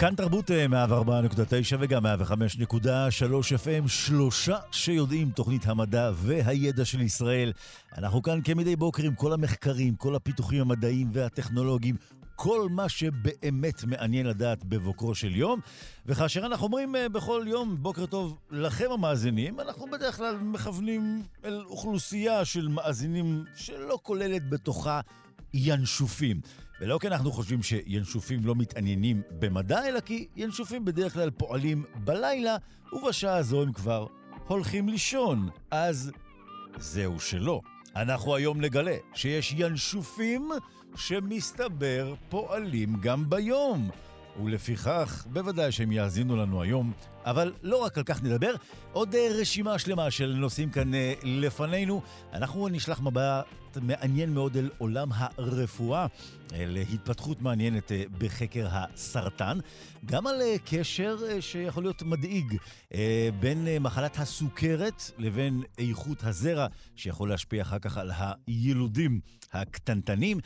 כאן תרבות 104.9 וגם 105.3 FM, שלושה שיודעים תוכנית המדע והידע של ישראל. אנחנו כאן כמדי בוקר עם כל המחקרים, כל הפיתוחים המדעיים והטכנולוגיים, כל מה שבאמת מעניין לדעת בבוקרו של יום. וכאשר אנחנו אומרים אה, בכל יום בוקר טוב לכם המאזינים, אנחנו בדרך כלל מכוונים אל אוכלוסייה של מאזינים שלא כוללת בתוכה ינשופים. ולא כי אנחנו חושבים שינשופים לא מתעניינים במדע, אלא כי ינשופים בדרך כלל פועלים בלילה, ובשעה הזו הם כבר הולכים לישון. אז זהו שלא. אנחנו היום נגלה שיש ינשופים שמסתבר פועלים גם ביום. ולפיכך, בוודאי שהם יאזינו לנו היום. אבל לא רק על כך נדבר, עוד אה, רשימה שלמה של נושאים כאן אה, לפנינו. אנחנו נשלח מבט מעניין מאוד אל עולם הרפואה, אל התפתחות מעניינת אה, בחקר הסרטן, גם על קשר שיכול להיות מדאיג בין מחלת הסוכרת לבין איכות הזרע, שיכול להשפיע אחר כך על הילודים הקטנטנים.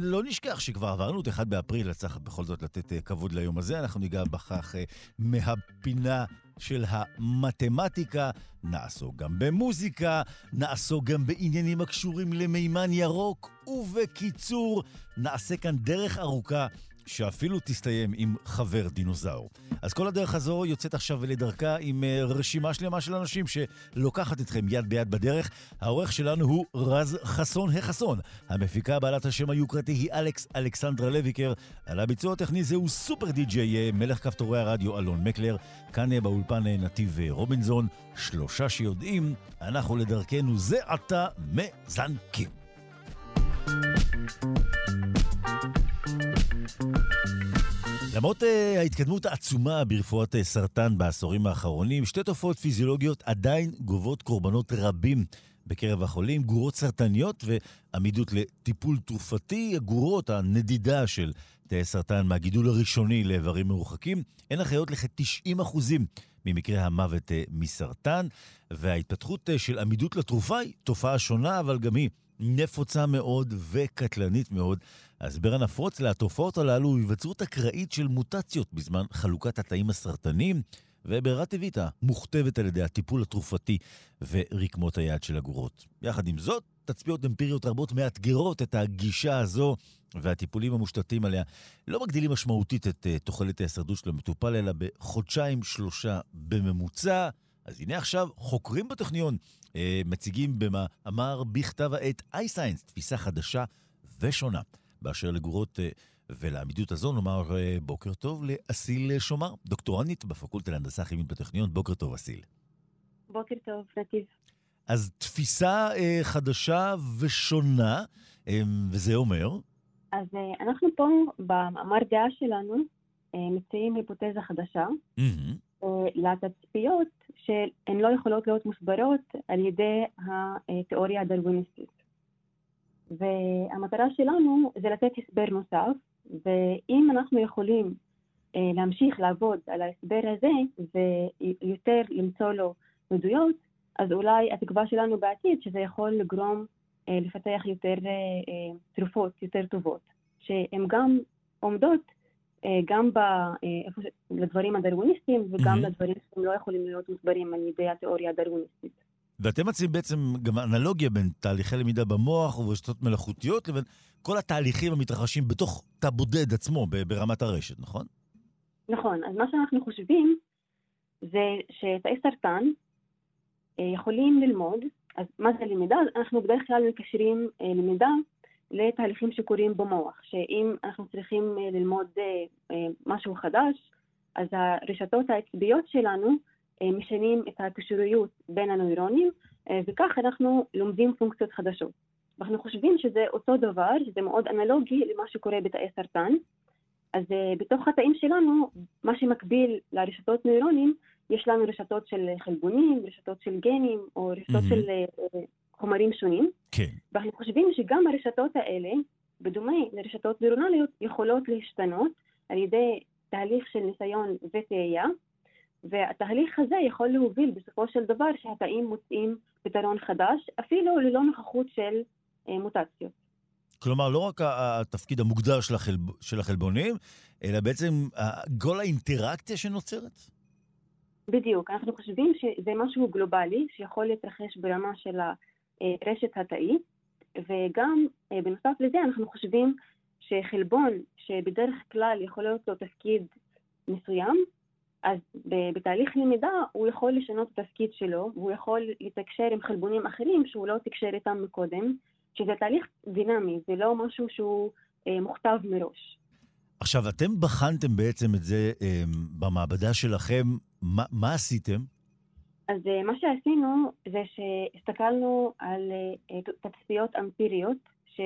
לא נשכח שכבר עברנו את 1 באפריל, אז צריך בכל זאת לתת כבוד ליום הזה. אנחנו ניגע בכך מה... הפינה של המתמטיקה, נעסוק גם במוזיקה, נעסוק גם בעניינים הקשורים למימן ירוק, ובקיצור, נעשה כאן דרך ארוכה שאפילו תסתיים עם חבר דינוזאור. אז כל הדרך הזו יוצאת עכשיו לדרכה עם אה, רשימה שלמה של אנשים שלוקחת אתכם יד ביד בדרך. העורך שלנו הוא רז חסון החסון. המפיקה בעלת השם היוקרתי היא אלכס אלכסנדרה לויקר. על הביצוע הטכני זהו סופר די-ג'יי, אה, מלך כפתורי הרדיו אלון מקלר. כאן אה, באולפן נתיב רובינזון. שלושה שיודעים, אנחנו לדרכנו זה עתה מזנקים. למרות uh, ההתקדמות העצומה ברפואת uh, סרטן בעשורים האחרונים, שתי תופעות פיזיולוגיות עדיין גובות קורבנות רבים בקרב החולים, גורות סרטניות ועמידות לטיפול תרופתי, הגורות, הנדידה של תאי סרטן מהגידול הראשוני לאיברים מרוחקים, הן אחראיות לכ-90% ממקרי המוות uh, מסרטן, וההתפתחות של עמידות לתרופה היא תופעה שונה, אבל גם היא נפוצה מאוד וקטלנית מאוד. ההסבר הנפוץ לתופעות הללו הוא היווצרות אקראית של מוטציות בזמן חלוקת התאים הסרטניים, וברירה טבעית מוכתבת על ידי הטיפול התרופתי ורקמות היד של הגורות. יחד עם זאת, תצפיות אמפיריות רבות מאתגרות את הגישה הזו, והטיפולים המושתתים עליה לא מגדילים משמעותית את uh, תוחלת ההישרדות של המטופל, אלא בחודשיים-שלושה בממוצע. אז הנה עכשיו, חוקרים בטכניון uh, מציגים במאמר בכתב העת iScience, תפיסה חדשה ושונה. באשר לגורות אה, ולעמידות הזו, נאמר אה, בוקר טוב לאסיל שומר, דוקטורנית בפקולטה להנדסה כימית בטכניון. בוקר טוב, אסיל. בוקר טוב, נתיב. אז תפיסה אה, חדשה ושונה, אה, וזה אומר? אז אה, אנחנו פה במאמר דעה שלנו אה, מציעים היפותזה חדשה mm-hmm. אה, לתצפיות שהן לא יכולות להיות מוסברות על ידי התיאוריה הדרוויניסטית. והמטרה שלנו זה לתת הסבר נוסף, ואם אנחנו יכולים אה, להמשיך לעבוד על ההסבר הזה ויותר למצוא לו עדויות, אז אולי התקווה שלנו בעתיד שזה יכול לגרום אה, לפתח יותר תרופות יותר טובות, שהן גם עומדות גם ב, אה, לדברים הדרוויניסטיים וגם mm-hmm. לדברים שהם לא יכולים להיות מוסברים על ידי התיאוריה הדרוויניסטית. ואתם מציעים בעצם גם אנלוגיה בין תהליכי למידה במוח וברשתות מלאכותיות לבין כל התהליכים המתרחשים בתוך תא בודד עצמו ברמת הרשת, נכון? נכון. אז מה שאנחנו חושבים זה שתאי סרטן אה, יכולים ללמוד, אז מה זה למידה? אנחנו בדרך כלל מקשרים אה, למידה לתהליכים שקורים במוח, שאם אנחנו צריכים אה, ללמוד משהו חדש, אז הרשתות העצביות שלנו אה, משנים את הקישוריות בין הנוירונים, אה, וכך אנחנו לומדים פונקציות חדשות. ואנחנו חושבים שזה אותו דבר, שזה מאוד אנלוגי למה שקורה בתאי סרטן. אז בתוך התאים שלנו, מה שמקביל לרשתות נוירונים, יש לנו רשתות של חלבונים, רשתות של גנים, או רשתות mm-hmm. של חומרים שונים. כן. ואנחנו חושבים שגם הרשתות האלה, בדומה לרשתות נוירונליות, יכולות להשתנות על ידי תהליך של ניסיון וטעייה, והתהליך הזה יכול להוביל בסופו של דבר שהתאים מוצאים פתרון חדש, אפילו ללא נוכחות של uh, מוטציות. כלומר, לא רק התפקיד המוגדר של, החלב, של החלבונים, אלא בעצם כל האינטראקציה שנוצרת? בדיוק. אנחנו חושבים שזה משהו גלובלי שיכול להתרחש ברמה של הרשת התאית, וגם אה, בנוסף לזה אנחנו חושבים שחלבון שבדרך כלל יכול להיות לו תפקיד מסוים, אז בתהליך למידה הוא יכול לשנות את התפקיד שלו, והוא יכול לתקשר עם חלבונים אחרים שהוא לא תקשר איתם מקודם, שזה תהליך דינמי, זה לא משהו שהוא אה, מוכתב מראש. עכשיו, אתם בחנתם בעצם את זה אה, במעבדה שלכם, מה, מה עשיתם? אז אה, מה שעשינו זה שהסתכלנו על אה, תצפיות אמפיריות ש,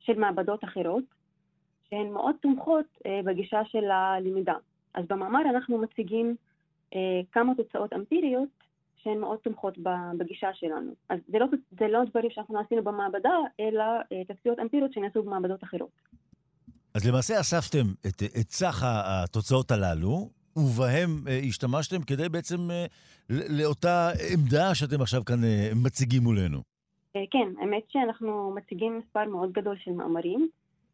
של מעבדות אחרות, שהן מאוד תומכות אה, בגישה של הלמידה. אז במאמר אנחנו מציגים אה, כמה תוצאות אמפיריות שהן מאוד תומכות בגישה שלנו. אז זה לא, זה לא דברים שאנחנו עשינו במעבדה, אלא אה, תצפיות אמפיריות שנעשו במעבדות אחרות. אז למעשה אספתם את, את סך התוצאות הללו, ובהם אה, השתמשתם כדי בעצם אה, לאותה עמדה שאתם עכשיו כאן מציגים מולנו. כן, האמת שאנחנו מציגים מספר מאוד גדול של מאמרים,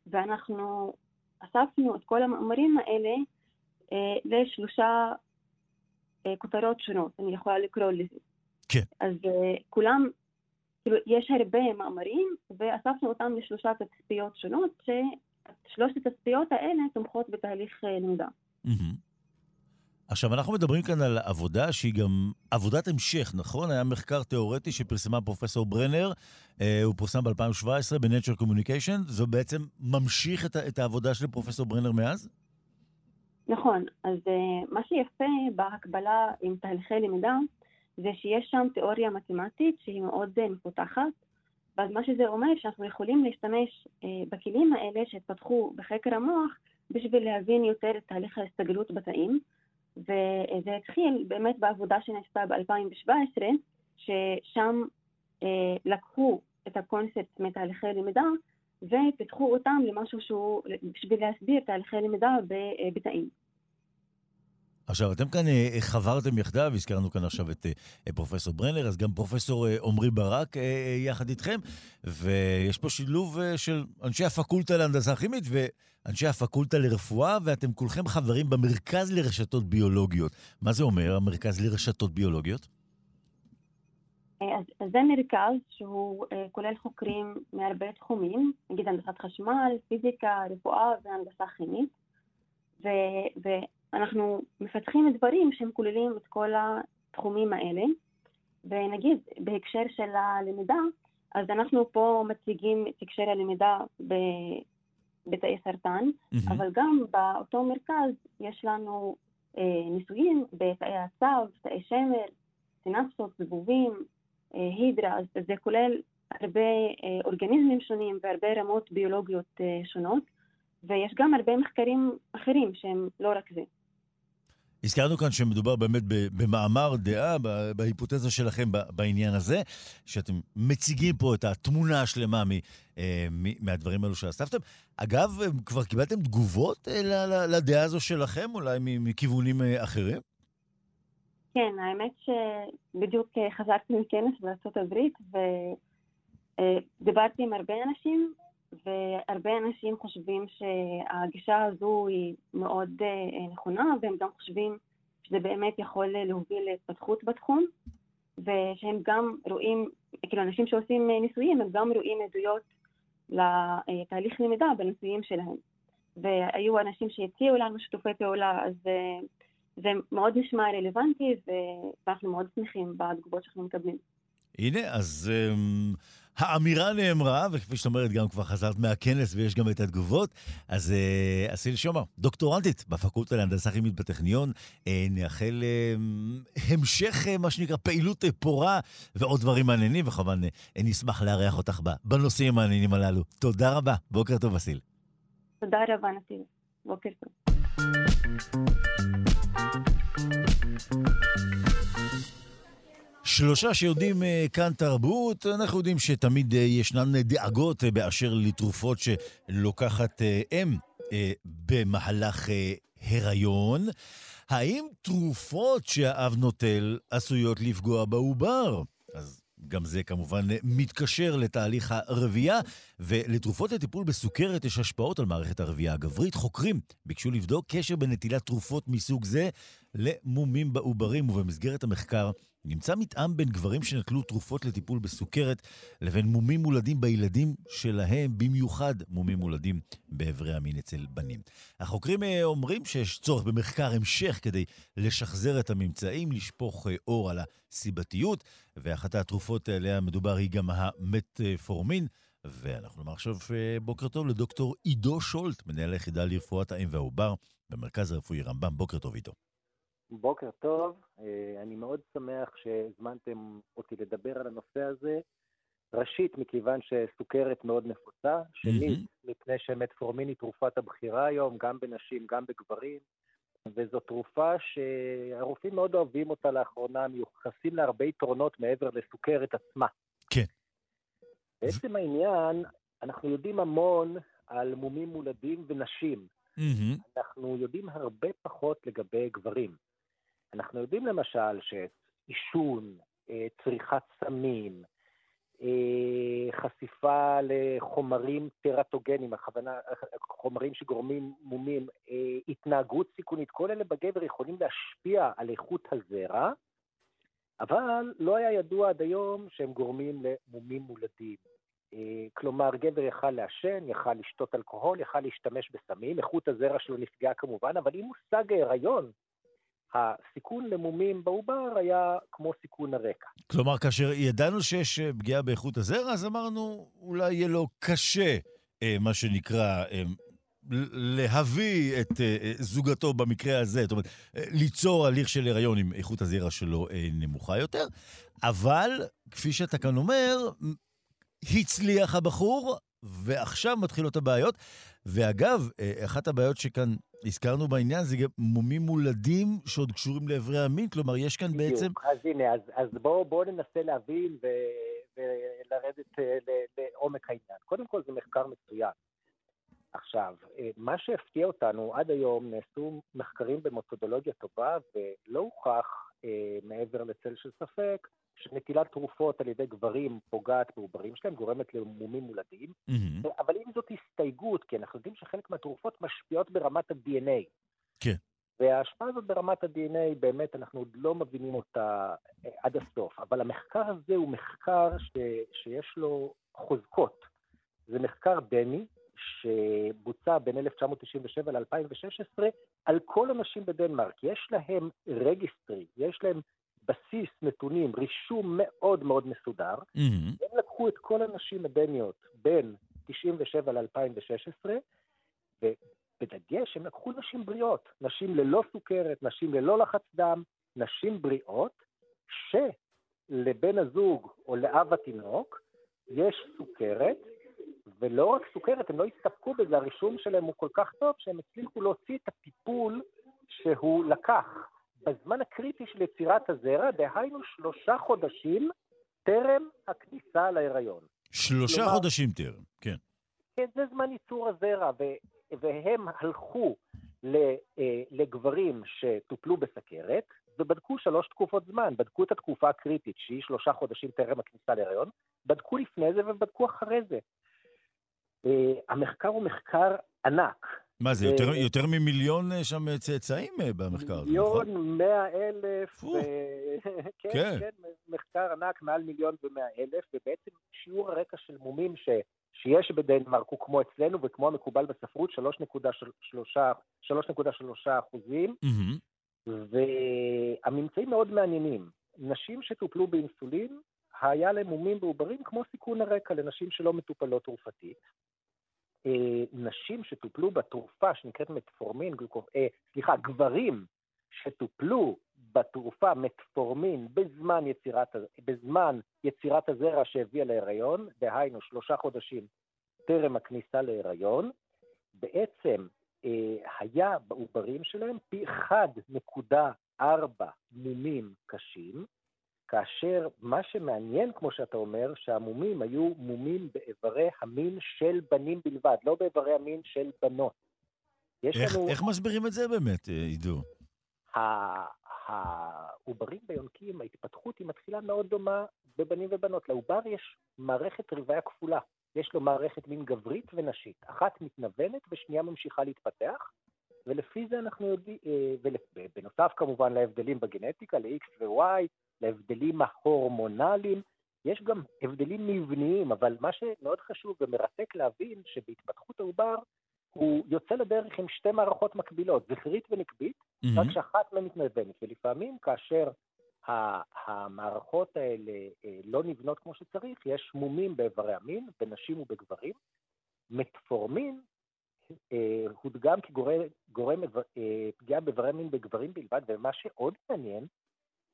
ואנחנו אספנו את כל המאמרים האלה לשלושה אה, כותרות שונות, אני יכולה לקרוא לזה. כן. אז אה, כולם, כאילו, יש הרבה מאמרים, ואספנו אותם לשלושה תצפיות שונות, ששלושת התצפיות האלה תומכות בתהליך אה, למידה. עכשיו, אנחנו מדברים כאן על עבודה שהיא גם עבודת המשך, נכון? היה מחקר תיאורטי שפרסמה פרופסור ברנר, אה, הוא פורסם ב-2017 ב-Nature Communication, זה בעצם ממשיך את, את העבודה של פרופסור ברנר מאז? נכון, אז uh, מה שיפה בהקבלה עם תהליכי למידה זה שיש שם תיאוריה מתמטית שהיא מאוד uh, מפותחת, ואז מה שזה אומר שאנחנו יכולים להשתמש uh, בכלים האלה שהתפתחו בחקר המוח בשביל להבין יותר את תהליך ההסתגלות בתאים, וזה התחיל באמת בעבודה שנעשתה ב-2017, ששם uh, לקחו את הקונספט מתהליכי למידה ופיתחו אותם למשהו שהוא, בשביל להסביר תהליכי למידה בתאים. עכשיו, אתם כאן אה, חברתם יחדיו, הזכרנו כאן עכשיו את אה, פרופסור ברנר, אז גם פרופסור אה, עמרי ברק יחד איתכם, ויש פה שילוב של אנשי הפקולטה להנדסה כימית ואנשי הפקולטה לרפואה, ואתם כולכם חברים במרכז לרשתות ביולוגיות. מה זה אומר, המרכז לרשתות ביולוגיות? אז, זה מרכז שהוא כולל חוקרים מהרבה תחומים, נגיד הנדסת חשמל, פיזיקה, רפואה והנדסה כימית, ו, ואנחנו מפתחים דברים שהם כוללים את כל התחומים האלה, ונגיד בהקשר של הלמידה, אז אנחנו פה מציגים את הקשר הלמידה ב... בתאי סרטן, mm-hmm. אבל גם באותו מרכז יש לנו אה, ניסויים בתאי הצו, תאי שמר, סינפסות, זבובים, אה, הידרה, אז זה כולל הרבה אה, אורגניזמים שונים והרבה רמות ביולוגיות אה, שונות, ויש גם הרבה מחקרים אחרים שהם לא רק זה. הזכרנו כאן שמדובר באמת במאמר דעה, בהיפותזה שלכם בעניין הזה, שאתם מציגים פה את התמונה השלמה מהדברים האלו שאספתם. אגב, כבר קיבלתם תגובות לדעה הזו שלכם, אולי מכיוונים אחרים? כן, האמת שבדיוק אה, חזרתי מכנס בארצות הברית ודיברתי עם הרבה אנשים, והרבה אנשים חושבים שהגישה הזו היא מאוד אה, נכונה, והם גם חושבים שזה באמת יכול להוביל להתפתחות בתחום, ושהם גם רואים, כאילו אנשים שעושים ניסויים, הם גם רואים עדויות לתהליך למידה בניסויים שלהם. והיו אנשים שהציעו לנו שיתופי פעולה, אז אה, זה מאוד נשמע רלוונטי, ואנחנו מאוד שמחים בתגובות שאנחנו מקבלים. הנה, אז um, האמירה נאמרה, וכפי שאת אומרת, גם כבר חזרת מהכנס ויש גם את התגובות. אז אסיל שומר, דוקטורנטית בפקולטה להנדסה כימית בטכניון, uh, נאחל uh, המשך, מה שנקרא, פעילות פורה ועוד דברים מעניינים, וכמובן נשמח לארח אותך בנושאים המעניינים הללו. תודה רבה, בוקר טוב, אסיל. תודה רבה, נתיב. בוקר טוב. שלושה שיודעים אה, כאן תרבות, אנחנו יודעים שתמיד אה, ישנן דאגות אה, באשר לתרופות שלוקחת אם במהלך הריון. האם תרופות שהאב נוטל עשויות לפגוע בעובר? אז גם זה כמובן מתקשר לתהליך הרבייה, ולתרופות לטיפול בסוכרת יש השפעות על מערכת הרבייה הגברית. חוקרים ביקשו לבדוק קשר בין נטילת תרופות מסוג זה למומים בעוברים, ובמסגרת המחקר נמצא מתאם בין גברים שנטלו תרופות לטיפול בסוכרת לבין מומים מולדים בילדים שלהם, במיוחד מומים מולדים באיברי המין אצל בנים. החוקרים אה, אומרים שיש צורך במחקר המשך כדי לשחזר את הממצאים, לשפוך אה, אור על הסיבתיות, ואחת התרופות עליה מדובר היא גם המטפורמין. ואנחנו נאמר עכשיו אה, בוקר טוב לדוקטור עידו שולט, מנהל היחידה לרפואת האם והעובר במרכז הרפואי רמב"ם. בוקר טוב עידו. בוקר טוב, אה, אני מאוד שמח שהזמנתם אותי לדבר על הנושא הזה. ראשית, מכיוון שסוכרת מאוד נפוצה, שנית, mm-hmm. מפני שמטפורמין היא תרופת הבחירה היום, גם בנשים, גם בגברים, וזו תרופה שהרופאים מאוד אוהבים אותה לאחרונה, מיוחסים לה הרבה יתרונות מעבר לסוכרת עצמה. כן. בעצם ו... העניין, אנחנו יודעים המון על מומים מולדים ונשים. Mm-hmm. אנחנו יודעים הרבה פחות לגבי גברים. אנחנו יודעים למשל שעישון, אה, צריכת סמים, אה, חשיפה לחומרים טרטוגנים, הכוונה, חומרים שגורמים מומים, אה, התנהגות סיכונית, כל אלה בגבר יכולים להשפיע על איכות הזרע, אבל לא היה ידוע עד היום שהם גורמים למומים מולדים. כלומר, גבר יכל לעשן, יכל לשתות אלכוהול, יכל להשתמש בסמים, איכות הזרע שלו נפגעה כמובן, אבל אם הושג ההיריון הסיכון למומים בעובר היה כמו סיכון הרקע. כלומר, כאשר ידענו שיש אה, פגיעה באיכות הזרע, אז אמרנו, אולי יהיה לו קשה, אה, מה שנקרא, אה, להביא את זוגתו במקרה הזה, זאת אומרת, ליצור הליך של הריון עם איכות הזרע שלו נמוכה יותר, אבל, כפי שאתה כאן אומר, הצליח הבחור, ועכשיו מתחילות הבעיות. ואגב, אחת הבעיות שכאן הזכרנו בעניין זה גם מומים מולדים שעוד קשורים לאיברי המין, כלומר, יש כאן בדיוק. בעצם... אז הנה, אז, אז בואו בוא ננסה להבין ו, ולרדת אה, לעומק העניין. קודם כל, זה מחקר מצוין. עכשיו, אה, מה שהפתיע אותנו, עד היום נעשו מחקרים במתודולוגיה טובה, ולא הוכח, אה, מעבר לצל של ספק, שנטילת תרופות על ידי גברים פוגעת בעוברים שלהם, גורמת למומים מולדים, mm-hmm. אבל אם זאת הסתייגות, כי אנחנו יודעים שחלק מהתרופות משפיעות ברמת ה-DNA. כן. וההשפעה הזאת ברמת ה-DNA, באמת, אנחנו עוד לא מבינים אותה אה, עד הסוף, אבל המחקר הזה הוא מחקר ש... שיש לו חוזקות. זה מחקר דני, שבוצע בין 1997 ל-2016 על כל הנשים בדנמרק. יש להם רגיסטרי, יש להם בסיס נתונים, רישום מאוד מאוד מסודר. Mm-hmm. הם לקחו את כל הנשים הדניות בין 97 ל-2016, ובדגש הם לקחו נשים בריאות, נשים ללא סוכרת, נשים ללא לחץ דם, נשים בריאות, שלבן הזוג או לאב התינוק יש סוכרת, ולא רק סוכרת, הם לא הסתפקו בזה, הרישום שלהם הוא כל כך טוב שהם הצליחו להוציא את הטיפול שהוא לקח. בזמן הקריטי של יצירת הזרע, דהיינו שלושה חודשים טרם הכניסה להיריון. שלושה כלומר, חודשים טרם, כן. כן, זה זמן ייצור הזרע, ו, והם הלכו אה, לגברים שטופלו בסכרת, ובדקו שלוש תקופות זמן. בדקו את התקופה הקריטית, שהיא שלושה חודשים טרם הכניסה להיריון, בדקו לפני זה ובדקו אחרי זה. אה, המחקר הוא מחקר ענק. מה זה, יותר, יותר ממיליון אה, שם אה, צאצאים אה, במחקר הזה, נכון? מיליון מאה אלף, ו... כן, כן, כן, מחקר ענק, מעל מיליון ומאה אלף, ובעצם שיעור הרקע של מומים ש... שיש בדנמרק הוא כמו אצלנו וכמו המקובל בספרות, 3.3 אחוזים, mm-hmm. והממצאים מאוד מעניינים. נשים שטופלו באינסולין, היה להם מומים בעוברים כמו סיכון הרקע לנשים שלא מטופלות תרופתית. אה, נשים שטופלו בתרופה שנקראת מטפורמין, גלוקו, אה, סליחה, גברים שטופלו בתרופה מטפורמין בזמן יצירת, בזמן יצירת הזרע שהביאה להיריון, דהיינו שלושה חודשים טרם הכניסה להיריון, בעצם אה, היה בעוברים שלהם פי 1.4 מומים קשים, כאשר מה שמעניין, כמו שאתה אומר, שהמומים היו מומים באיברי המין של בנים בלבד, לא באיברי המין של בנות. איך, לנו... איך מסבירים את זה באמת, אה, עידו? העוברים ביונקים, ההתפתחות היא מתחילה מאוד דומה בבנים ובנות. לעובר יש מערכת רבעיה כפולה. יש לו מערכת מין גברית ונשית. אחת מתנוונת ושנייה ממשיכה להתפתח, ולפי זה אנחנו יודעים, אה, ובנוסף כמובן להבדלים בגנטיקה, ל-X ו-Y, להבדלים ההורמונליים, יש גם הבדלים מבניים, אבל מה שמאוד חשוב ומרתק להבין, שבהתפתחות העובר, הוא יוצא לדרך עם שתי מערכות מקבילות, זכרית ונקבית, mm-hmm. רק שאחת מהן מתנוונת, ולפעמים כאשר המערכות האלה אה, לא נבנות כמו שצריך, יש מומים באיברי המין, בנשים ובגברים. מטפורמין אה, הודגם כגורם אה, פגיעה באיברי המין בגברים בלבד, ומה שעוד מעניין,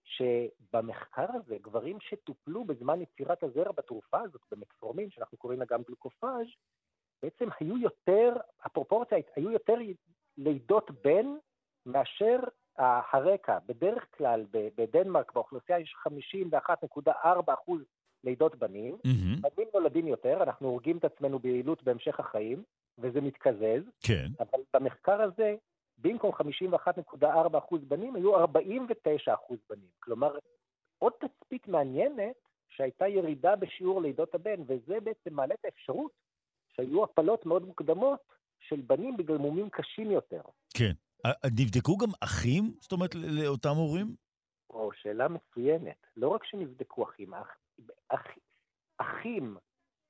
שבמחקר הזה, גברים שטופלו בזמן יצירת הזרע בתרופה הזאת, במטפורמין, שאנחנו קוראים לה גם גלוקופאז', בעצם היו יותר, הפרופורציה, היו יותר לידות בן מאשר הרקע. בדרך כלל בדנמרק באוכלוסייה יש 51.4 אחוז לידות בנים, mm-hmm. בנים נולדים יותר, אנחנו הורגים את עצמנו ביעילות בהמשך החיים, וזה מתקזז, כן. אבל במחקר הזה, במקום 51.4 אחוז בנים, היו 49 אחוז בנים. כלומר, עוד תצפית מעניינת שהייתה ירידה בשיעור לידות הבן, וזה בעצם מעלה את האפשרות שהיו הפלות מאוד מוקדמות של בנים בגלל מומים קשים יותר. כן. נבדקו גם אחים? זאת אומרת, לאותם הורים? או, שאלה מצוינת. לא רק שנבדקו אחים, אח, אח, אחים,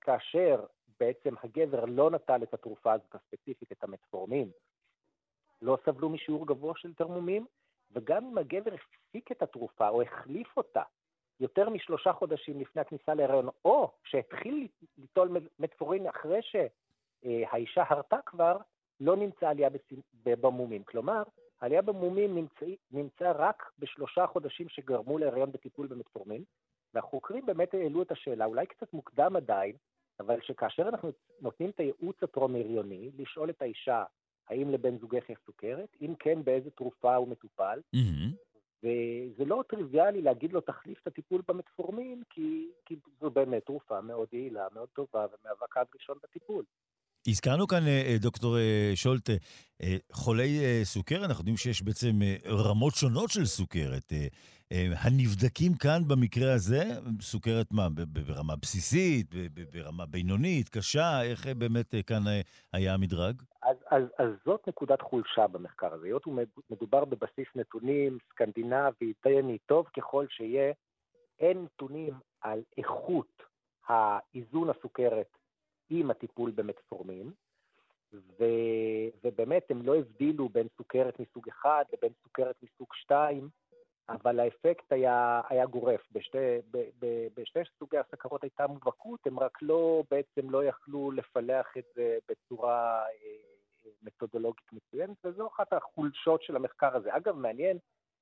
כאשר בעצם הגבר לא נטל את התרופה הזאת הספציפית, את המטפורמין, לא סבלו משיעור גבוה של תרמומים, וגם אם הגבר הפסיק את התרופה או החליף אותה יותר משלושה חודשים לפני הכניסה להיריון, או שהתחיל ליטול מטפורין אחרי שהאישה הרתה כבר, לא נמצא עלייה במומים. כלומר, עלייה במומים נמצא, נמצא רק בשלושה חודשים שגרמו להיריון בטיפול במטפורמין, והחוקרים באמת העלו את השאלה, אולי קצת מוקדם עדיין, אבל שכאשר אנחנו נותנים את הייעוץ הטרום-הריוני, לשאול את האישה האם לבן זוגך יש סוכרת, אם כן, באיזה תרופה הוא מטופל, mm-hmm. וזה לא טריוויאלי להגיד לו תחליף את הטיפול במטפורמין, כי, כי זו באמת תרופה מאוד יעילה, מאוד טובה, ומהווה קו ראשון בטיפול. הזכרנו כאן, אה, אה, דוקטור אה, שולט, חולי סוכרת, אנחנו יודעים שיש בעצם רמות שונות של סוכרת. הנבדקים כאן במקרה הזה, סוכרת מה, ברמה בסיסית, ברמה בינונית, קשה, איך באמת כאן היה המדרג? אז, אז, זאת נקודת חולשה במחקר הזה. היות ומדובר בבסיס נתונים סקנדינבי, דייני, טוב ככל שיהיה, אין נתונים על איכות האיזון הסוכרת עם הטיפול במטפורמין, ו, ובאמת הם לא הבדילו בין סוכרת מסוג אחד לבין סוכרת מסוג שתיים, אבל האפקט היה, היה גורף. בשתי, ב, ב, בשתי סוגי הסכרות הייתה מובהקות, הם רק לא, בעצם לא יכלו לפלח את זה בצורה אה, מתודולוגית מצוינת, וזו אחת החולשות של המחקר הזה. אגב, מעניין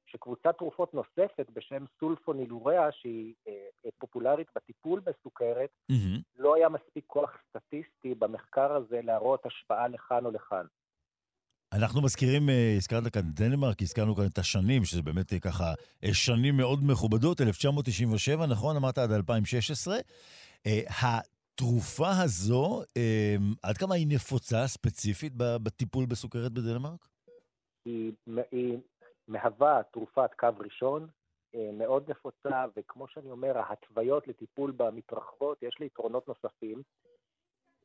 שקבוצת תרופות נוספת בשם סולפונילוריה, שהיא אה, אה, פופולרית בטיפול בסוכרת, mm-hmm. לא היה מספיק כוח סטטיסטי במחקר הזה להראות השפעה לכאן או לכאן. אנחנו מזכירים, אה, הזכרת כאן דנמרק, הזכרנו כאן את השנים, שזה באמת ככה שנים מאוד מכובדות, 1997, נכון? אמרת עד 2016. התרופה הזו, עד כמה היא נפוצה ספציפית בטיפול בסוכרת בדנמרק? היא, היא מהווה תרופת קו ראשון, אה, מאוד נפוצה, וכמו שאני אומר, ההתוויות לטיפול בה מתרחבות, יש לי יתרונות נוספים.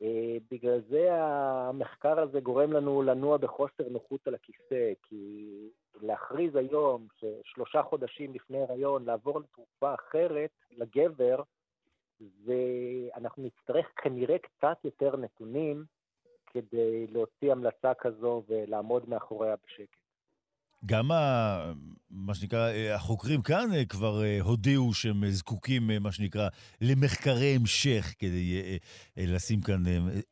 אה, בגלל זה המחקר הזה גורם לנו לנוע בחוסר נוחות על הכיסא, כי להכריז היום ששלושה חודשים לפני הריון לעבור לתרופה אחרת, לגבר, ואנחנו נצטרך כנראה קצת יותר נתונים כדי להוציא המלצה כזו ולעמוד מאחוריה בשקט. גם ה, מה שנקרא, החוקרים כאן אה, כבר אה, הודיעו שהם זקוקים, אה, מה שנקרא, למחקרי המשך כדי לשים כאן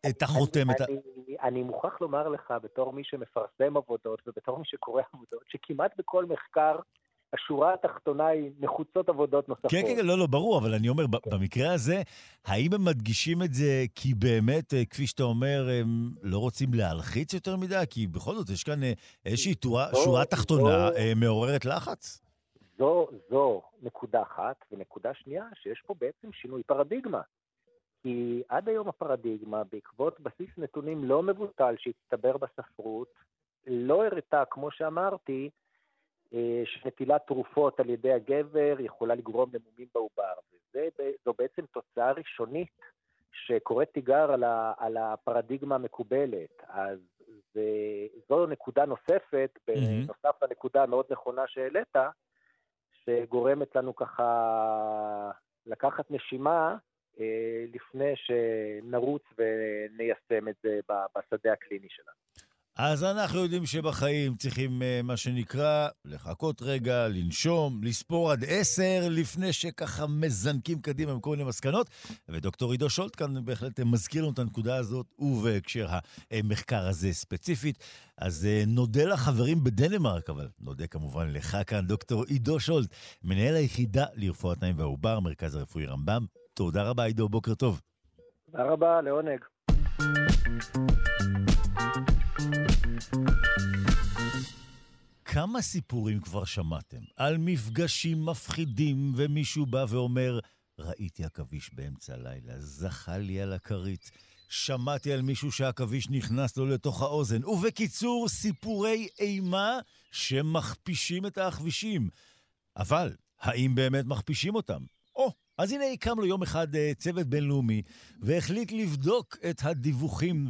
את החותמת. אני, אני, אני מוכרח לומר לך, בתור מי שמפרסם עבודות ובתור מי שקורא עבודות, שכמעט בכל מחקר השורה התחתונה היא נחוצות עבודות נוספות. כן, כן, לא, לא, ברור, אבל אני אומר, כן. במקרה הזה, האם הם מדגישים את זה כי באמת, אה, כפי שאתה אומר, הם לא רוצים להלחיץ יותר מדי? כי בכל זאת, יש כאן אה, איזושהי תורה, שורה תחתונה לא. אה, מעוררת לחץ? זו, זו נקודה אחת, ונקודה שנייה, שיש פה בעצם שינוי פרדיגמה. כי עד היום הפרדיגמה, בעקבות בסיס נתונים לא מבוטל שהצטבר בספרות, לא הראתה, כמו שאמרתי, שנטילת תרופות על ידי הגבר יכולה לגרום למומים בעובר. וזו בעצם תוצאה ראשונית שקוראת תיגר על, ה, על הפרדיגמה המקובלת. אז זה, זו נקודה נוספת, mm-hmm. בנוסף לנקודה המאוד נכונה שהעלית, שגורמת לנו ככה לקחת נשימה אה, לפני שנרוץ וניישם את זה בשדה הקליני שלנו. אז אנחנו יודעים שבחיים צריכים, אה, מה שנקרא, לחכות רגע, לנשום, לספור עד עשר, לפני שככה מזנקים קדימה עם כל מיני מסקנות. ודוקטור עידו שולט כאן בהחלט מזכיר לנו את הנקודה הזאת, ובהקשר המחקר הזה ספציפית. אז אה, נודה לחברים בדנמרק, אבל נודה כמובן לך כאן, דוקטור עידו שולט, מנהל היחידה לרפואת נעים והעובר, מרכז הרפואי רמב"ם. תודה רבה, עידו, בוקר טוב. תודה רבה, לעונג. כמה סיפורים כבר שמעתם על מפגשים מפחידים ומישהו בא ואומר, ראיתי עכביש באמצע הלילה, זכה לי על הכרית. שמעתי על מישהו שהעכביש נכנס לו לתוך האוזן. ובקיצור, סיפורי אימה שמכפישים את העכבישים. אבל, האם באמת מכפישים אותם? אז הנה הקם לו יום אחד אה, צוות בינלאומי, והחליט לבדוק את הדיווחים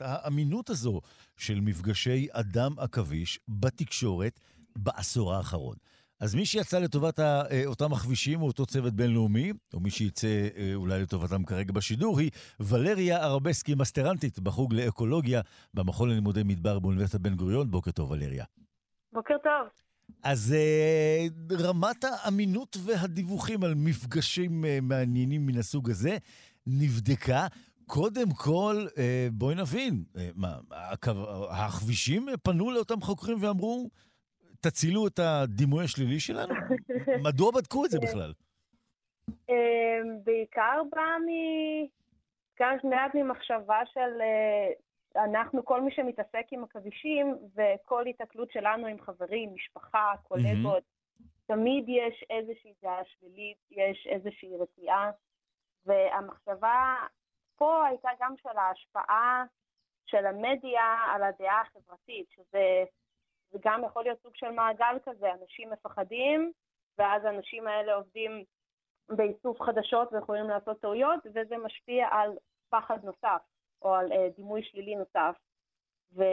והאמינות הזו של מפגשי אדם עכביש בתקשורת בעשור האחרון. אז מי שיצא לטובת אה, אותם הכבישים הוא אותו צוות בינלאומי, או מי שיצא אה, אולי לטובתם כרגע בשידור, היא ולריה ארבסקי, מסטרנטית בחוג לאקולוגיה במכון ללימודי מדבר באוניברסיטת בן גוריון. בוקר טוב, ולריה. בוקר טוב. אז אה, רמת האמינות והדיווחים על מפגשים אה, מעניינים מן הסוג הזה נבדקה. קודם כל, אה, בואי נבין, מה, הכבישים פנו לאותם חוקרים ואמרו, תצילו את הדימוי השלילי שלנו? מדוע בדקו את זה בכלל? בעיקר בא מ... גם מעט ממחשבה של אנחנו, כל מי שמתעסק עם עכבישים, וכל התקלות שלנו עם חברים, משפחה, קולגות, mm-hmm. תמיד יש איזושהי דעה שלילית, יש איזושהי רתיעה, והמחשבה פה הייתה גם של ההשפעה של המדיה על הדעה החברתית, שזה גם יכול להיות סוג של מעגל כזה, אנשים מפחדים, ואז האנשים האלה עובדים באיסוף חדשות ויכולים לעשות טעויות, וזה משפיע על פחד נוסף. או על אה, דימוי שלילי נוסף. ומה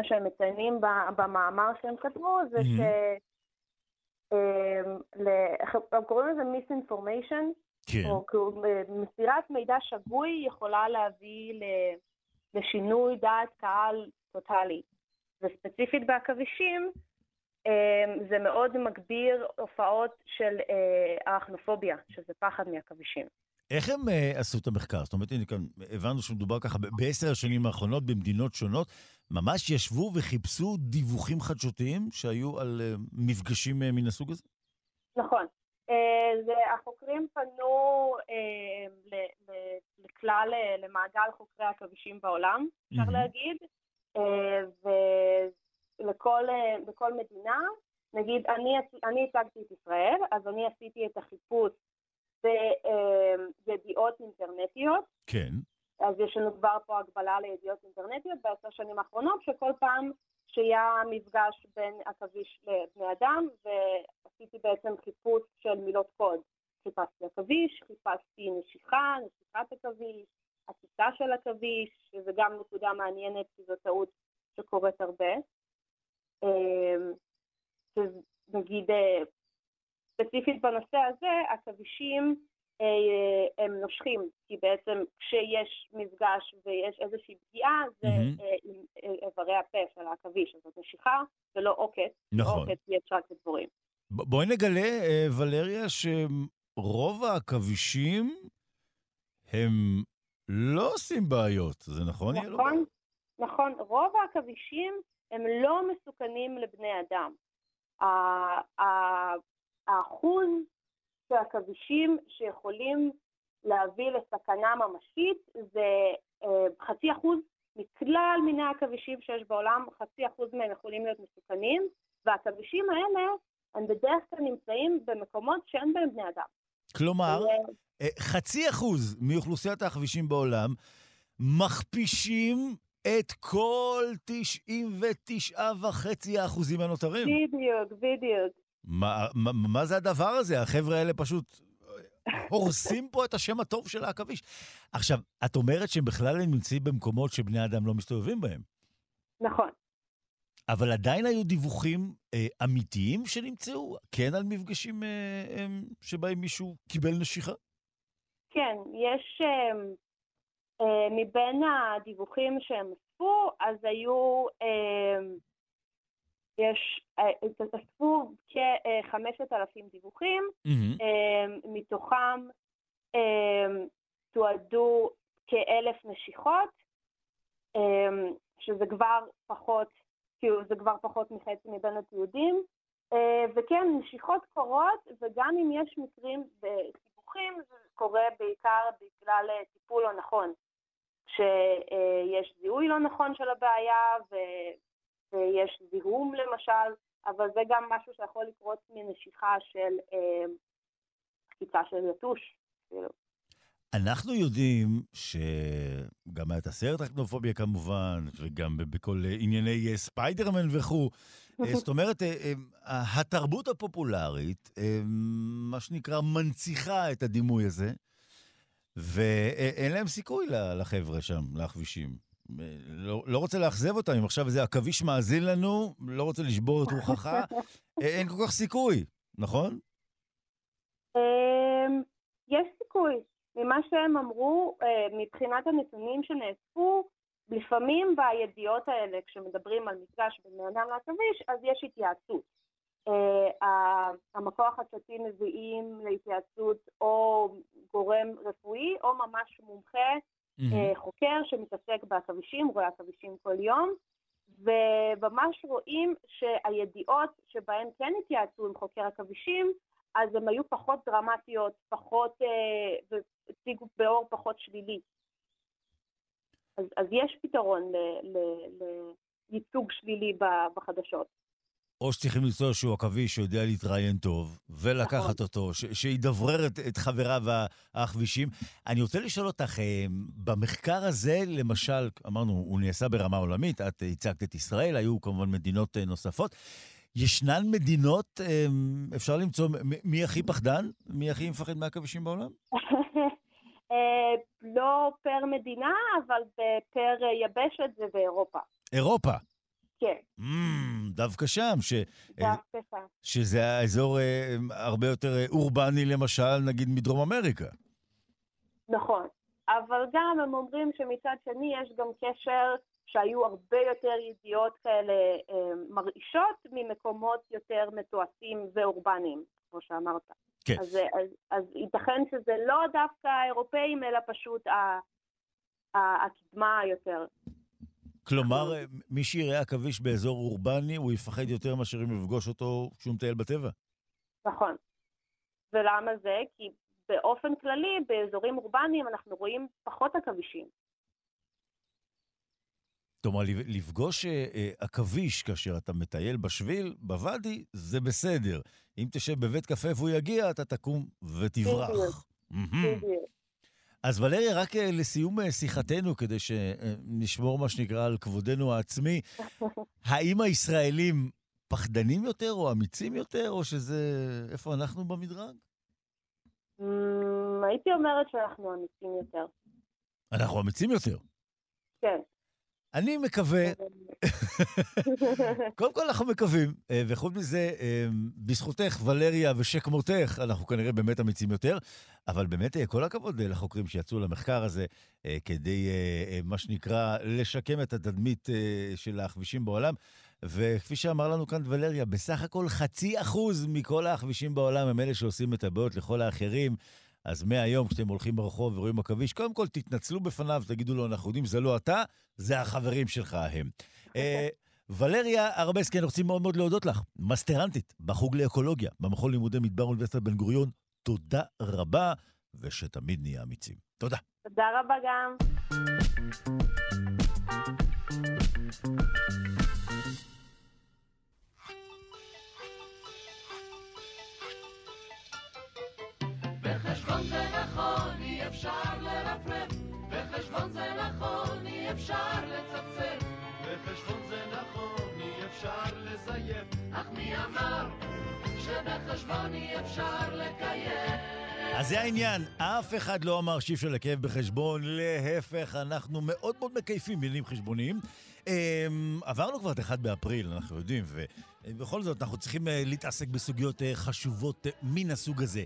אה, שהם מציינים במאמר שהם כתבו זה ש... הם קוראים לזה misinformation, כן. או כאילו מסירת מידע שגוי יכולה להביא לשינוי דעת קהל טוטאלי. וספציפית בעכבישים, זה מאוד מגביר הופעות של ארכנופוביה, שזה פחד מעכבישים. איך הם uh, עשו את המחקר? זאת אומרת, הנה כאן הבנו שמדובר ככה בעשר השנים האחרונות במדינות שונות, ממש ישבו וחיפשו דיווחים חדשותיים שהיו על uh, מפגשים uh, מן הסוג הזה? נכון. Uh, זה, החוקרים פנו uh, לכלל, uh, למעגל חוקרי עכבישים בעולם, אפשר mm-hmm. להגיד, uh, ולכל uh, מדינה, נגיד, אני, אני הצגתי את ישראל, אז אני עשיתי את החיפוש בידיעות אינטרנטיות. כן. אז יש לנו כבר פה הגבלה לידיעות אינטרנטיות בעשר שנים האחרונות, שכל פעם שהיה מפגש בין עכביש לבני אדם, ועשיתי בעצם חיפוש של מילות קוד. חיפשתי עכביש, חיפשתי נשיכה, נשיכת עכביש, עקיצה של עכביש, שזה גם נקודה מעניינת, כי זו טעות שקורית הרבה. אמ, נגיד ספציפית בנושא הזה, עכבישים אה, הם נושכים, כי בעצם כשיש מפגש ויש איזושהי פגיעה, זה mm-hmm. איברי הפה של העכביש, אז זאת נשיכה ולא עוקץ. נכון. עוקץ יש רק בדבורים. בואי נגלה, ולריה, שרוב העכבישים הם לא עושים בעיות, זה נכון? נכון, נכון. רוב העכבישים הם לא מסוכנים לבני אדם. האחוז של עכבישים שיכולים להביא לסכנה ממשית זה אה, חצי אחוז מכלל מיני העכבישים שיש בעולם, חצי אחוז מהם יכולים להיות מסוכנים, והעכבישים האלה, הם בדרך כלל נמצאים במקומות שאין בהם בני אדם. כלומר, אה, חצי אחוז מאוכלוסיית העכבישים בעולם מכפישים את כל 99.5 האחוזים הנותרים. בדיוק, בדיוק. מה, מה, מה זה הדבר הזה? החבר'ה האלה פשוט הורסים פה את השם הטוב של העכביש. עכשיו, את אומרת שהם בכלל נמצאים במקומות שבני אדם לא מסתובבים בהם. נכון. אבל עדיין היו דיווחים אה, אמיתיים שנמצאו? כן על מפגשים אה, אה, שבהם מישהו קיבל נשיכה? כן, יש... אה, אה, מבין הדיווחים שהם אספו, אז היו... אה, יש, אה, אספו כחמשת אלפים דיווחים, mm-hmm. מתוכם תועדו כאלף נשיכות, שזה כבר פחות, כאילו זה כבר פחות מחצי מבין התיעודים, וכן, נשיכות קורות, וגם אם יש מקרים בסיבוכים, זה קורה בעיקר בגלל טיפול לא נכון. כשיש זיהוי לא נכון של הבעיה, ויש זיהום למשל, אבל זה גם משהו שיכול לקרות מנשיכה של קפיצה של יתוש. כאילו. אנחנו יודעים שגם את הסרט אקנופוביה כמובן, וגם בכל ענייני ספיידרמן וכו'. זאת אומרת, התרבות הפופולרית, מה שנקרא, מנציחה את הדימוי הזה, ואין להם סיכוי לחבר'ה שם, לכבישים. לא, לא רוצה לאכזב אותם, אם עכשיו איזה עכביש מאזין לנו, לא רוצה לשבור את רוחך, אין כל כך סיכוי, נכון? אמ, יש סיכוי. ממה שהם אמרו, אה, מבחינת הנתונים שנאספו, לפעמים בידיעות האלה, כשמדברים על מפגש בין בן אדם לעכביש, אז יש התייעצות. אה, המקור החדשתי מביאים להתייעצות או גורם רפואי או ממש מומחה mm-hmm. חוקר שמתעסק בעכבישים, רואה עכבישים כל יום, וממש רואים שהידיעות שבהן כן התייעצו עם חוקר עכבישים, אז הן היו פחות דרמטיות, פחות, אה, והציגו באור פחות שלילי. אז, אז יש פתרון לייצוג שלילי בחדשות. או שצריכים למצוא שהוא עכביש שיודע להתראיין טוב, ולקחת נכון. אותו, שידברר את, את חבריו הכבישים. אני רוצה לשאול אותך, אה, במחקר הזה, למשל, אמרנו, הוא נעשה ברמה עולמית, את הצגת את ישראל, היו כמובן מדינות אה, נוספות. ישנן מדינות, אה, אפשר למצוא, מי הכי פחדן? מי הכי מפחד מהכבישים בעולם? לא פר מדינה, אבל פר יבשת זה באירופה. אירופה? כן. דווקא שם, ש... דווקא שם. שזה האזור אה, הרבה יותר אה, אורבני, למשל, נגיד מדרום אמריקה. נכון. אבל גם הם אומרים שמצד שני יש גם קשר שהיו הרבה יותר ידיעות כאלה אה, מרעישות ממקומות יותר מתועשים ואורבניים, כמו שאמרת. כן. אז, אז, אז ייתכן שזה לא דווקא האירופאים, אלא פשוט הקדמה היותר. כלומר, מי שיראה עכביש באזור אורבני, הוא יפחד יותר מאשר אם יפגוש אותו כשהוא מטייל בטבע. נכון. ולמה זה? כי באופן כללי, באזורים אורבניים אנחנו רואים פחות עכבישים. כלומר, לפגוש אה, אה, עכביש כאשר אתה מטייל בשביל, בוואדי, זה בסדר. אם תשב בבית קפה והוא יגיע, אתה תקום ותברח. בדיוק. אז ולריה, רק אה, לסיום אה, שיחתנו, כדי שנשמור מה שנקרא על כבודנו העצמי, האם הישראלים פחדנים יותר או אמיצים יותר, או שזה... איפה אנחנו במדרג? אמ, הייתי אומרת שאנחנו אמיצים יותר. אנחנו אמיצים יותר? כן. אני מקווה, קודם כל אנחנו מקווים, אה, וחוץ מזה, אה, בזכותך, ולריה ושכמותך, אנחנו כנראה באמת אמיצים יותר, אבל באמת אה, כל הכבוד לחוקרים שיצאו למחקר הזה כדי, מה שנקרא, לשקם את התדמית של הכבישים בעולם. וכפי שאמר לנו כאן ולריה, בסך הכל חצי אחוז מכל הכבישים בעולם הם אלה שעושים את הבעיות לכל האחרים. אז מהיום, כשאתם הולכים ברחוב ורואים עכביש, קודם כל תתנצלו בפניו, תגידו לו, אנחנו יודעים, זה לא אתה, זה החברים שלך הם. אה, ולריה ארבסקי, אני רוצים מאוד מאוד להודות לך, מסטרנטית בחוג לאקולוגיה, במכון לימודי מדבר אוניברסיטת בן גוריון. תודה רבה, ושתמיד נהיה אמיצים. תודה. תודה רבה גם. אפשר לצפצף, בחשבון זה נכון, אי אפשר לזייף, אך מי אמר שבחשבון אי אפשר לקיים? אז זה העניין, אף אחד לא אמר שאי אפשר לקייב בחשבון, להפך, אנחנו מאוד מאוד מקייפים מילים חשבוניים. Um, עברנו כבר את 1 באפריל, אנחנו יודעים, ובכל זאת אנחנו צריכים uh, להתעסק בסוגיות uh, חשובות uh, מן הסוג הזה.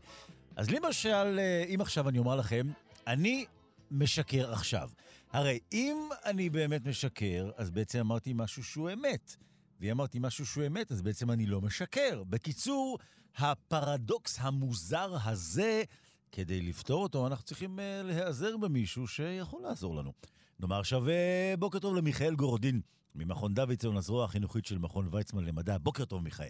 אז למשל, אם עכשיו אני אומר לכם, אני משקר עכשיו. הרי אם אני באמת משקר, אז בעצם אמרתי משהו שהוא אמת. ואם אמרתי משהו שהוא אמת, אז בעצם אני לא משקר. בקיצור, הפרדוקס המוזר הזה, כדי לפתור אותו, אנחנו צריכים uh, להיעזר במישהו שיכול לעזור לנו. נאמר עכשיו uh, בוקר טוב למיכאל גורדין, ממכון דוידסון, הזרוע החינוכית של מכון ויצמן למדע. בוקר טוב, מיכאל.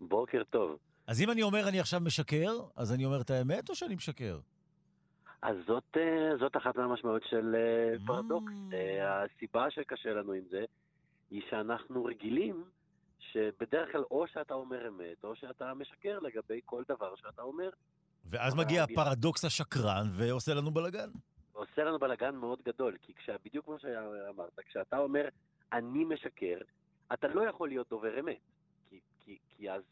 בוקר טוב. אז אם אני אומר אני עכשיו משקר, אז אני אומר את האמת או שאני משקר? אז זאת, uh, זאת אחת מהמשמעות של uh, פרדוקס. Mm. הסיבה שקשה לנו עם זה, היא שאנחנו רגילים שבדרך כלל או שאתה אומר אמת, או שאתה משקר לגבי כל דבר שאתה אומר. ואז מגיע הפרדוקס השקרן ועושה לנו בלאגן. עושה לנו בלאגן מאוד גדול, כי כשה, בדיוק כמו שאמרת, כשאתה אומר אני משקר, אתה לא יכול להיות דובר אמת, כי, כי, כי אז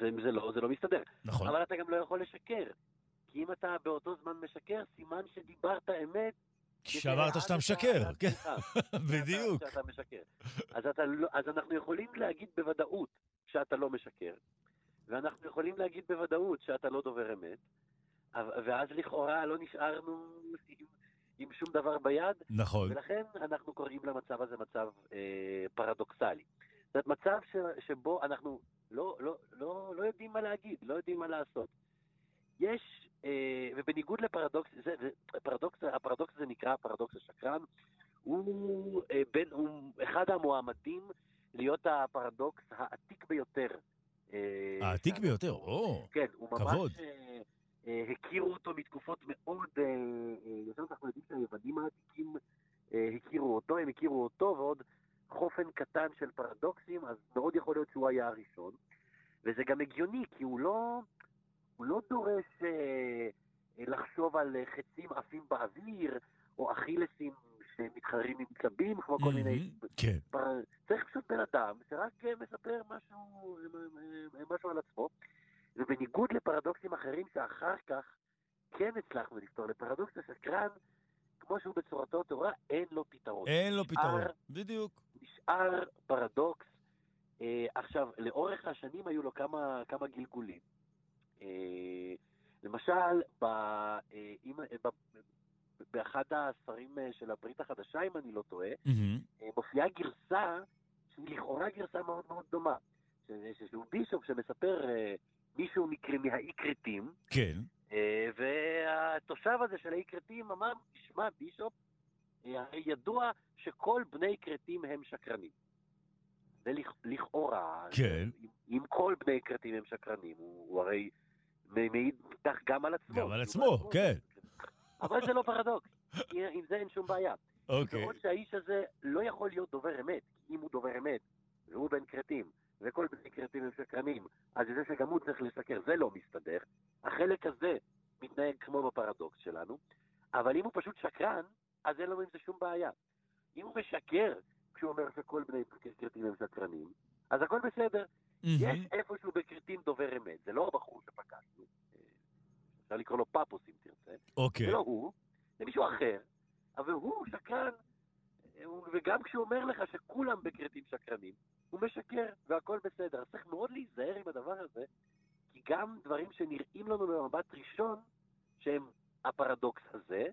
זה, זה, לא, זה לא מסתדר. נכון. אבל אתה גם לא יכול לשקר, כי אם אתה באותו זמן משקר, סימן שדיברת אמת כשאמרת שאתה משקר, כן, בדיוק. שאתה משקר. אז, אתה, לא, אז אנחנו יכולים להגיד בוודאות שאתה לא משקר, ואנחנו יכולים להגיד בוודאות שאתה לא דובר אמת, ואז לכאורה לא נשארנו עם, עם שום דבר ביד. נכון. ולכן אנחנו קוראים למצב הזה מצב אה, פרדוקסלי. זאת אומרת, מצב ש, שבו אנחנו לא, לא, לא, לא יודעים מה להגיד, לא יודעים מה לעשות. יש, אה, ובניגוד לפרדוקס, זה, פרדוקס, הפרדוקס הזה נקרא פרדוקס השקרן, הוא, אה, בין, הוא אחד המועמדים להיות הפרדוקס העתיק ביותר. אה, העתיק ביותר, או, כן, הוא ממש... כבוד. הכירו אותו מתקופות מאוד, יותר אנחנו יודעים שהיוונים העתיקים הכירו אותו, הם הכירו אותו ועוד חופן קטן של פרדוקסים, אז מאוד יכול להיות שהוא היה הראשון. וזה גם הגיוני, כי הוא לא, הוא לא דורש אה, לחשוב על חצים עפים באוויר, או אכילסים שמתחרים עם צבים, כמו כל מיני... כן. צריך פשוט בן אדם שרק מספר משהו, משהו על עצמו. ובניגוד לפרדוקסים אחרים שאחר כך כן הצלחנו לפתור, לפרדוקס השקרן, כמו שהוא בצורתו טהורה, אין לו פתרון. אין לו פתרון, בדיוק. נשאר פרדוקס. אה, עכשיו, לאורך השנים היו לו כמה, כמה גלגולים. אה, למשל, ב, אה, אם, ב, באחד הספרים אה, של הברית החדשה, אם אני לא טועה, mm-hmm. מופיעה גרסה שהיא לכאורה גרסה מאוד מאוד דומה. שהוא בישופ שמספר מישהו מהאי כרתים. כן. והתושב הזה של האי כרתים אמר, תשמע, בישופ, הרי ידוע שכל בני כרתים הם שקרנים. זה לכאורה, כן. אם, אם כל בני כרתים הם שקרנים, הוא, הוא הרי מעיד כך גם על עצמו. גם על עצמו, כן. אבל זה לא פרדוקס, עם זה אין שום בעיה. אוקיי. בעוד שהאיש הזה לא יכול להיות דובר אמת, אם הוא דובר אמת, והוא בן כרתים, וכל בני כרתים הם שקרנים, אז זה שגם הוא צריך לשקר, זה לא מסתדר. החלק הזה מתנהג כמו בפרדוקס שלנו, אבל אם הוא פשוט שקרן, אז אין לנו עם זה שום בעיה. אם הוא משקר כשהוא אומר שכל בני כרתים הם שקרנים, אז הכל בסדר. יש איפשהו בכרתים דובר אמת, זה לא הבחור שפגשנו. אפשר לקרוא לו פאפוס אם תרצה. אוקיי. זה לא הוא, זה מישהו אחר, אבל הוא שקרן, וגם כשהוא אומר לך שכולם בכרתים שקרנים, הוא משקר והכל בסדר. אז צריך מאוד להיזהר עם הדבר הזה, כי גם דברים שנראים לנו במבט ראשון, שהם הפרדוקס הזה,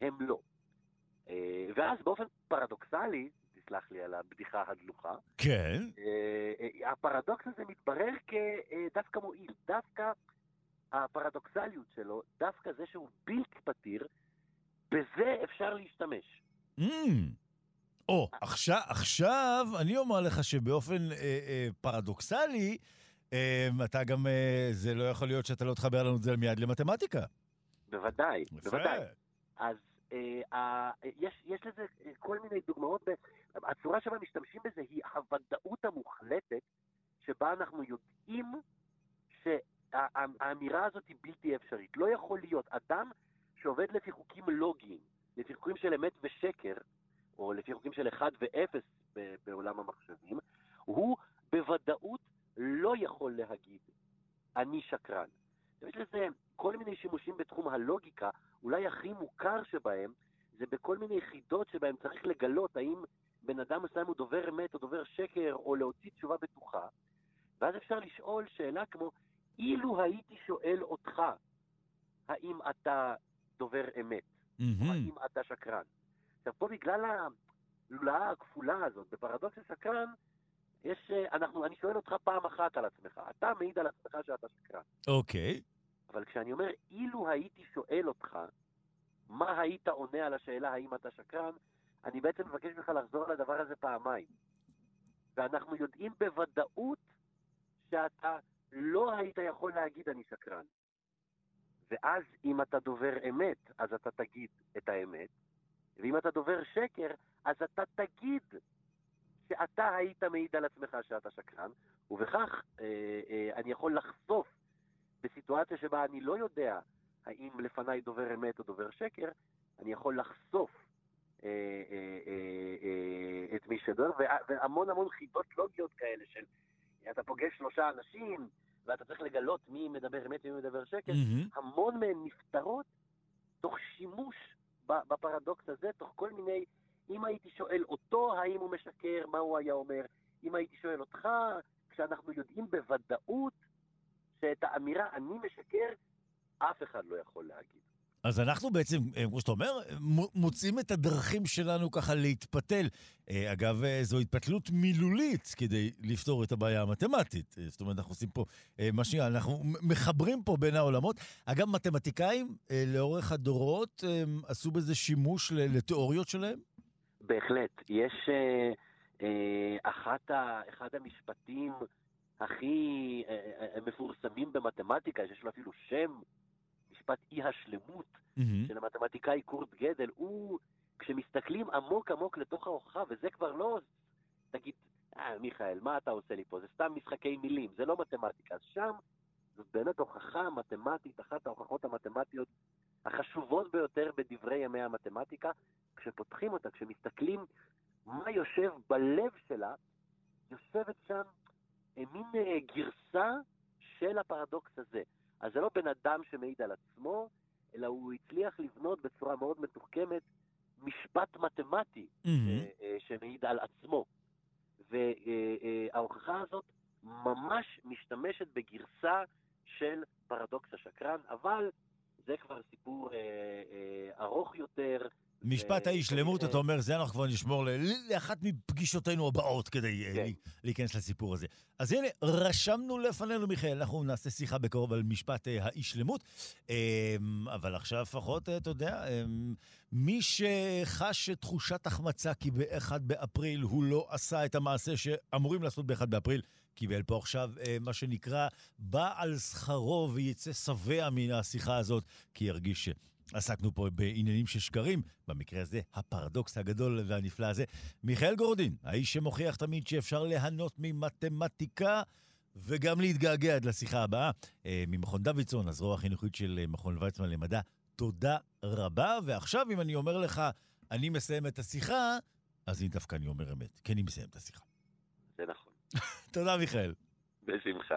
הם לא. אה, ואז באופן פרדוקסלי, תסלח לי על הבדיחה הדלוחה, כן. אה, הפרדוקס הזה מתברר כדווקא מועיל, דווקא הפרדוקסליות שלו, דווקא זה שהוא בלתי פתיר, בזה אפשר להשתמש. Mm. או, עכשיו, עכשיו אני אומר לך שבאופן אה, אה, פרדוקסלי, אה, אתה גם, אה, זה לא יכול להיות שאתה לא תחבר לנו את זה מיד למתמטיקה. בוודאי, יפה. בוודאי. אז אה, אה, יש, יש לזה כל מיני דוגמאות, הצורה שבה משתמשים בזה היא הוודאות המוחלטת, שבה אנחנו יודעים ש... האמירה הזאת היא בלתי אפשרית. לא יכול להיות אדם שעובד לפי חוקים לוגיים, לפי חוקים של אמת ושקר, או לפי חוקים של 1 ו-0 בעולם המחשבים, הוא בוודאות לא יכול להגיד, אני שקרן. יש לזה כל מיני שימושים בתחום הלוגיקה, אולי הכי מוכר שבהם, זה בכל מיני יחידות שבהם צריך לגלות האם בן אדם מסוים הוא דובר אמת או דובר שקר, או להוציא תשובה בטוחה, ואז אפשר לשאול שאלה כמו, אילו הייתי שואל אותך, האם אתה דובר אמת, mm-hmm. או האם אתה שקרן. עכשיו, פה בגלל הלולאה הכפולה הזאת, בפרדוקס השקרן, יש, אה, אנחנו, אני שואל אותך פעם אחת על עצמך, אתה מעיד על עצמך שאתה שקרן. אוקיי. Okay. אבל כשאני אומר, אילו הייתי שואל אותך, מה היית עונה על השאלה האם אתה שקרן, אני בעצם מבקש ממך לחזור על הדבר הזה פעמיים. ואנחנו יודעים בוודאות שאתה לא היית יכול להגיד אני שקרן. ואז אם אתה דובר אמת, אז אתה תגיד את האמת, ואם אתה דובר שקר, אז אתה תגיד שאתה היית מעיד על עצמך שאתה שקרן, ובכך אה, אה, אני יכול לחשוף בסיטואציה שבה אני לא יודע האם לפניי דובר אמת או דובר שקר, אני יכול לחשוף את מי שדובר, והמון המון חידות לוגיות כאלה של אתה פוגש שלושה אנשים, ואתה צריך לגלות מי מדבר אמת ומי מדבר שקר. המון מהן נפתרות תוך שימוש בפרדוקס הזה, תוך כל מיני, אם הייתי שואל אותו האם הוא משקר, מה הוא היה אומר, אם הייתי שואל אותך, כשאנחנו יודעים בוודאות שאת האמירה אני משקר, אף אחד לא יכול להגיד. אז אנחנו בעצם, אה, כמו שאתה אומר, מוצאים את הדרכים שלנו ככה להתפתל. אה, אגב, אה, זו התפתלות מילולית כדי לפתור את הבעיה המתמטית. זאת אומרת, אנחנו עושים פה, מה שנראה, אנחנו מחברים פה בין העולמות. אגב, מתמטיקאים לאורך הדורות עשו בזה שימוש לתיאוריות שלהם? בהחלט. יש אחת ה, אחד המשפטים הכי מפורסמים במתמטיקה, שיש לו אפילו שם, משפט אי השלמות mm-hmm. של המתמטיקאי קורט גדל, הוא, כשמסתכלים עמוק עמוק לתוך ההוכחה, וזה כבר לא, תגיד, אה, מיכאל, מה אתה עושה לי פה? זה סתם משחקי מילים, זה לא מתמטיקה. אז שם זאת באמת הוכחה מתמטית, אחת ההוכחות המתמטיות החשובות ביותר בדברי ימי המתמטיקה. כשפותחים אותה, כשמסתכלים מה יושב בלב שלה, יושבת שם אה, מין אה, גרסה של הפרדוקס הזה. אז זה לא בן אדם שמעיד על עצמו, אלא הוא הצליח לבנות בצורה מאוד מתוחכמת משפט מתמטי mm-hmm. שמעיד על עצמו. וההוכחה הזאת ממש משתמשת בגרסה של פרדוקס השקרן, אבל זה כבר סיפור אה, אה, ארוך יותר, משפט האי שלמות, אתה אומר, זה אנחנו כבר נשמור לאחת מפגישותינו הבאות כדי אה, כן. להיכנס לסיפור הזה. אז הנה, רשמנו לפנינו, מיכאל, אנחנו נעשה שיחה בקרוב על משפט אה, האי שלמות, אמ, אבל עכשיו לפחות, אה, אתה יודע, אמ, מי שחש תחושת החמצה כי ב-1 באפריל הוא לא עשה את המעשה שאמורים לעשות ב-1 באפריל, קיבל פה עכשיו מה שנקרא, בא על שכרו ויצא שבע מן השיחה הזאת, כי ירגיש עסקנו פה בעניינים של שקרים, במקרה הזה הפרדוקס הגדול והנפלא הזה. מיכאל גורדין, האיש שמוכיח תמיד שאפשר ליהנות ממתמטיקה וגם להתגעגע עד לשיחה הבאה, אה, ממכון דוידסון, הזרוע החינוכית של אה, מכון ויצמן למדע. תודה רבה, ועכשיו אם אני אומר לך, אני מסיים את השיחה, אז אני דווקא אני אומר אמת, כי אני מסיים את השיחה. זה נכון. תודה, מיכאל. בשמחה.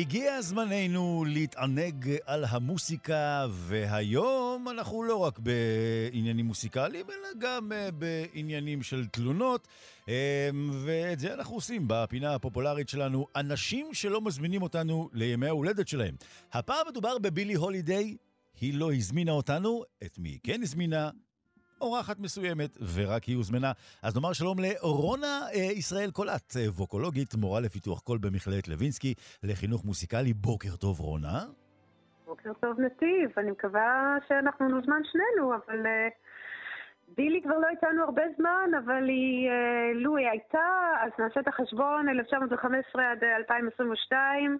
הגיע זמננו להתענג על המוסיקה, והיום אנחנו לא רק בעניינים מוסיקליים, אלא גם אה, בעניינים של תלונות, אה, ואת זה אנחנו עושים בפינה הפופולרית שלנו, אנשים שלא מזמינים אותנו לימי ההולדת שלהם. הפעם מדובר בבילי הולידיי, היא לא הזמינה אותנו, את מי כן הזמינה? אורחת מסוימת, ורק היא הוזמנה. אז נאמר שלום לרונה אה, ישראל קולט, אה, ווקולוגית, מורה לפיתוח קול במכללת לוינסקי, לחינוך מוסיקלי. בוקר טוב, רונה. בוקר טוב, נתיב. אני מקווה שאנחנו נוזמן שנינו, אבל... אה... בילי כבר לא איתנו הרבה זמן, אבל היא, אה, לו היא הייתה, אז נעשה את החשבון, 1915 עד 2022.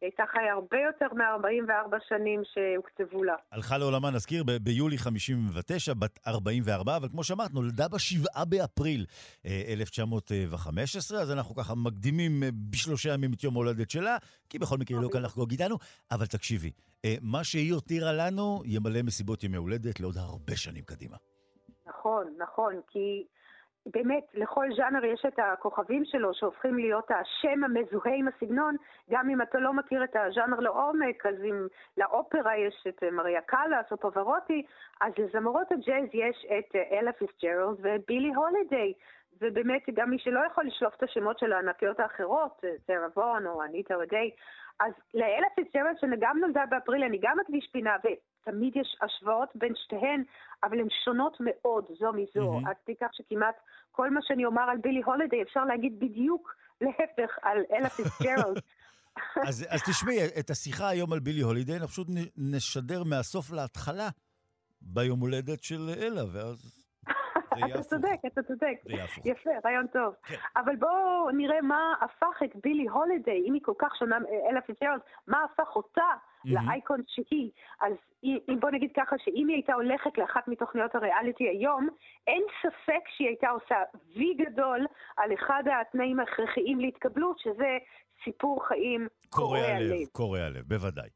היא הייתה חיה הרבה יותר מ-44 שנים שהוקצבו לה. הלכה לעולמה, נזכיר, ב- ביולי 59, בת 44, אבל כמו שאמרת, נולדה ב-7 באפריל אה, 1915, אז אנחנו ככה מקדימים אה, בשלושה ימים את יום ההולדת שלה, כי בכל מקרה היא לא כאן לחגוג איתנו. אבל תקשיבי, אה, מה שהיא הותירה לנו ימלא מסיבות ימי הולדת לעוד הרבה שנים קדימה. נכון, נכון, כי באמת לכל ז'אנר יש את הכוכבים שלו שהופכים להיות השם המזוהה עם הסגנון, גם אם אתה לא מכיר את הז'אנר לעומק, אז אם לאופרה יש את מריה קאלאס או פווארוטי, אז לזמרות הג'אז יש את אלה פיצג'רלד ובילי הולידיי. ובאמת גם מי שלא יכול לשלוף את השמות של הענקיות האחרות, שרה וון או אניטה או'דיי, אז לאלה פיצג'רלד שגם נולדה באפריל, אני גם אקדיש פינה, ותמיד יש השוואות בין שתיהן, אבל הן שונות מאוד זו מזו, Mhm. עד כדי כך שכמעט כל מה שאני אומר על בילי הולידיי אפשר להגיד בדיוק להפך על אלה פיצג'רלד. אז, אז תשמעי, את השיחה היום על בילי הולידיי, אנחנו פשוט נשדר מהסוף להתחלה ביום הולדת של אלה, ואז אתה. צודק, אתה צודק. יפה, רעיון טוב. כן. אבל בואו נראה מה הפך את בילי הולידיי, אם היא כל כך שונה מאלה פיצ'רלד, מה הפך אותה מהמם. לאייקון שהיא. אז אם אם בוא נגיד ככה, שאם היא הייתה הולכת לאחת מתוכניות הריאליטי היום, אין ספק שהיא הייתה עושה וי גדול על אחד התנאים ההכרחיים להתקבלות, שזה סיפור חיים קורע לב, קורע לב, בוודאי.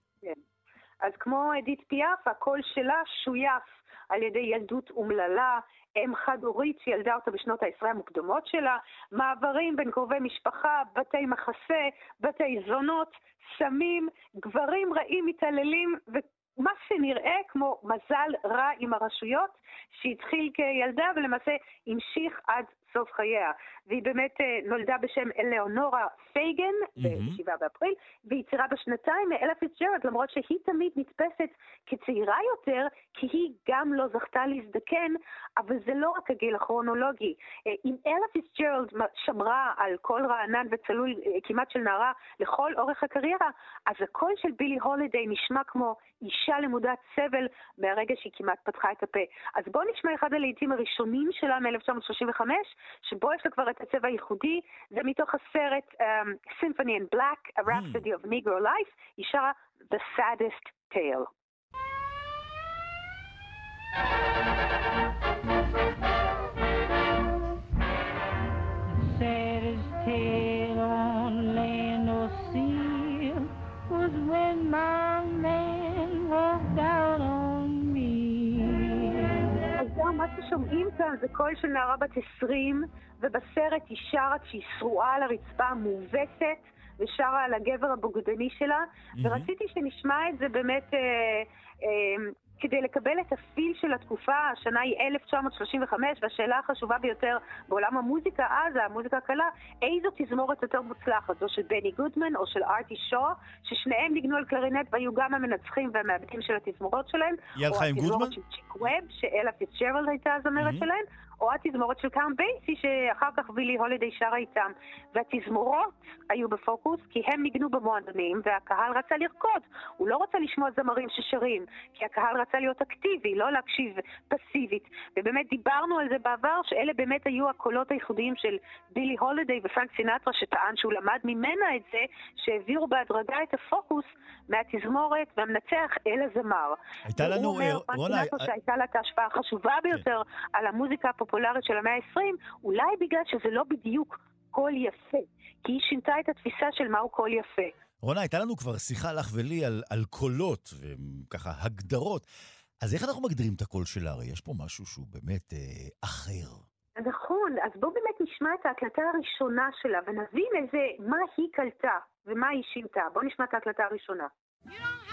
אז כמו אדית פיאף, הקול שלה שויף על ידי ילדות אומללה, אם חד-הורית שילדה אותה בשנות העשרה המוקדמות שלה, מעברים בין קרובי משפחה, בתי מחסה, בתי זונות, סמים, גברים רעים מתעללים, ומה שנראה כמו מזל רע עם הרשויות, שהתחיל כילדה ולמעשה המשיך עד סוף חייה. והיא באמת אה, נולדה בשם אלאונורה פייגן, מהמם. ב-7 באפריל, והיא צעירה בשנתיים מאלה פיצג'רלד, למרות שהיא תמיד נתפסת כצעירה יותר, כי היא גם לא זכתה להזדקן, אבל זה לא רק הגיל הכרונולוגי. אה, אם אלה פיצג'רלד שמרה על קול רענן וצלול אה, כמעט של נערה לכל אורך הקריירה, אז הקול של בילי הולידיי נשמע כמו אישה למודת סבל מהרגע שהיא כמעט פתחה את הפה. אז בואו נשמע אחד הלהיטים הראשונים שלה מ-1935, שבו יש לה כבר את הצבע הייחודי, זה מתוך הסרט um, Symphony in Black, A Rhapsody of Negro Life, היא שרה The Saddest Tale. saddest ששומעים כאן זה קול של נערה בת 20, ובסרט היא שרה כשהיא שרועה על הרצפה מובסת, ושרה על הגבר הבוגדני שלה, ורציתי שנשמע את זה באמת... אה, אה, כדי לקבל את ה feel של התקופה, השנה היא 1935, והשאלה החשובה ביותר בעולם המוזיקה אז, המוזיקה הקלה, איזו תזמורת יותר מוצלחת, זו של בני גודמן או של ארטי שו, ששניהם ניגנו על קלרינט והיו גם המנצחים והמעבדים של התזמורות שלהם. היא הלכה עם או גודמן? התזמורת של צ'יק ווב, שאלה פיצג'רלד הייתה הזמרת Mhm. שלהם, או התזמורת של קאונט בייסי, שאחר כך בילי הולידיי שרה איתם. והתזמורות היו בפוקוס, כי הם ניגנו במועדונים, והקהל רצה לרקוד. הוא לא רצה לשמוע זמרים ששרים, כי הקהל רצה להיות אקטיבי, לא להקשיב פסיבית. ובאמת דיברנו על זה בעבר, שאלה באמת היו הקולות הייחודיים של בילי הולידיי ופרנק סינטרה, שטען שהוא למד ממנה את זה, שהעבירו בהדרגה את הפוקוס מהתזמורת והמנצח אל הזמר. הייתה לנו, הוא אומר, פרנק סינטרה אה, שהייתה לה את ההשפעה החשובה ביותר על המוזיקה הפופולרית של המאה ה-20, אולי בגלל שזה לא בדיוק קול יפה, כי היא שינתה את התפיסה של מהו קול יפה. רונה, הייתה לנו כבר שיחה לך ולי על, על קולות, וככה הגדרות. אז איך אנחנו מגדירים את הקול שלה? הרי יש פה משהו שהוא באמת אה, אחר. נכון, אז בואו באמת נשמע את ההקלטה הראשונה שלה ונבין איזה, מה היא הקליטה ומה היא שינתה. בואו נשמע את ההקלטה הראשונה. You don't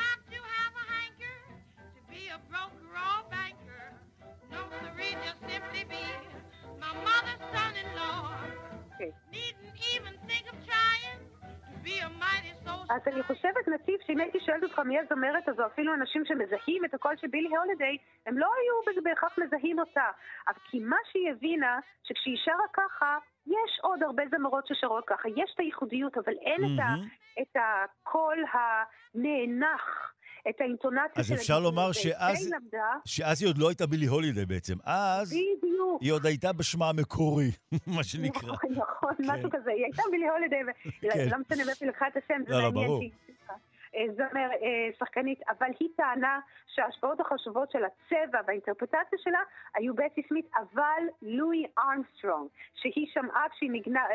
אז אני חושבת, נתיב, שאם הייתי שואלת אותך מי הזמרת הזו, אפילו אנשים שמזהים את הקול של בילי הולידיי, הם לא היו בהכרח מזהים אותה. אבל כי מה שהיא הבינה, שכשהיא שרה ככה, יש עוד הרבה זמרות ששרות ככה. יש את הייחודיות, אבל אין את, ה. את הקול הנאנח, את האינטונציה אז של אפשר הגיבוי. לומר שאז- למדה, שאז היא עוד לא הייתה בילי הולידיי בעצם. אז בדיוק. היא עוד הייתה בשמה המקורי, מה שנקרא. נכון, נכון, כן. משהו כזה. היא הייתה בילי הולידיי, כן. ולא משנה מאיפה היא לקחה את השם, זה לא, לא, מעניין הצליחה. זמר, שחקנית, אבל היא טענה שההשפעות החשובות של הצבע והאינטרפטציה שלה היו בטי סמית, אבל לואי ארמסטרונג, שהיא שמעה כשהיא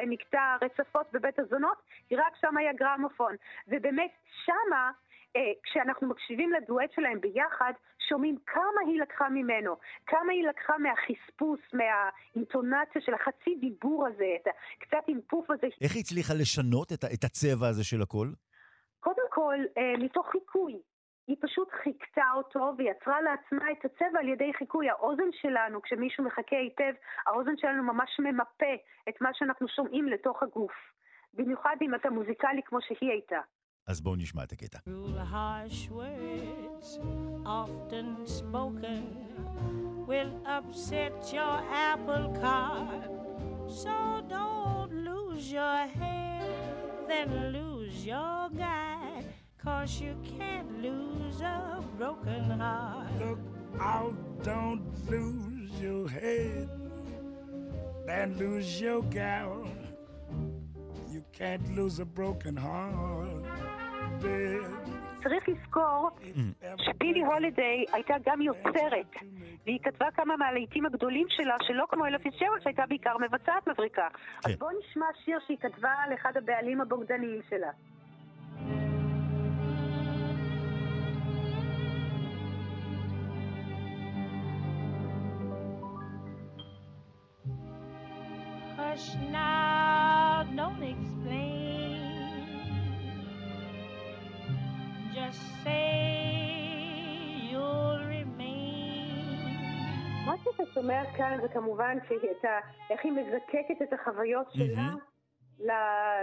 נקטה רצפות בבית הזונות, היא רק שם היה גרמופון. ובאמת, שמה... אה, כשאנחנו מקשיבים לדואט שלהם ביחד, שומעים כמה היא לקחה ממנו, כמה היא לקחה מהחספוס, מהאינטונציה של החצי דיבור הזה, את הקצת אינפוף הזה. איך היא הצליחה לשנות את, את הצבע הזה של הקול? קודם כל, אה, מתוך חיקוי. היא פשוט חיכתה אותו ויצרה לעצמה את הצבע על ידי חיקוי. האוזן שלנו, כשמישהו מחכה היטב, האוזן שלנו ממש ממפה את מה שאנחנו שומעים לתוך הגוף. במיוחד אם אתה מוזיקלי כמו שהיא הייתה. אז בואו נשמע את הקטע. will upset your apple cart. So don't lose your head, then lose your guy. Cause you can't lose a broken heart. Look out, don't lose your head, then lose your gal. You can't lose a broken heart. צריך לזכור שבילי הולידיי הייתה גם יוצרת, והיא כתבה כמה מהלהיטים הגדולים שלה, שלא כמו אלף פיצ'רל, שהייתה בעיקר מבצעת מבריקה. אז כן. בואו נשמע שיר שהיא כתבה לאחד הבעלים הבוגדניים שלה. Hush now, don't explain. Just say you'll remain. מה שאתה שומע כאן זה כמובן שאתה, איך היא מזקקת את החוויות שלה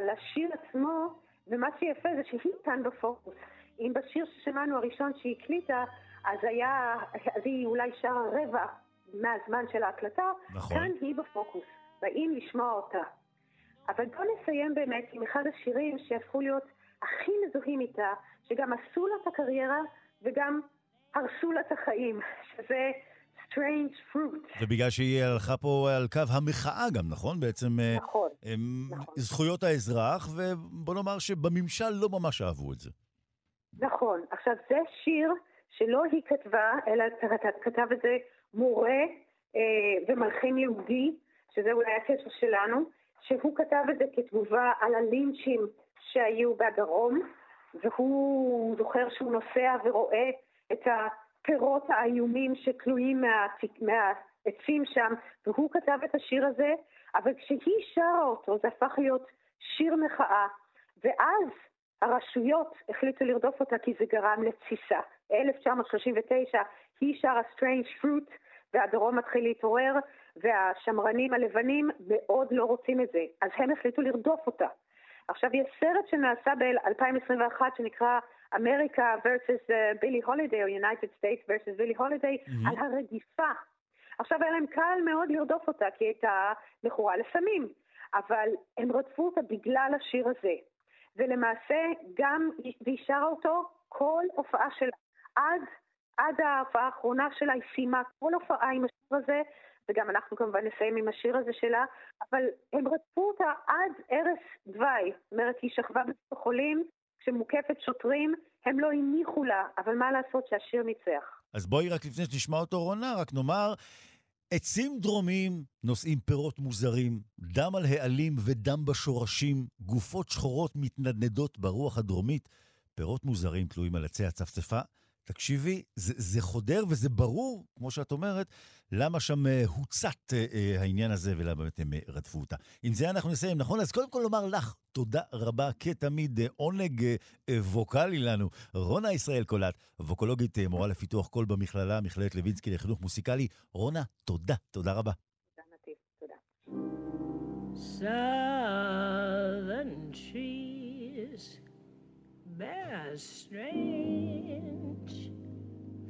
לשיר עצמו, ומה שיפה זה שהיא כאן בפוקוס. אם בשיר ששמענו הראשון שהיא הקליטה, אז היה, אז היא אולי שרה רבע מהזמן של ההקלטה, נכון. כאן היא בפוקוס. באים לשמוע אותה. אבל בואו נסיים באמת עם אחד השירים שהפכו להיות הכי מזוהים איתה, שגם עשו לה את הקריירה וגם הרסו לה את החיים, שזה Strange Fruit. ובגלל שהיא הלכה פה על קו המחאה גם, נכון? בעצם... אה, נכון, הם, נכון. זכויות האזרח, ובוא נאמר שבממשל לא ממש אהבו את זה. נכון. עכשיו, זה שיר שלא היא כתבה, אלא כתב את זה מורה אה, ומלחין יהודי, שזה אולי הקשר שלנו, שהוא כתב את זה כתגובה על הלינצ'ים שהיו בדרום, והוא זוכר שהוא נוסע ורואה את הפירות האיומים שתלויים מהעצים מה, שם, והוא כתב את השיר הזה, אבל כשהיא שרה אותו זה הפך להיות שיר מחאה, ואז הרשויות החליטו לרדוף אותה כי זה גרם לתסיסה. 1939 היא שרה Strange Fruit והדרום מתחיל להתעורר, והשמרנים הלבנים מאוד לא רוצים את זה, אז הם החליטו לרדוף אותה. עכשיו, יש סרט שנעשה ב-2021 שנקרא אמריקה versus בילי הולידיי, או United States versus בילי הולידיי, mm-hmm. על הרדיפה. עכשיו, היה להם קל מאוד לרדוף אותה, כי היא הייתה מכורה לסמים, אבל הם רדפו אותה בגלל השיר הזה. ולמעשה, גם, והיא שרה אותו כל הופעה שלה. עד, עד ההופעה האחרונה שלה היא סיימה כל הופעה עם השיר הזה, וגם אנחנו כמובן נסיים עם השיר הזה שלה, אבל הם רדפו אותה עד ערש דווי. זאת אומרת, היא שכבה בבית החולים, כשמוקפת שוטרים, הם לא הניחו לה, אבל מה לעשות שהשיר ניצח. אז בואי רק לפני שתשמע אותו רונה, רק נאמר, עצים דרומיים נושאים פירות מוזרים, דם על העלים ודם בשורשים, גופות שחורות מתנדנדות ברוח הדרומית, פירות מוזרים תלויים על עצי הצפצפה. תקשיבי, זה, זה חודר וזה ברור, כמו שאת אומרת, למה שם אה, הוצת אה, אה, העניין הזה ולמה באמת הם רדפו אותה. עם זה אנחנו נסיים, נכון? אז קודם כל לומר לך תודה רבה, כתמיד עונג ווקאלי לנו. רונה ישראל קולט, ווקולוגית מורה לפיתוח קול במכללה, מכללת לוינסקי לחינוך מוסיקלי. רונה, תודה, תודה רבה. Southern trees bear strange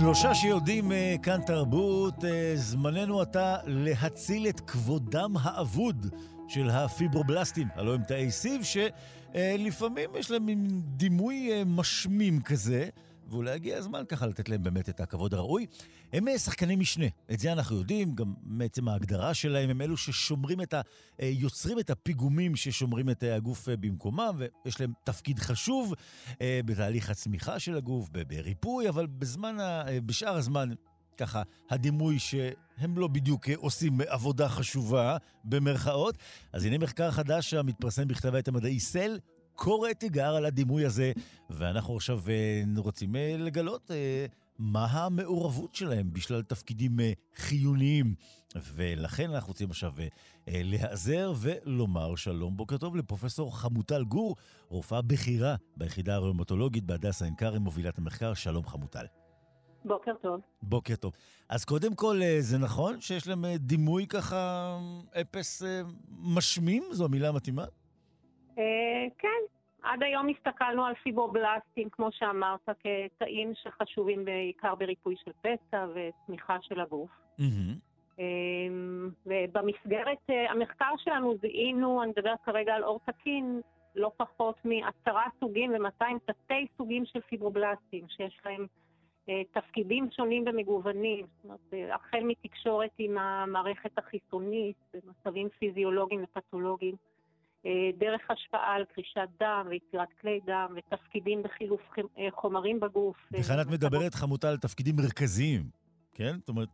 שלושה שיודעים אה, כאן תרבות, אה, זמננו עתה להציל את כבודם האבוד של הפיברובלסטים, הלוא הם תאי סיב שלפעמים יש להם מין דימוי אה, משמים כזה. ואולי הגיע הזמן ככה לתת להם באמת את הכבוד הראוי. הם אה, שחקני משנה, את זה אנחנו יודעים, גם מעצם ההגדרה שלהם, הם אלו ששומרים את ה... אה, יוצרים את הפיגומים ששומרים את הגוף אה, במקומם, ויש להם תפקיד חשוב בתהליך הצמיחה של הגוף, בריפוי, אבל בזמן, ה... בשאר הזמן ככה הדימוי שהם לא בדיוק עושים עבודה חשובה, במרכאות. אז הנה מחקר חדש המתפרסם בכתב העת המדעי סל, קורא תיגר על הדימוי הזה, ואנחנו עכשיו אה, רוצים אה, לגלות אה, מה המעורבות שלהם בשלל תפקידים חיוניים. ולכן אנחנו רוצים עכשיו להיעזר ולומר שלום, בוקר טוב לפרופסור חמוטל גור, רופאה בכירה ביחידה הראומטולוגית בהדסה עין כרם, מובילת המחקר. שלום חמוטל. בוקר טוב. בוקר טוב. אז קודם כל, זה נכון שיש להם דימוי ככה אפס משמים? זו המילה המתאימה? אה, כן, עד היום הסתכלנו על פיברובלסטים, כמו שאמרת, כתאים שחשובים בעיקר בריפוי של פצע וצמיחה של הגוף. אה, ובמסגרת אה, המחקר שלנו זיהינו, אני מדברת כרגע על אור תקין, לא פחות מעשרה סוגים ו-200 תתי סוגים של פיברובלסטים, שיש להם תפקידים שונים ומגוונים, זאת אומרת, החל מתקשורת עם המערכת החיסונית, במצבים פיזיולוגיים ופתולוגיים. אה, דרך השפעה על קרישת דם ויצירת כלי דם ותפקידים בחילוף אה, חומרים בגוף. וכאן את מדברת חמותה על תפקידים מרכזיים, כן? זאת אומרת,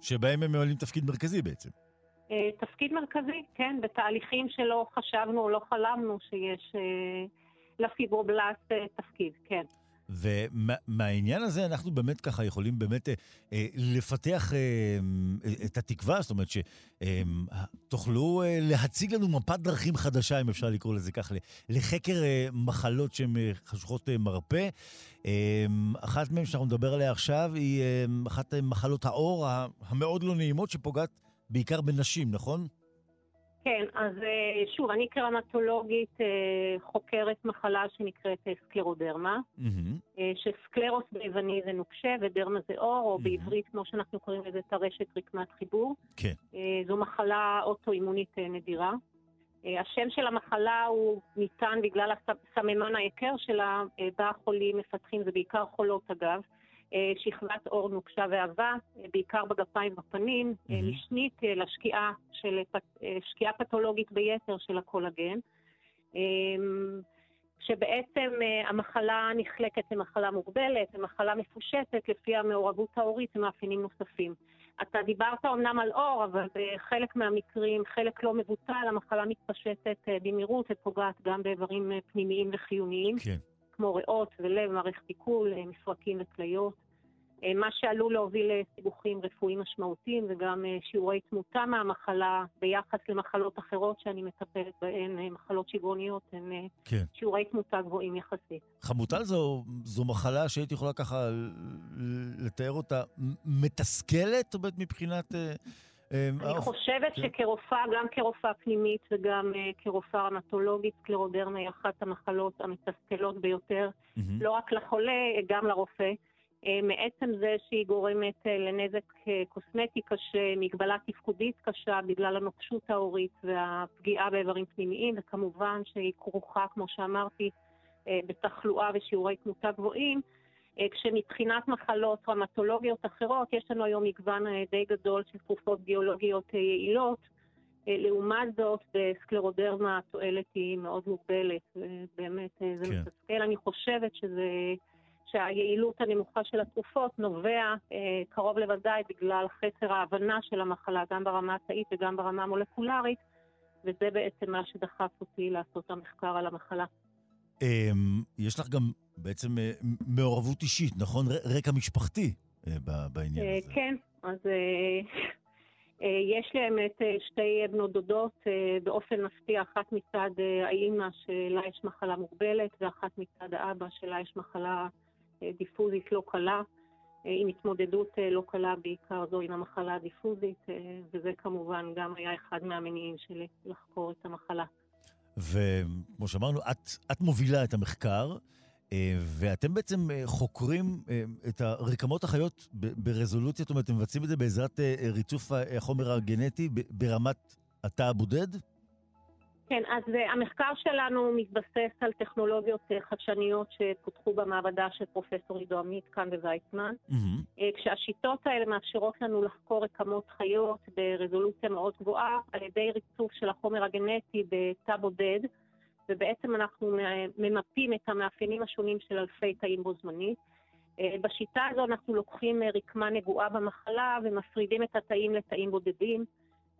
שבהם הם ממלאים תפקיד מרכזי בעצם. אה, תפקיד מרכזי, כן, בתהליכים שלא חשבנו או לא חלמנו שיש לפיברובלסט תפקיד, כן. ומהעניין הזה אנחנו באמת ככה יכולים באמת אה, אה, לפתח אה, את התקווה, זאת אומרת שתוכלו אה, להציג לנו מפת דרכים חדשה, אם אפשר לקרוא לזה כך, לחקר אה, מחלות שהן אה, חשוכות אה, מרפא. אה, אחת מהן שאנחנו נדבר עליה עכשיו היא אה, אחת מחלות העור המאוד לא נעימות שפוגעת בעיקר בנשים, נכון? כן, אז אה, שוב, אני קרמטולוגית אה, חוקרת מחלה שנקראת אה, סקלרודרמה, mm-hmm. שסקלרוס ביווני זה נוקשה ודרמה זה אור, או mm-hmm. בעברית, כמו שאנחנו קוראים לזה, טרשת רקמת חיבור. כן. זו מחלה אוטואימונית נדירה. השם של המחלה הוא ניתן בגלל הסממן ההיכר שלה, בה החולים מפתחים, זה בעיקר חולות אגב, שכבת עור נוקשה ועבה, אה, בעיקר בגפיים בפנים, mm-hmm. משנית לשקיעה של, שקיעה פתולוגית ביתר של הקולגן. שבעצם המחלה נחלקת למחלה מוגבלת, למחלה מפושטת, לפי המעורבות ההורית ומאפיינים נוספים. אתה דיברת אמנם על אור, אבל בחלק מהמקרים, חלק לא מבוטל, המחלה מתפשטת במהירות ופוגעת גם באיברים פנימיים וחיוניים. כן. כמו ריאות ולב, מערכת עיכול, אה, מפרקים וכליות. אה, מה שעלול להוביל לסיבוכים רפואיים משמעותיים וגם אה, שיעורי תמותה מהמחלה ביחס למחלות אחרות שאני מטפלת בהן, מחלות שגרוניות, הן כן. שיעורי תמותה גבוהים יחסית. חמוטל זו, זו מחלה שהייתי יכולה ככה לתאר אותה מתסכלת, זאת אומרת, מבחינת... אמ, אני חושבת כן. שכרופאה, גם כרופאה פנימית וגם uh, כרופאה רמטולוגית, סקלרודרמה היא אחת המחלות המתסכלות ביותר. לא רק לחולה, גם לרופא. מעצם זה שהיא גורמת לנזק קוסמטי קשה, מגבלה תפקודית קשה בגלל הנוקשות ההורית והפגיעה באיברים פנימיים, וכמובן שהיא כרוכה, כמו שאמרתי, בתחלואה ושיעורי תמותה גבוהים. אה, כשמבחינת מחלות טראומטולוגיות אחרות, יש לנו היום מגוון אה, די גדול של תרופות ביולוגיות אה, יעילות. לעומת זאת, בסקלרודרמה התועלת היא מאוד מוגבלת, ובאמת זה כן. מתסכל. אני חושבת שזה, שהיעילות הנמוכה של התרופות נובע קרוב לוודאי בגלל חסר ההבנה של המחלה, גם ברמה התאית וגם ברמה המולקולרית, וזה בעצם מה שדחף אותי לעשות את המחקר על המחלה. אמ, יש לך גם בעצם אה, מעורבות אישית, נכון? רקע משפחתי אה, בעניין הזה. כן, אז יש לי האמת שתי בנות דודות, באופן מפתיע, אחת מצד האימא שלה יש מחלה מוגבלת, ואחת מצד האבא שלה יש מחלה דיפוזית לא קלה. עם התמודדות לא קלה, בעיקר זו עם המחלה הדיפוזית, וזה כמובן גם היה אחד מהמניעים שלי לחקור את המחלה. וכמו שאמרנו, את, את מובילה את המחקר. ואתם בעצם חוקרים את הרקמות החיות ברזולוציה, זאת אומרת, אתם מבצעים את זה בעזרת ריצוף החומר הגנטי ברמת התא הבודד? כן, אז uh, המחקר שלנו מתבסס על טכנולוגיות uh, חדשניות שפותחו במעבדה של פרופסור עידו עמית כאן בוויצמן, mm-hmm. uh, כשהשיטות האלה מאפשרות לנו לחקור רקמות חיות ברזולוציה מאוד גבוהה על ידי ריצוף של החומר הגנטי בתא בודד, ובעצם אנחנו ממפים את המאפיינים השונים של אלפי תאים בו זמנית. בשיטה הזו אנחנו לוקחים רקמה נגועה במחלה ומפרידים את התאים לתאים בודדים.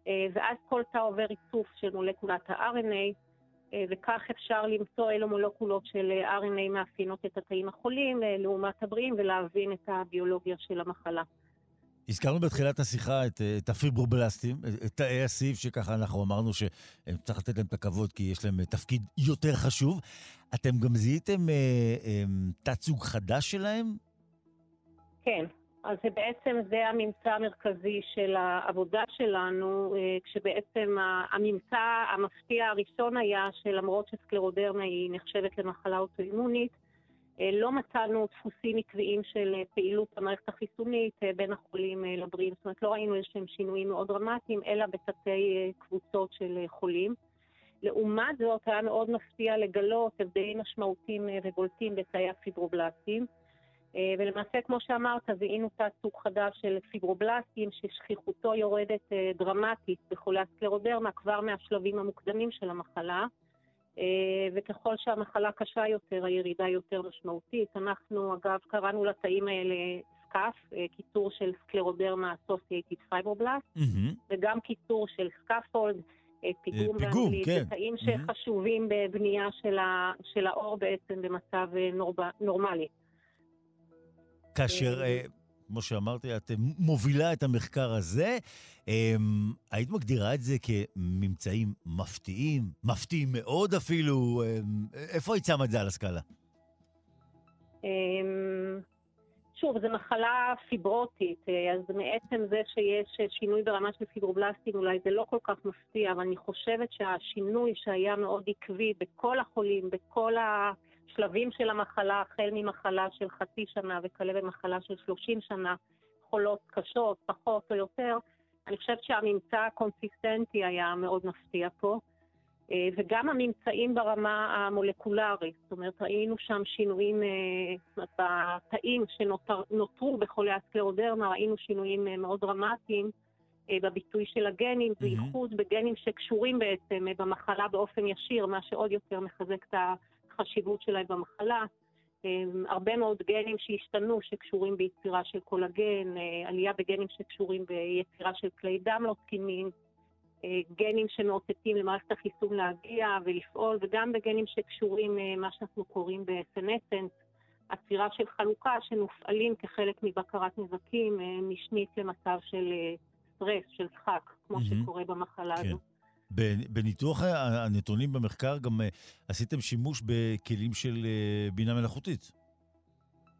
אה, ואז כל תא עובר ריצוף של מולקולת ה-RNA, אה, וכך אפשר למצוא אילו מולקולות של RNA מאפיינות את התאים החולים אה, לעומת הבריאים ולהבין את הביולוגיה של המחלה. הזכרנו בתחילת השיחה את, את הפיברובלסטים, את תאי הסיב, שככה אנחנו אמרנו שצריך לתת להם את הכבוד כי יש להם תפקיד יותר חשוב. אתם גם זיהיתם אה, אה, תת-סוג חדש שלהם? כן, אז זה בעצם זה הממצא המרכזי של העבודה שלנו, אה, כשבעצם הממצא המפתיע הראשון היה שלמרות שסקלרודרמה היא נחשבת למחלה אוטואימונית, אה, לא מצאנו דפוסים עקביים של פעילות המערכת החיסונית אה, בין החולים לבריאים. זאת אומרת, לא ראינו איזשהם שינויים מאוד דרמטיים, אלא בתתי קבוצות של חולים. לעומת זאת, היה מאוד מפתיע לגלות הבדלים משמעותיים ובולטים בתאי הפיברובלסטים. אה, ולמעשה, כמו שאמרת, זיהינו תת סוג חדש של פיברובלסטים, ששכיחותו יורדת אה, דרמטית בחולי הסקלרודרמה כבר מהשלבים המוקדמים של המחלה, אה, וככל שהמחלה קשה יותר, הירידה יותר משמעותית. אנחנו, אגב, קראנו לתאים האלה ScAF, קיצור של scleroderma associated fibroblast, mm-hmm. וגם קיצור של scaffold. פיגום באנגלית, כן. תאים שחשובים בבנייה של, ה, של העור בעצם במצב נורב, נורמלי. כאשר, אה, כמו שאמרתי, את מובילה את המחקר הזה. אמ, היית מגדירה את זה כממצאים מפתיעים, מפתיעים מאוד אפילו? אמ, איפה היית שמה את זה על הסקאלה? אמ, שוב, זו מחלה פיברוטית, אה, אז מעצם זה שיש שינוי ברמה של פיברובלסטים, אולי זה לא כל כך מפתיע, אבל אני חושבת שהשינוי שהיה מאוד עקבי בכל החולים, בכל ה... שלבים של המחלה, החל ממחלה של חצי שנה וכלה במחלה של 30 שנה, חולות קשות, פחות או יותר, אני חושבת שהממצא הקונסיסטנטי היה מאוד מפתיע פה. אה, וגם הממצאים ברמה המולקולרית, זאת אומרת, ראינו שם שינויים אה, בתאים שנותרו בחולי הסקלרודרמה, ראינו שינויים אה, מאוד דרמטיים בביטוי של הגנים, mm-hmm. בייחוד בגנים שקשורים בעצם במחלה באופן ישיר, מה שעוד יותר מחזק את החשיבות שלהם במחלה. הרבה מאוד גנים שהשתנו, שקשורים ביצירה של קולגן, אה, עלייה בגנים שקשורים ביצירה של כלי דם לא תקינים, אה, גנים שמאותתים למערכת החיסון להגיע ולפעול, וגם בגנים שקשורים, אה, מה שאנחנו קוראים בסנסנס, עצירה של חלוקה שמופעלים כחלק מבקרת נזקים משנית למצב של סטרס, של דחק, כמו mm-hmm. שקורה במחלה כן. הזו. בניתוח הנתונים במחקר גם אה, עשיתם שימוש בכלים של אה, בינה מלאכותית.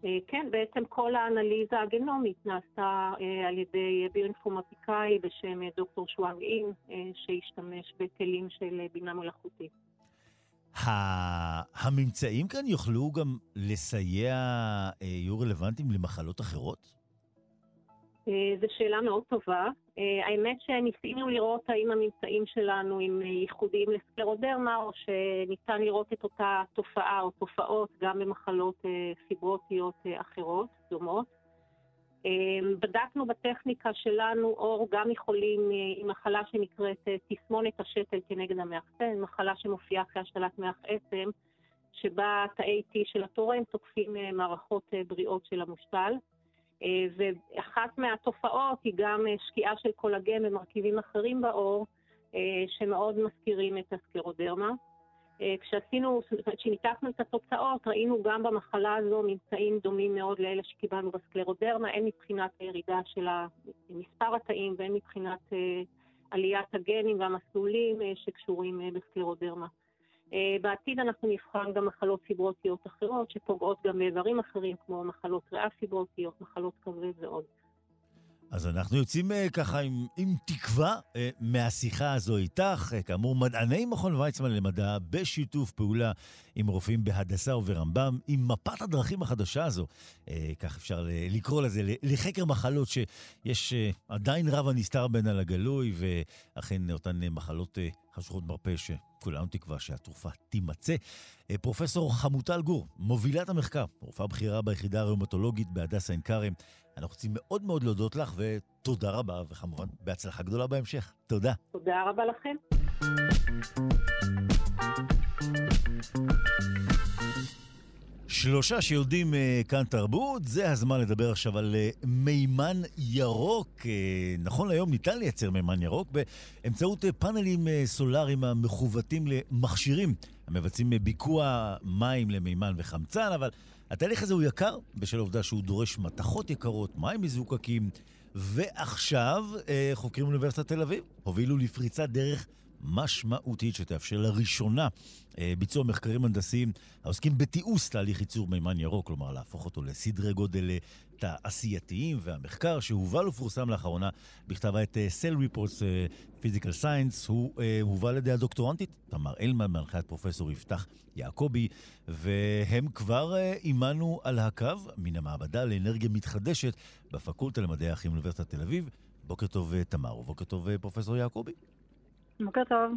אה, כן, בעצם כל האנליזה הגנומית נעשתה על ידי ביואינפורמטיקאי בשם דוקטור שוואנג אין, שהשתמש בכלים של בינה מלאכותית. הממצאים כאן יוכלו גם לסייע, יהיו רלוונטיים למחלות אחרות? אה, זו שאלה מאוד טובה. אה, האמת שניסינו לראות האם הממצאים שלנו הם ייחודיים לסקלרודרמה, או שניתן לראות את אותה תופעה או תופעות גם במחלות אה, פיברוטיות אחרות, דומות. בדקנו בטכניקה שלנו אור גם מחולים עם מחלה שנקראת תסמונת השתל כנגד המאחסן, מחלה שמופיעה אחרי השתלת מח עצם, שבה תאי T של התורם תוקפים מערכות בריאות של המושתל. אה, ואחת מהתופעות היא גם אה, שקיעה של קולגן ומרכיבים אחרים בעור, אה, שמאוד מזכירים את הסקרודרמה. כשעשינו, כשניתחנו את התוצאות, ראינו גם במחלה הזו ממצאים דומים מאוד לאלה שקיבלנו בסקלרודרמה, הן מבחינת הירידה של מספר התאים והן מבחינת עליית הגנים והמסלולים שקשורים בסקלרודרמה. אה, בעתיד אנחנו נבחן גם מחלות פיברוסיות אחרות שפוגעות גם באיברים אחרים, כמו מחלות ריאה פיברוסיות, מחלות כבד ועוד. אז אנחנו יוצאים אה, ככה עם, עם תקווה אה, מהשיחה הזו איתך. כאמור, מדעני מכון ויצמן למדע בשיתוף פעולה עם רופאים בהדסה וברמב"ם, עם מפת הדרכים החדשה הזו, כך אפשר לקרוא לזה, לחקר מחלות שיש עדיין רב הנסתר בין על הגלוי, ואכן אותן מחלות חשוכות מרפא שכולנו תקווה שהתרופה תימצא. אה, פרופסור חמוטל גור, מובילת המחקר, רופאה בכירה ביחידה הראומטולוגית בהדסה עין כרם. אנחנו רוצים מאוד מאוד להודות לך, ותודה רבה, וכמובן, בהצלחה גדולה בהמשך. תודה. תודה רבה לכם. שלושה שיודעים אה, כאן תרבות, זה הזמן לדבר עכשיו על אה, מימן ירוק. אה, נכון להיום ניתן לייצר מימן ירוק באמצעות אה, פאנלים אה, סולאריים המכוותים למכשירים המבצעים ביקוע מים למימן וחמצן, אבל התהליך הזה הוא יקר בשל העובדה שהוא דורש מתכות יקרות, מים מזוקקים, ועכשיו אה, חוקרים מאוניברסיטת תל אביב הובילו לפריצת דרך משמעותית שתאפשר לראשונה אה, ביצוע מחקרים הנדסיים העוסקים בתיעוש תהליך ייצור מימן ירוק, כלומר להפוך אותו לסדרי גודל אה, תעשייתיים, והמחקר שהובל ופורסם לאחרונה בכתב העת אה, Cell Reports Physical Science, הוא הובל על ידי הדוקטורנטית תמר אלמן, בהנחיית פרופסור יפתח יעקבי, והם כבר עימנו על הקו מן המעבדה לאנרגיה מתחדשת בפקולטה למדעי האחים באוניברסיטת תל אביב. בוקר טוב, תמר, ובוקר טוב, פרופסור יעקבי. בוקר טוב.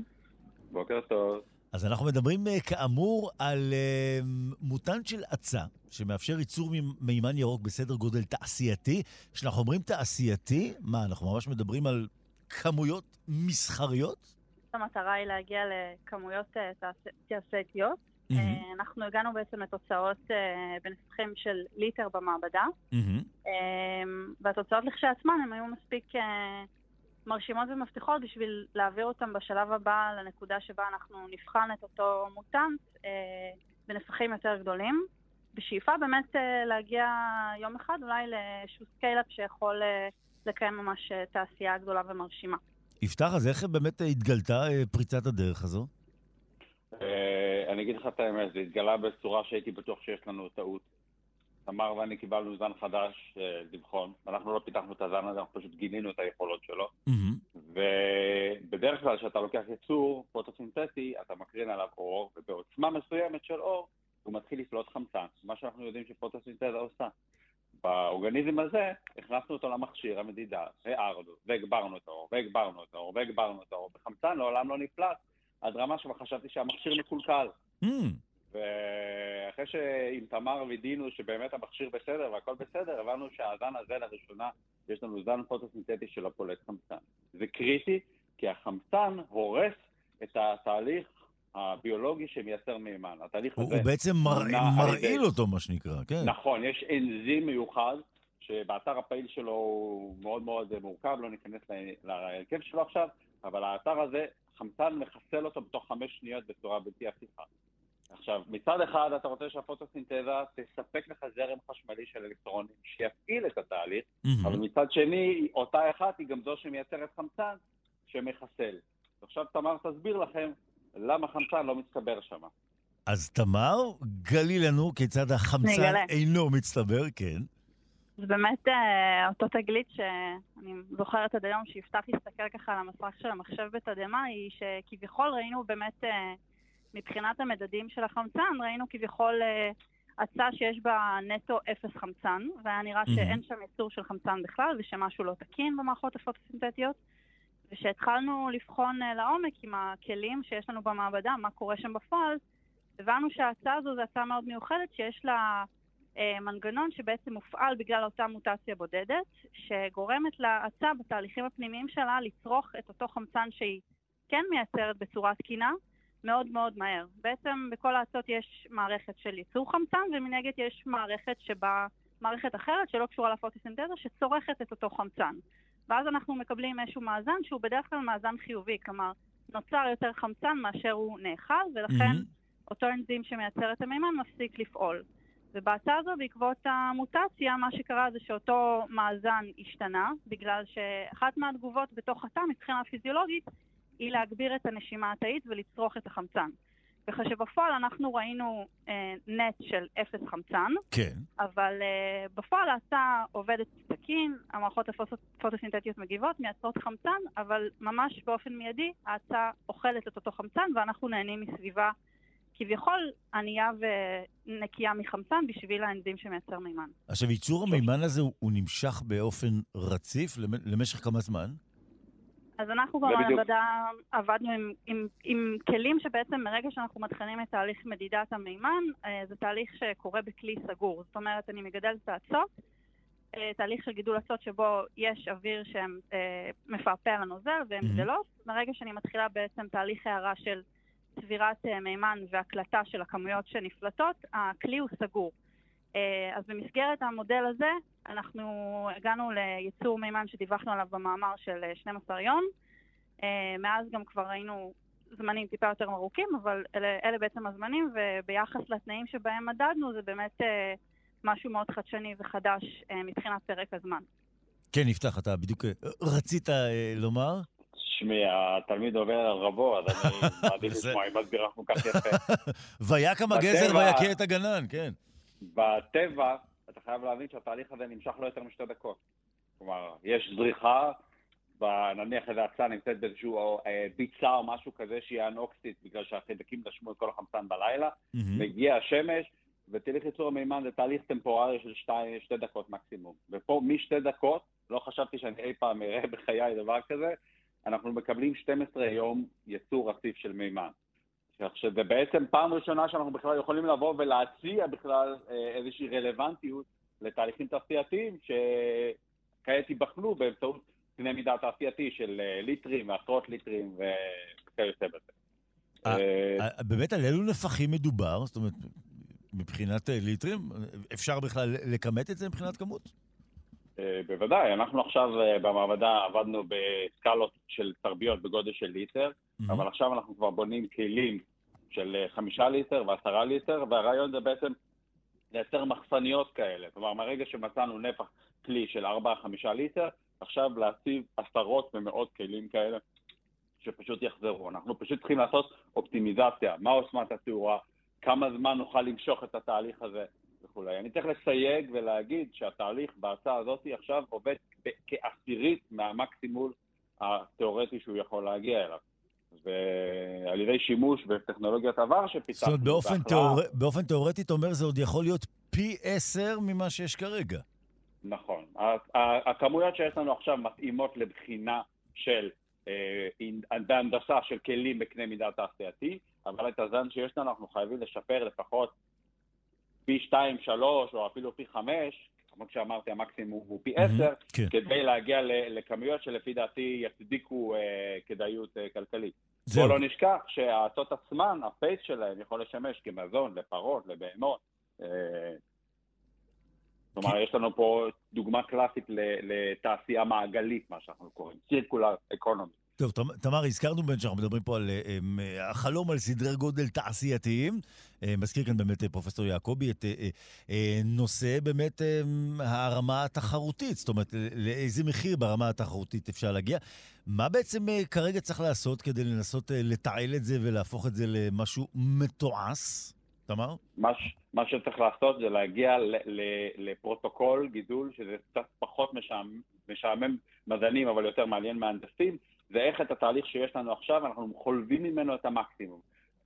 בוקר טוב. אז אנחנו מדברים אה, כאמור על אה, מוטנט של עצה, שמאפשר ייצור מימן ירוק בסדר גודל תעשייתי. כשאנחנו אומרים תעשייתי, מה, אנחנו ממש מדברים על כמויות מסחריות? המטרה היא להגיע לכמויות אה, תעש- תעשייתיות. אה, אנחנו הגענו בעצם לתוצאות בנפחים של ליטר במעבדה. אה, והתוצאות לכשעצמן הן היו מספיק מרשימות ומבטיחות בשביל להעביר אותן בשלב הבא לנקודה שבה אנחנו נבחן את אותו מוטנט אה, בנפחים יותר גדולים. בשאיפה באמת אה, להגיע יום אחד אולי לאיזשהו scale-up שיכול אה, לקיים ממש אה, תעשייה גדולה ומרשימה. יפתח, אז איך באמת התגלתה אה, פריצת הדרך הזו? אה, אני אגיד לך את האמת, זה התגלה בצורה שהייתי בטוח שיש לנו טעות. תמר ואני קיבלנו זן חדש אה, לבחון. אנחנו לא פיתחנו את הזן הזה, אנחנו פשוט גילינו את היכולות שלו. מהמם. ובדרך כלל כשאתה לוקח יצור פוטוסינתטי, אתה מקרין עליו אור, ובעוצמה מסוימת של אור, הוא מתחיל לפלוט חמצן, מה שאנחנו יודעים שפוטוסינתזה עושה. באורגניזם הזה, הכנסנו אותו למכשיר המדידה, הערנו, והגברנו את האור, והגברנו את האור, והגברנו את האור, וחמצן לעולם לא נפלט, עד רמה שבה חשבתי שהמכשיר מקולקל. מהמם. ואחרי שעם תמר וידאנו שבאמת המכשיר בסדר והכל בסדר, הבנו שהזן הזה לראשונה, יש לנו זן פוטוסינתטי של הפולט חמצן. זה קריטי, כי החמצן הורס את התהליך הביולוגי שמייצר מימן. התהליך הוא הזה... הוא בעצם מר- מרעיל אותו, מה שנקרא, כן. נכון, יש אנזים מיוחד, שבאתר הפעיל שלו הוא מאוד מאוד מורכב, לא ניכנס להרכב שלו עכשיו, אבל האתר הזה, חמצן מחסל אותו בתוך חמש שניות בצורה בלתי הפיכה. עכשיו, מצד אחד אתה רוצה שהפוטוסינתזה תספק לך זרם חשמלי של אלקטרונים שיפעיל את התהליך, מהמם. אבל מצד שני, אותה אחת היא גם זו שמייצרת חמצן שמחסל. עכשיו תמר תסביר לכם למה חמצן לא מצטבר שם. אז תמר, גלי לנו כיצד החמצן נגלה. אינו מצטבר, כן. זה באמת אה, אותו תגלית שאני זוכרת עד היום שיפתח הסתכל ככה על המסך של המחשב בתדהמה, היא שכביכול ראינו באמת, אה, מבחינת המדדים של החמצן, ראינו כביכול אה, הצעה שיש בה נטו אפס חמצן, והיה נראה. שאין שם ייצור של חמצן בכלל ושמשהו לא תקין במערכות הפוטוסינתטיות. וכשהתחלנו לבחון אה, לעומק עם הכלים שיש לנו במעבדה, מה קורה שם בפועל, הבנו שההצעה הזו זו הצעה מאוד מיוחדת שיש לה אה, מנגנון שבעצם מופעל בגלל אותה מוטציה בודדת, שגורמת להאצה בתהליכים הפנימיים שלה לצרוך את אותו חמצן שהיא כן מייצרת בצורה תקינה מאוד מאוד מהר. בעצם בכל האצות יש מערכת של ייצור חמצן, ומנגד יש מערכת שבה, מערכת אחרת שלא קשורה לפוטוסינתזה, שצורכת את אותו חמצן. ואז אנחנו מקבלים איזשהו מאזן שהוא בדרך כלל מאזן חיובי, כלומר, נוצר יותר חמצן מאשר הוא נאכל, ולכן מהמם. אותו אנזים שמייצר את המימן מפסיק לפעול. ובהצעה הזו, בעקבות המוטציה, מה שקרה זה שאותו מאזן השתנה, בגלל שאחת מהתגובות בתוך התא מבחינה פיזיולוגית היא להגביר את הנשימה התאית ולצרוך את החמצן. ככה שבפועל אנחנו ראינו אה, נט של אפס חמצן, כן. אבל אה, בפועל ההצעה עובדת תקין, המערכות הפוטוסינתטיות מגיבות, מייצרות חמצן, אבל ממש באופן מיידי ההצעה אוכלת את אותו חמצן ואנחנו נהנים מסביבה כביכול ענייה ונקייה מחמצן בשביל האנזים שמייצר מימן. עכשיו, ייצור המימן הזה הוא, הוא נמשך באופן רציף למ- למשך כמה זמן? אז אנחנו. במעבדה עבדנו עם, עם, עם כלים שבעצם מרגע שאנחנו מתחילים את תהליך מדידת המימן, אה, זה תהליך שקורה בכלי סגור. זאת אומרת, אני מגדלת את האצות, אה, תהליך של גידול אצות שבו יש אוויר שמפעפע על הנוזל והן. גדלות. מרגע שאני מתחילה בעצם תהליך הערה של צבירת אה, מימן והקלטה של הכמויות שנפלטות, הכלי הוא סגור. אה, אז במסגרת המודל הזה, אנחנו הגענו לייצור מימן שדיווחנו עליו במאמר של אה, 12 יום. אה, מאז גם כבר ראינו זמנים טיפה יותר ארוכים, אבל אלה, אלה בעצם הזמנים, וביחס לתנאים שבהם מדדנו, זה באמת אה, משהו מאוד חדשני וחדש אה, מבחינת פרק הזמן. כן, יפתח, אתה בדיוק אה, רצית אה, לומר? שמי, התלמיד עובר על רבו, אז אני מעדיף לשמוע, היא מסבירה כל כך יפה. ויקם הגזר ויכה את הגנן, כן. בטבע, אתה חייב להבין שהתהליך הזה נמשך לא יותר משתי דקות. כלומר, יש זריחה, נניח איזה הצעה נמצאת באיזשהו אה, ביצה או משהו כזה שהיא אנוקסית, בגלל שהחיידקים נשמו את כל החמצן בלילה, מגיע השמש, ותהליך ייצור המימן זה תהליך טמפוררי של שתי, שתי דקות מקסימום. ופה משתי דקות, לא חשבתי שאני אי פעם אראה בחיי דבר כזה, אנחנו מקבלים 12 יום ייצור רציף של מימן. כך שזה בעצם פעם ראשונה שאנחנו בכלל יכולים לבוא ולהציע בכלל אה, איזושהי רלוונטיות לתהליכים תעשייתיים שכעת ייבחנו באמצעות קנה מידה תעשייתי של אה, ליטרים ועשרות ליטרים וכיוצא בזה. אה, באמת, על אילו נפחים מדובר? זאת אומרת, מבחינת ליטרים, אפשר בכלל לכמת את זה מבחינת כמות? בוודאי, אנחנו עכשיו במעבדה עבדנו בסקלות של תרביות בגודל של ליטר, אבל עכשיו אנחנו כבר בונים כלים של אה, חמישה ליטר ועשרה ליטר, והרעיון זה בעצם לייצר מחסניות כאלה. כלומר, מהרגע שמצאנו נפח כלי של ארבעה-חמישה ליטר, עכשיו להציב עשרות ומאות כלים כאלה שפשוט יחזרו. אנחנו פשוט צריכים לעשות אופטימיזציה, מה עוצמת התאורה, כמה זמן נוכל למשוך את התהליך הזה וכולי. אני צריך לסייג ולהגיד שהתהליך בהצעה הזאת עכשיו עובד כעשירית מהמקסימול התיאורטי שהוא יכול להגיע אליו. ועל ידי שימוש בטכנולוגיות עבר זאת שפיתחנו, אומרת, באופן, תיאור... באופן תיאורטי, אתה אומר, זה עוד יכול להיות פי עשר ממה שיש כרגע. נכון. הכמויות שיש לנו עכשיו מתאימות לבחינה של, אה, בהנדסה של כלים בקנה מידה תעשייתי, אבל את הזן שיש לנו אנחנו חייבים לשפר לפחות פי 2, 3 או אפילו פי 5, כמו שאמרתי, המקסימום הוא פי 10, כן. כדי להגיע לכמויות שלפי דעתי יצדיקו אה, כדאיות אה, כלכלית. בואו לא נשכח שהאצות עצמן, הפייס שלהם יכול לשמש כמזון לפרות, לבהמות. אה, כלומר, יש לנו פה דוגמה קלאסית לתעשייה מעגלית, מה שאנחנו קוראים, circular economy. טוב, תמ- תמר, הזכרנו באמת שאנחנו מדברים פה על אה, אמ, החלום על סדרי גודל תעשייתיים. אה, מזכיר כאן באמת אה, פרופסור יעקבי את אה, אה, אה, נושא באמת אה, הרמה התחרותית, זאת אומרת, לאיזה מחיר ברמה התחרותית אפשר להגיע. מה בעצם אה, כרגע צריך לעשות כדי לנסות אה, לתעל את זה ולהפוך את זה למשהו מתועש? תמר? מה, מה שצריך לעשות זה להגיע ל- ל- לפרוטוקול גידול, שזה קצת פחות משעמם, משעמם מדענים, אבל יותר מעניין מהנדסים, זה איך את התהליך שיש לנו עכשיו, אנחנו חולבים ממנו את המקסימום.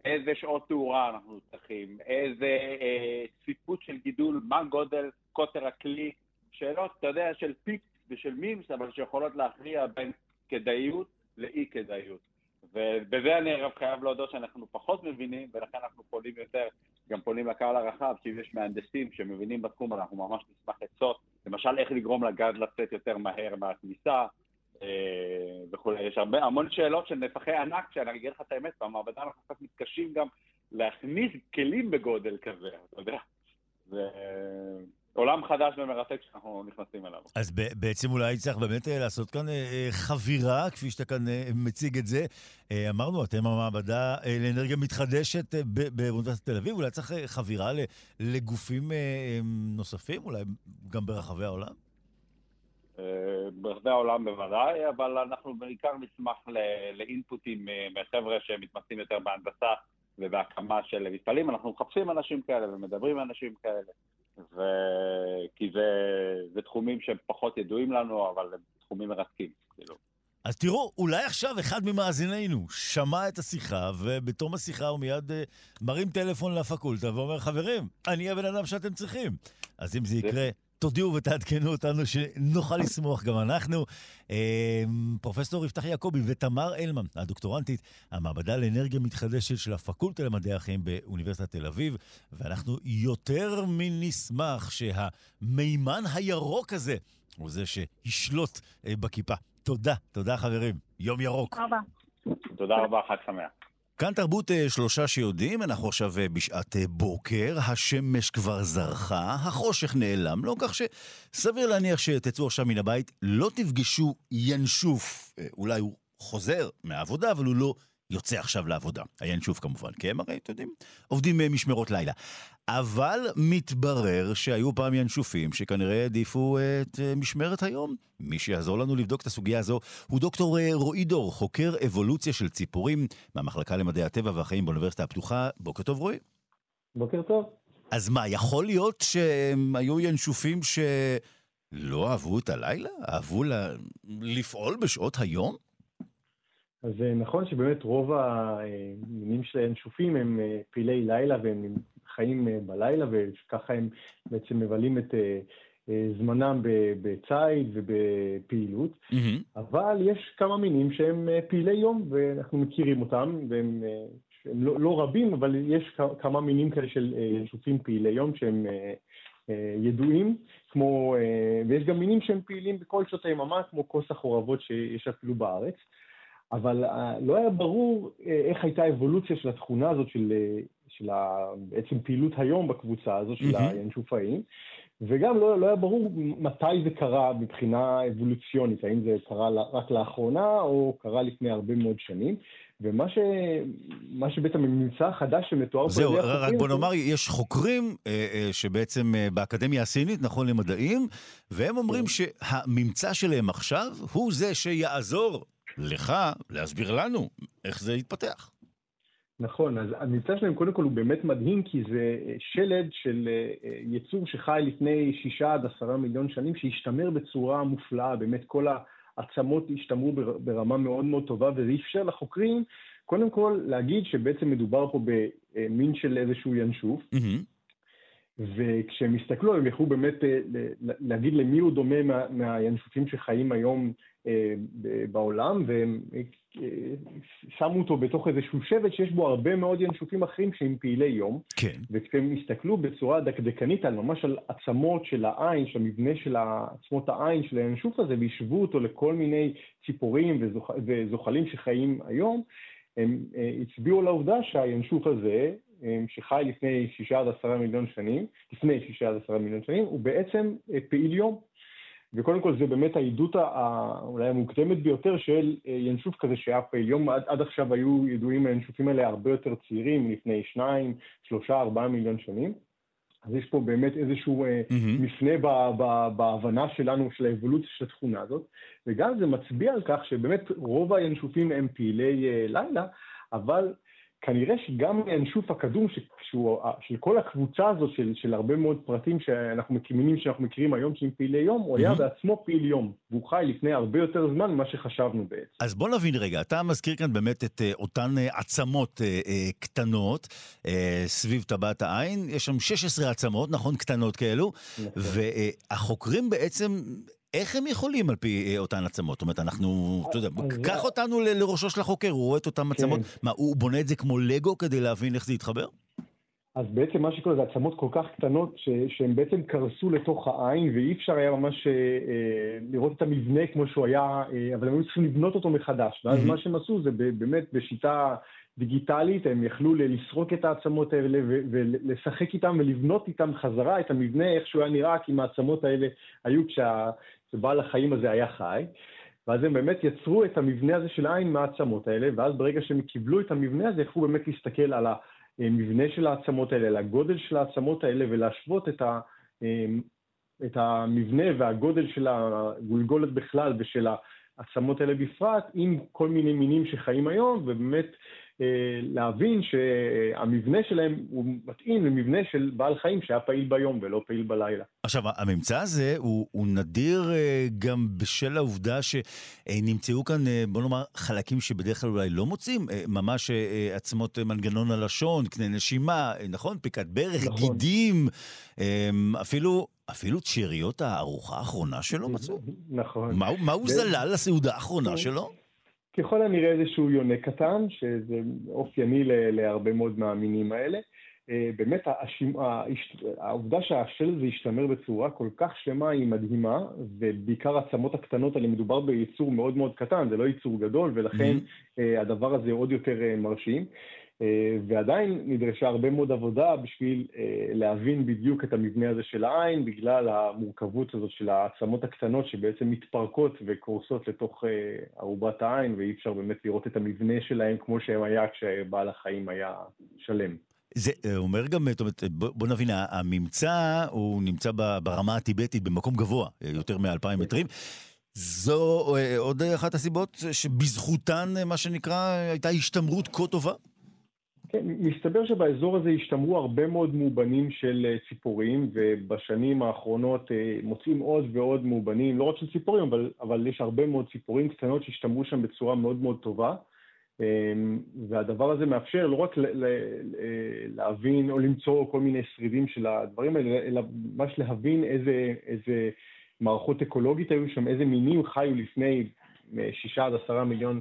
איזה שעות תאורה אנחנו צריכים, איזה אה, צפיפות של גידול, מה גודל קוטר הכלי, שאלות, אתה יודע, של פיקס ושל מימס, אבל שיכולות להכריע בין כדאיות לאי כדאיות. ובזה אני אגב חייב להודות שאנחנו פחות מבינים, ולכן אנחנו פונים יותר, גם פונים לקהל הרחב, שאם יש מהנדסים שמבינים בתחום, אנחנו ממש נשמח עצות, למשל איך לגרום לגז לצאת יותר מהר מהכניסה, וכולי. יש הרבה, המון שאלות של נפחי ענק, שאני אגיד לך את האמת, במעבדה אנחנו קצת מתקשים גם להכניס כלים בגודל כזה, אתה יודע. זה עולם חדש ומרתק שאנחנו נכנסים אליו. אז בעצם אולי צריך באמת אה, לעשות כאן אה, אה, חבירה, כפי שאתה כאן אה, מציג את זה. אה, אמרנו, אתם המעבדה אה, לאנרגיה מתחדשת אה, באוניברסיטת תל אביב, אולי צריך אה, חבירה לגופים אה, אה, נוספים, אולי גם ברחבי העולם? אה, ברחבי העולם בוודאי, אבל אנחנו בעיקר נשמח לאינפוטים אה, מחבר'ה שמתמצאים יותר בהנדסה ובהקמה של מפעלים, אנחנו מחפשים אנשים כאלה ומדברים עם אנשים כאלה, ו... כי זה, זה תחומים שהם פחות ידועים לנו, אבל הם תחומים מרתקים. כאילו. אז תראו, אולי עכשיו אחד ממאזינינו שמע את השיחה, ובתום השיחה הוא מיד uh, מרים טלפון לפקולטה ואומר, חברים, אני הבן אדם שאתם צריכים. אז אם זה יקרה, תודיעו ותעדכנו אותנו שנוכל לסמוך גם אנחנו. אה, פרופסור יפתח יעקבי ותמר אלמן, הדוקטורנטית, המעבדה לאנרגיה מתחדשת של הפקולטה למדעי החיים באוניברסיטת תל אביב, ואנחנו יותר מנשמח שהמימן הירוק הזה הוא זה שישלוט אה, בכיפה. תודה, תודה חברים. יום ירוק. תודה רבה. תודה רבה, חג שמח. כאן תרבות אה, שלושה שיודעים, אנחנו עכשיו אה, בשעת אה, בוקר, השמש כבר זרחה, החושך נעלם לו, כך שסביר להניח שתצאו עכשיו מן הבית, לא תפגשו ינשוף. אולי הוא חוזר מהעבודה, אבל הוא לא יוצא עכשיו לעבודה. הינשוף כמובן, כי הם הרי, אתם יודעים, עובדים משמרות לילה. אבל מתברר שהיו פעם ינשופים שכנראה העדיפו את משמרת היום. מי שיעזור לנו לבדוק את הסוגיה הזו הוא דוקטור רועי דור, חוקר אבולוציה של ציפורים מהמחלקה למדעי הטבע והחיים באוניברסיטה הפתוחה. בוקר טוב, רועי. בוקר טוב. אז מה, יכול להיות שהם היו ינשופים שלא אהבו את הלילה? אהבו לה... לפעול בשעות היום? אז נכון שבאמת רוב המינים של הינשופים הם פעילי לילה והם חיים אה, בלילה, וככה הם בעצם מבלים את אה, אה, זמנם בציד ובפעילות. Mm-hmm. אבל יש כמה מינים שהם פעילי יום, ואנחנו מכירים אותם, והם הם לא, לא רבים, אבל יש כמה מינים כאלה של ינשופים פעילי יום שהם ידועים, כמו, ויש גם מינים שהם פעילים בכל שעות היממה, כמו כוס החורבות שיש אפילו בארץ. אבל לא היה ברור איך הייתה האבולוציה של התכונה הזאת של של ה, בעצם פעילות היום בקבוצה הזו של mm-hmm. הינשופאים, וגם לא, לא היה ברור מתי זה קרה מבחינה אבולוציונית, האם זה קרה רק לאחרונה או קרה לפני הרבה מאוד שנים. ומה ש... מה שבעצם הממצא החדש שמתואר פה... זהו, רק בוא נאמר, יש חוקרים אה, אה, שבעצם אה, באקדמיה הסינית, נכון למדעים, והם אומרים כן. שהממצא שלהם עכשיו הוא זה שיעזור לך להסביר לנו איך זה יתפתח. נכון, אז המבצע שלהם קודם כל הוא באמת מדהים, כי זה אה, שלד של אה, אה, יצור שחי לפני שישה עד עשרה מיליון שנים, שהשתמר בצורה מופלאה, באמת כל העצמות השתמרו ברמה מאוד מאוד טובה, וזה אפשר לחוקרים קודם כל להגיד שבעצם מדובר פה במין של איזשהו ינשוף. Mm-hmm. וכשהם הסתכלו, הם יכלו באמת להגיד למי הוא דומה מה, מהינשופים שחיים היום בעולם, והם שמו אותו בתוך איזשהו שבט שיש בו הרבה מאוד ינשופים אחרים שהם פעילי יום. כן. וכשהם הסתכלו בצורה דקדקנית על ממש על עצמות של העין, של המבנה של עצמות העין של הינשוף הזה, והשוו אותו לכל מיני ציפורים וזוח, וזוחלים שחיים היום, הם אה, הצביעו על העובדה שהינשוף הזה, אה, שחי לפני שישה עד עשרה מיליון שנים, לפני שישה עד עשרה מיליון שנים, הוא בעצם אה, פעיל יום. וקודם כל זה באמת העדות אולי המוקדמת ביותר של אה, ינשוף כזה שהיה פעיל יום. עד, עד עכשיו היו ידועים הינשופים האלה הרבה יותר צעירים, לפני שניים, שלושה, ארבעה מיליון שנים. אז יש פה באמת איזשהו mm-hmm. מפנה ב, ב, בהבנה שלנו של האבולוציה של התכונה הזאת, וגם זה מצביע על כך שבאמת רוב הינשופים הם פעילי uh, לילה, אבל כנראה שגם ינשוף הקדום, שהוא, של כל הקבוצה הזאת של, של הרבה מאוד פרטים שאנחנו מקימים, שאנחנו מכירים היום, שהם פעילי יום, הוא היה בעצמו פעיל יום, והוא חי לפני הרבה יותר זמן ממה שחשבנו בעצם. אז בוא נבין רגע, אתה מזכיר כאן באמת את uh, אותן uh, עצמות uh, קטנות סביב טבעת העין, יש שם 16 עצמות, נכון? קטנות כאלו, נכון. והחוקרים בעצם איך הם יכולים על פי אה, אותן עצמות? זאת אומרת, אנחנו, אתה יודע, קח אותנו לראשו של החוקר, הוא רואה את אותן עצמות. כן. מה, הוא בונה את זה כמו לגו כדי להבין איך זה יתחבר? אז בעצם מה שקורה זה עצמות כל כך קטנות שהן בעצם קרסו לתוך העין ואי אפשר היה ממש אה, אה, לראות את המבנה כמו שהוא היה, אה, אבל הם היו צריכים לבנות אותו מחדש. ואז mm-hmm. מה שהם עשו זה באמת בשיטה דיגיטלית, הם יכלו לסרוק את העצמות האלה ולשחק איתם ולבנות איתם חזרה את המבנה איך שהוא היה נראה, כי אם העצמות האלה היו כשה... שבעל החיים הזה היה חי, ואז הם באמת יצרו את המבנה הזה של העין מהעצמות האלה, ואז ברגע שהם קיבלו את המבנה הזה, יכלו באמת להסתכל על המבנה של העצמות האלה, על הגודל של העצמות האלה, ולהשוות את, ה, את המבנה והגודל של הגולגולת בכלל ושל העצמות האלה בפרט, עם כל מיני מינים שחיים היום, ובאמת להבין שהמבנה שלהם הוא מתאים למבנה של בעל חיים שהיה פעיל ביום ולא פעיל בלילה. עכשיו, הממצא הזה הוא, הוא נדיר גם בשל העובדה שנמצאו כאן, בוא נאמר, חלקים שבדרך כלל אולי לא מוצאים, ממש עצמות מנגנון הלשון, קנה נשימה, נכון? פיקת ברך, נכון. גידים, אפילו... אפילו את שאריות הארוחה האחרונה שלו מצאו. נכון. מה, מה הוא זלל לסעודה האחרונה שלו? ככל הנראה איזשהו יונה קטן, שזה אופייני להרבה מאוד מהמינים האלה. באמת, השימ... העובדה שהשל הזה השתמר בצורה כל כך שלמה היא מדהימה, ובעיקר העצמות הקטנות האלה, מדובר ביצור מאוד מאוד קטן, זה לא יצור גדול, ולכן mm-hmm. הדבר הזה עוד יותר מרשים. אה, ועדיין נדרשה הרבה מאוד עבודה בשביל אה, להבין בדיוק את המבנה הזה של העין, בגלל המורכבות הזאת של העצמות הקטנות שבעצם מתפרקות וקורסות לתוך אה, ארובת העין, ואי אפשר באמת לראות את המבנה שלהם כמו שהם היה כשבעל החיים היה שלם. זה אומר גם, זאת אומרת, בוא נבין, הממצא הוא נמצא ברמה הטיבטית במקום גבוה, יותר מאלפיים מטרים. זו עוד אחת הסיבות שבזכותן, מה שנקרא, הייתה השתמרות כה טובה? כן, מסתבר שבאזור הזה השתמרו הרבה מאוד מאובנים של אה, ציפורים, ובשנים האחרונות אה, מוצאים עוד ועוד מאובנים, לא רק של ציפורים, אבל, אבל יש הרבה מאוד ציפורים קטנות שהשתמרו שם בצורה מאוד מאוד טובה. אמ, והדבר הזה מאפשר לא רק להבין או למצוא כל מיני שרידים של הדברים האלה, אלא ממש להבין איזה, איזה מערכות אקולוגית היו שם, איזה מינים חיו לפני שישה עד עשרה מיליון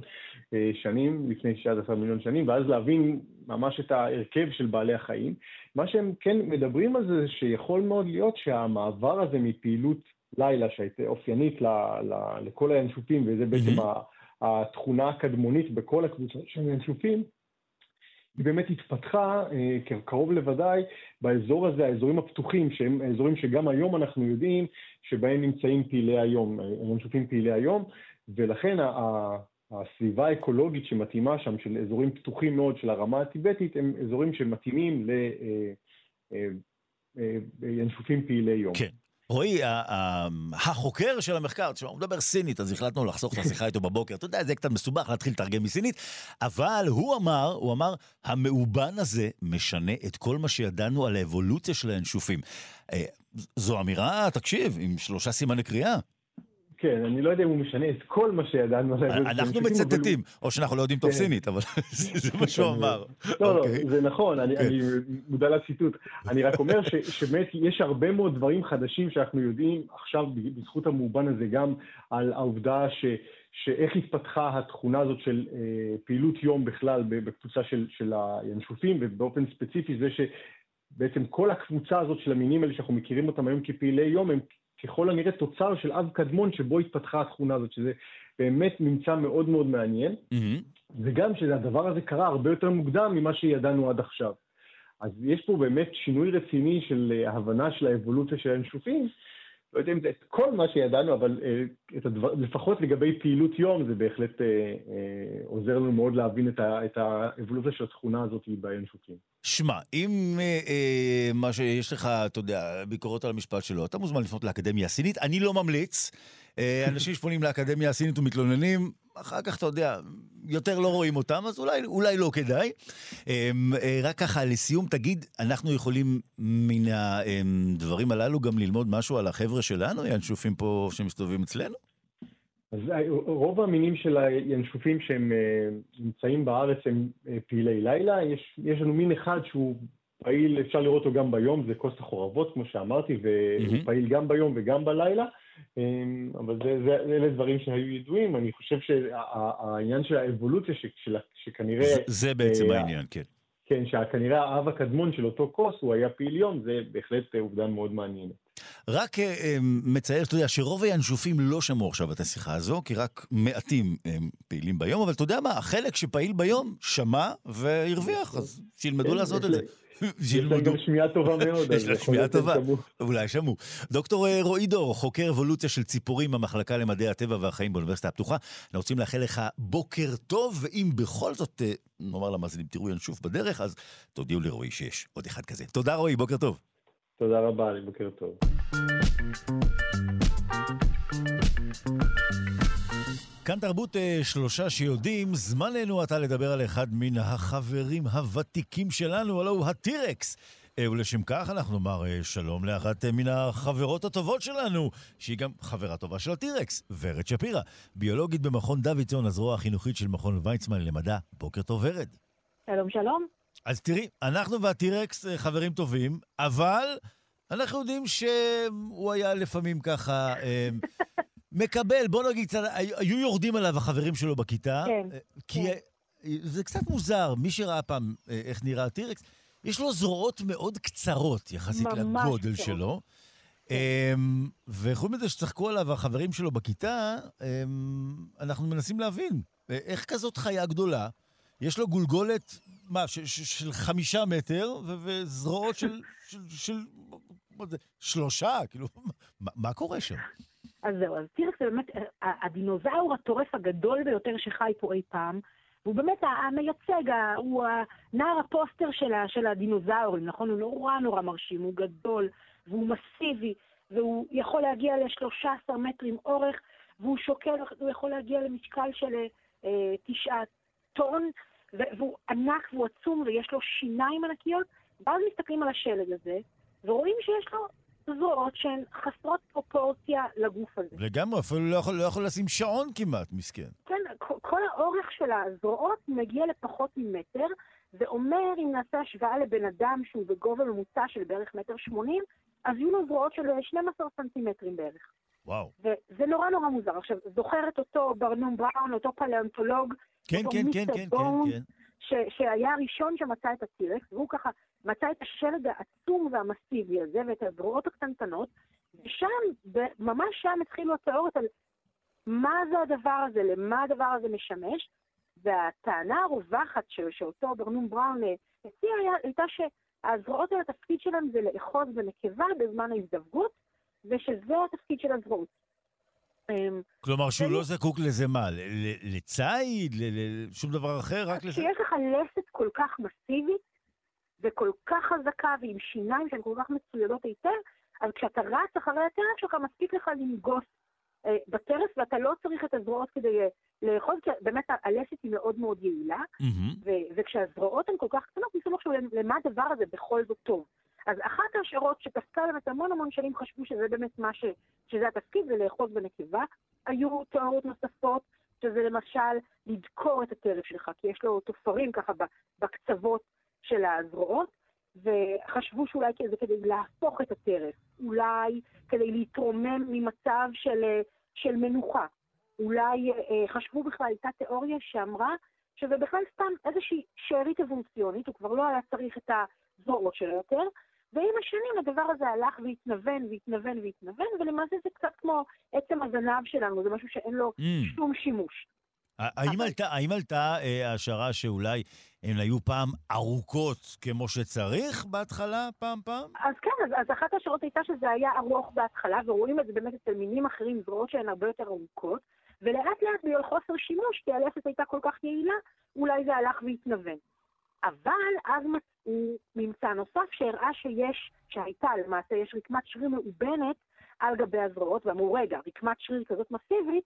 אה, שנים, לפני שישה עד עשרה מיליון שנים, ואז להבין ממש את ההרכב של בעלי החיים. מה שהם כן מדברים על זה, זה שיכול מאוד להיות שהמעבר הזה מפעילות לילה, שהייתה אופיינית ל, ל, לכל הינשופים, וזה בעצם mm-hmm. התכונה הקדמונית בכל הקבוצה של הינשופים, היא באמת התפתחה אה, קרוב לוודאי באזור הזה, האזורים הפתוחים, שהם אזורים שגם היום אנחנו יודעים שבהם נמצאים פעילי היום, הינשופים פעילי היום, ולכן הסביבה האקולוגית שמתאימה שם, של אזורים פתוחים מאוד של הרמה הטיבטית, הם אזורים שמתאימים לינשופים אה, אה, אה, פעילי יום. כן. רועי, החוקר של המחקר, תשמע, הוא מדבר סינית, אז החלטנו לחסוך את השיחה איתו בבוקר. אתה יודע, זה קצת מסובך להתחיל לתרגם מסינית, אבל הוא אמר, הוא אמר, המאובן הזה משנה את כל מה שידענו על האבולוציה של הינשופים. זו אמירה, תקשיב, עם שלושה סימני קריאה. כן, אני לא יודע אם הוא משנה את כל מה שידענו עליו. אנחנו מצטטים, או שאנחנו לא יודעים טוב כן. סינית, אבל זה מה שהוא כן. אמר. לא, לא, אוקיי. זה נכון, אני כן. מודע לציטוט. אני רק אומר שבאמת יש הרבה מאוד דברים חדשים שאנחנו יודעים עכשיו בזכות המאובן הזה, גם על העובדה ש... שאיך התפתחה התכונה הזאת של אה, פעילות יום בכלל בקבוצה של, של הינשופים, ובאופן ספציפי זה שבעצם כל הקבוצה הזאת של המינים האלה שאנחנו מכירים אותם היום כפעילי יום, הם ככל הנראה תוצר של אב קדמון שבו התפתחה התכונה הזאת, שזה באמת ממצא מאוד מאוד מעניין, mm-hmm. וגם שהדבר הזה קרה הרבה יותר מוקדם ממה שידענו עד עכשיו. אז יש פה באמת שינוי רציני של אה, הבנה של האבולוציה של האנשופים, לא יודע אם זה את כל מה שידענו, אבל אה, את הדבר, לפחות לגבי פעילות יום, זה בהחלט אה, אה, עוזר לנו מאוד להבין את, ה, את האבולוציה של התכונה הזאת באנשוקים. שמע, אם אה, אה, מה שיש לך, אתה יודע, ביקורות על המשפט שלו, אתה מוזמן לפנות לאקדמיה הסינית. אני לא ממליץ. אה, אנשים שפונים לאקדמיה הסינית ומתלוננים, אחר כך, אתה יודע, יותר לא רואים אותם, אז אולי, אולי לא כדאי. אמ, אה, רק ככה, לסיום, תגיד, אנחנו יכולים מן הדברים הללו גם ללמוד משהו על החבר'ה שלנו, ינשופים פה שמסתובבים אצלנו? אז אה, רוב המינים של הינשופים שהם אה, נמצאים בארץ הם פעילי לילה. יש, יש לנו מין אחד שהוא פעיל, אפשר לראות אותו גם ביום, זה כוס החורבות, כמו שאמרתי, והוא mm-hmm. פעיל גם ביום וגם בלילה. אמ, אבל זה, זה, אלה דברים שהיו ידועים, אני חושב שהעניין של האבולוציה ש, של, שכנראה... זה, זה בעצם אה, העניין, כן. כן, שכנראה האב הקדמון של אותו כוס הוא היה פעיל יום, זה בהחלט עובדה מאוד מעניינת. רק אה, אה, מצייר, אתה יודע, שרוב הינשופים לא שמעו עכשיו את השיחה הזו, כי רק מעטים הם פעילים ביום, אבל אתה יודע מה, החלק שפעיל ביום שמע והרוויח, אז שילמדו כן, לעשות את זה. יש להם גם שמיעה טובה מאוד. יש להם שמיעה טובה, אולי שמעו. דוקטור אה, רועי דור, חוקר אבולוציה של ציפורים במחלקה למדעי הטבע והחיים באוניברסיטה הפתוחה, אנחנו רוצים לאחל לך בוקר טוב, ואם בכל זאת, אה, נאמר למאזינים, תראו ינשוף בדרך, אז תודיעו לרועי שיש עוד אחד כזה. תודה רועי, בוקר טוב. תודה רבה, בוקר טוב. כאן תרבות אה, שלושה שיודעים, זמננו עתה לדבר על אחד מן החברים הוותיקים שלנו, הלוא הוא הטירקס. אה, ולשם כך אנחנו נאמר אה, שלום לאחת מן החברות הטובות שלנו, שהיא גם חברה טובה של הטירקס, ורד שפירא, ביולוגית במכון דוידסון, הזרוע החינוכית של מכון ויצמן למדע. בוקר טוב, ורד. שלום, שלום. אז תראי, אנחנו והטירקס אה, חברים טובים, אבל אנחנו יודעים שהוא היה לפעמים ככה אה, מקבל, בוא נגיד, קצת, היו יורדים עליו החברים שלו בכיתה. כן, אה, כי כן. אה, זה קצת מוזר, מי שראה פעם איך נראה הטירקס, יש לו זרועות מאוד קצרות יחסית לגודל קצרות. שלו. אמ, וחוץ מזה שצחקו עליו החברים שלו בכיתה, אמ, אנחנו מנסים להבין איך כזאת חיה גדולה, יש לו גולגולת, מה, ש- ש- של חמישה מטר, ו- וזרועות של, של, של זה, שלושה, כאילו, מה, מה קורה שם? אז זהו, אז טירקס זה באמת הדינוזאור הטורף הגדול ביותר שחי פה אי פעם. הוא באמת המייצג, הוא הנער הפוסטר של, ה- של הדינוזאורים, נכון? הוא נורא נורא מרשים, הוא גדול, והוא מסיבי, והוא יכול להגיע ל-13 מטרים אורך, והוא שוקל, הוא יכול להגיע למשקל של אה, טון, והוא ענק והוא עצום ויש לו שיניים ענקיות, ואז מסתכלים על השלד הזה, ורואים שיש לו זרועות שהן חסרות פרופורציה לגוף הזה. לגמרי, אפילו לא יכול, לא יכול לשים שעון כמעט, מסכן. כן, כל- האורך של הזרועות מגיע לפחות ממטר, זה אומר, אם נעשה השוואה לבן אדם שהוא בגובה ממוצע של בערך מטר שמונים, אז יהיו לו זרועות של 12 סנטימטרים בערך. וואו. וזה נורא נורא מוזר. עכשיו, זוכרת אותו ברנום בראון, אותו פלאונטולוג, כן, אותו כן, כן, מיסטר כן, כן, בונס, כן. ש- שהיה הראשון שמצא את הטירקס, והוא ככה מצא את השלד העצום והמסיבי הזה ואת הזרועות הקטנטנות, ושם, ממש שם התחילו התיאוריות על מה זה הדבר הזה, למה הדבר הזה משמש, והטענה הרווחת ש- שאותו ברנום בראון אה, הציע הייתה שהזרועות האלה, התפקיד שלהם זה לאחוז בנקבה בזמן ההזדווגות, ושזה התפקיד של הזרועות. אמ, כלומר שהוא לא זקוק לזה מה? לציד? ל- ל- שום דבר אחר? רק לזה? כשיש לך לסת כל כך מסיבית וכל כך חזקה ועם שיניים שהן כל כך מצוידות היטב, אז כשאתה רץ אחרי הטרף שלך, מספיק לך לנגוס אה, בטרף ואתה לא צריך את הזרועות כדי אה, לאחוז, כי באמת הלסת היא מאוד מאוד יעילה, ו- וכשהזרועות הן כל כך קטנות, ניסו לחשוב למה הדבר הזה בכל זאת טוב. אז אחת ההשערות שתפסה באמת המון המון שנים חשבו שזה באמת מה ש... שזה התפקיד, זה לאחוז בנקבה. היו תיאוריות נוספות, שזה למשל לדקור את הטרף שלך, כי יש לו תופרים ככה בקצוות של הזרועות, וחשבו שאולי זה כדי להפוך את הטרף, אולי כדי להתרומם ממצב של, אה, של מנוחה. אולי אה, חשבו בכלל, הייתה תיאוריה שאמרה שזה בכלל סתם איזושהי שארית אבולוציונית, הוא כבר לא היה צריך את הזרועות שלו יותר, ועם השנים הדבר הזה הלך והתנוון והתנוון והתנוון, ולמעשה זה קצת כמו עצם הזנב שלנו, זה משהו שאין לו Mm. שום שימוש. האם עלתה, האם עלתה אה, השערה שאולי הן היו פעם ארוכות כמו שצריך בהתחלה, פעם פעם? אז כן, אז, אז אחת השאלות הייתה שזה היה ארוך בהתחלה, ורואים את זה באמת אצל מינים אחרים, זרועות שהן הרבה יותר ארוכות, ולאט לאט בגלל חוסר שימוש, כי הלסת הייתה כל כך יעילה, אולי זה הלך והתנוון. אבל אז מצאו ממצא נוסף שהראה שיש, שהייתה למעשה, יש רקמת שריר מאובנת על גבי הזרועות, ואמרו, רגע, רקמת שריר כזאת מסיבית,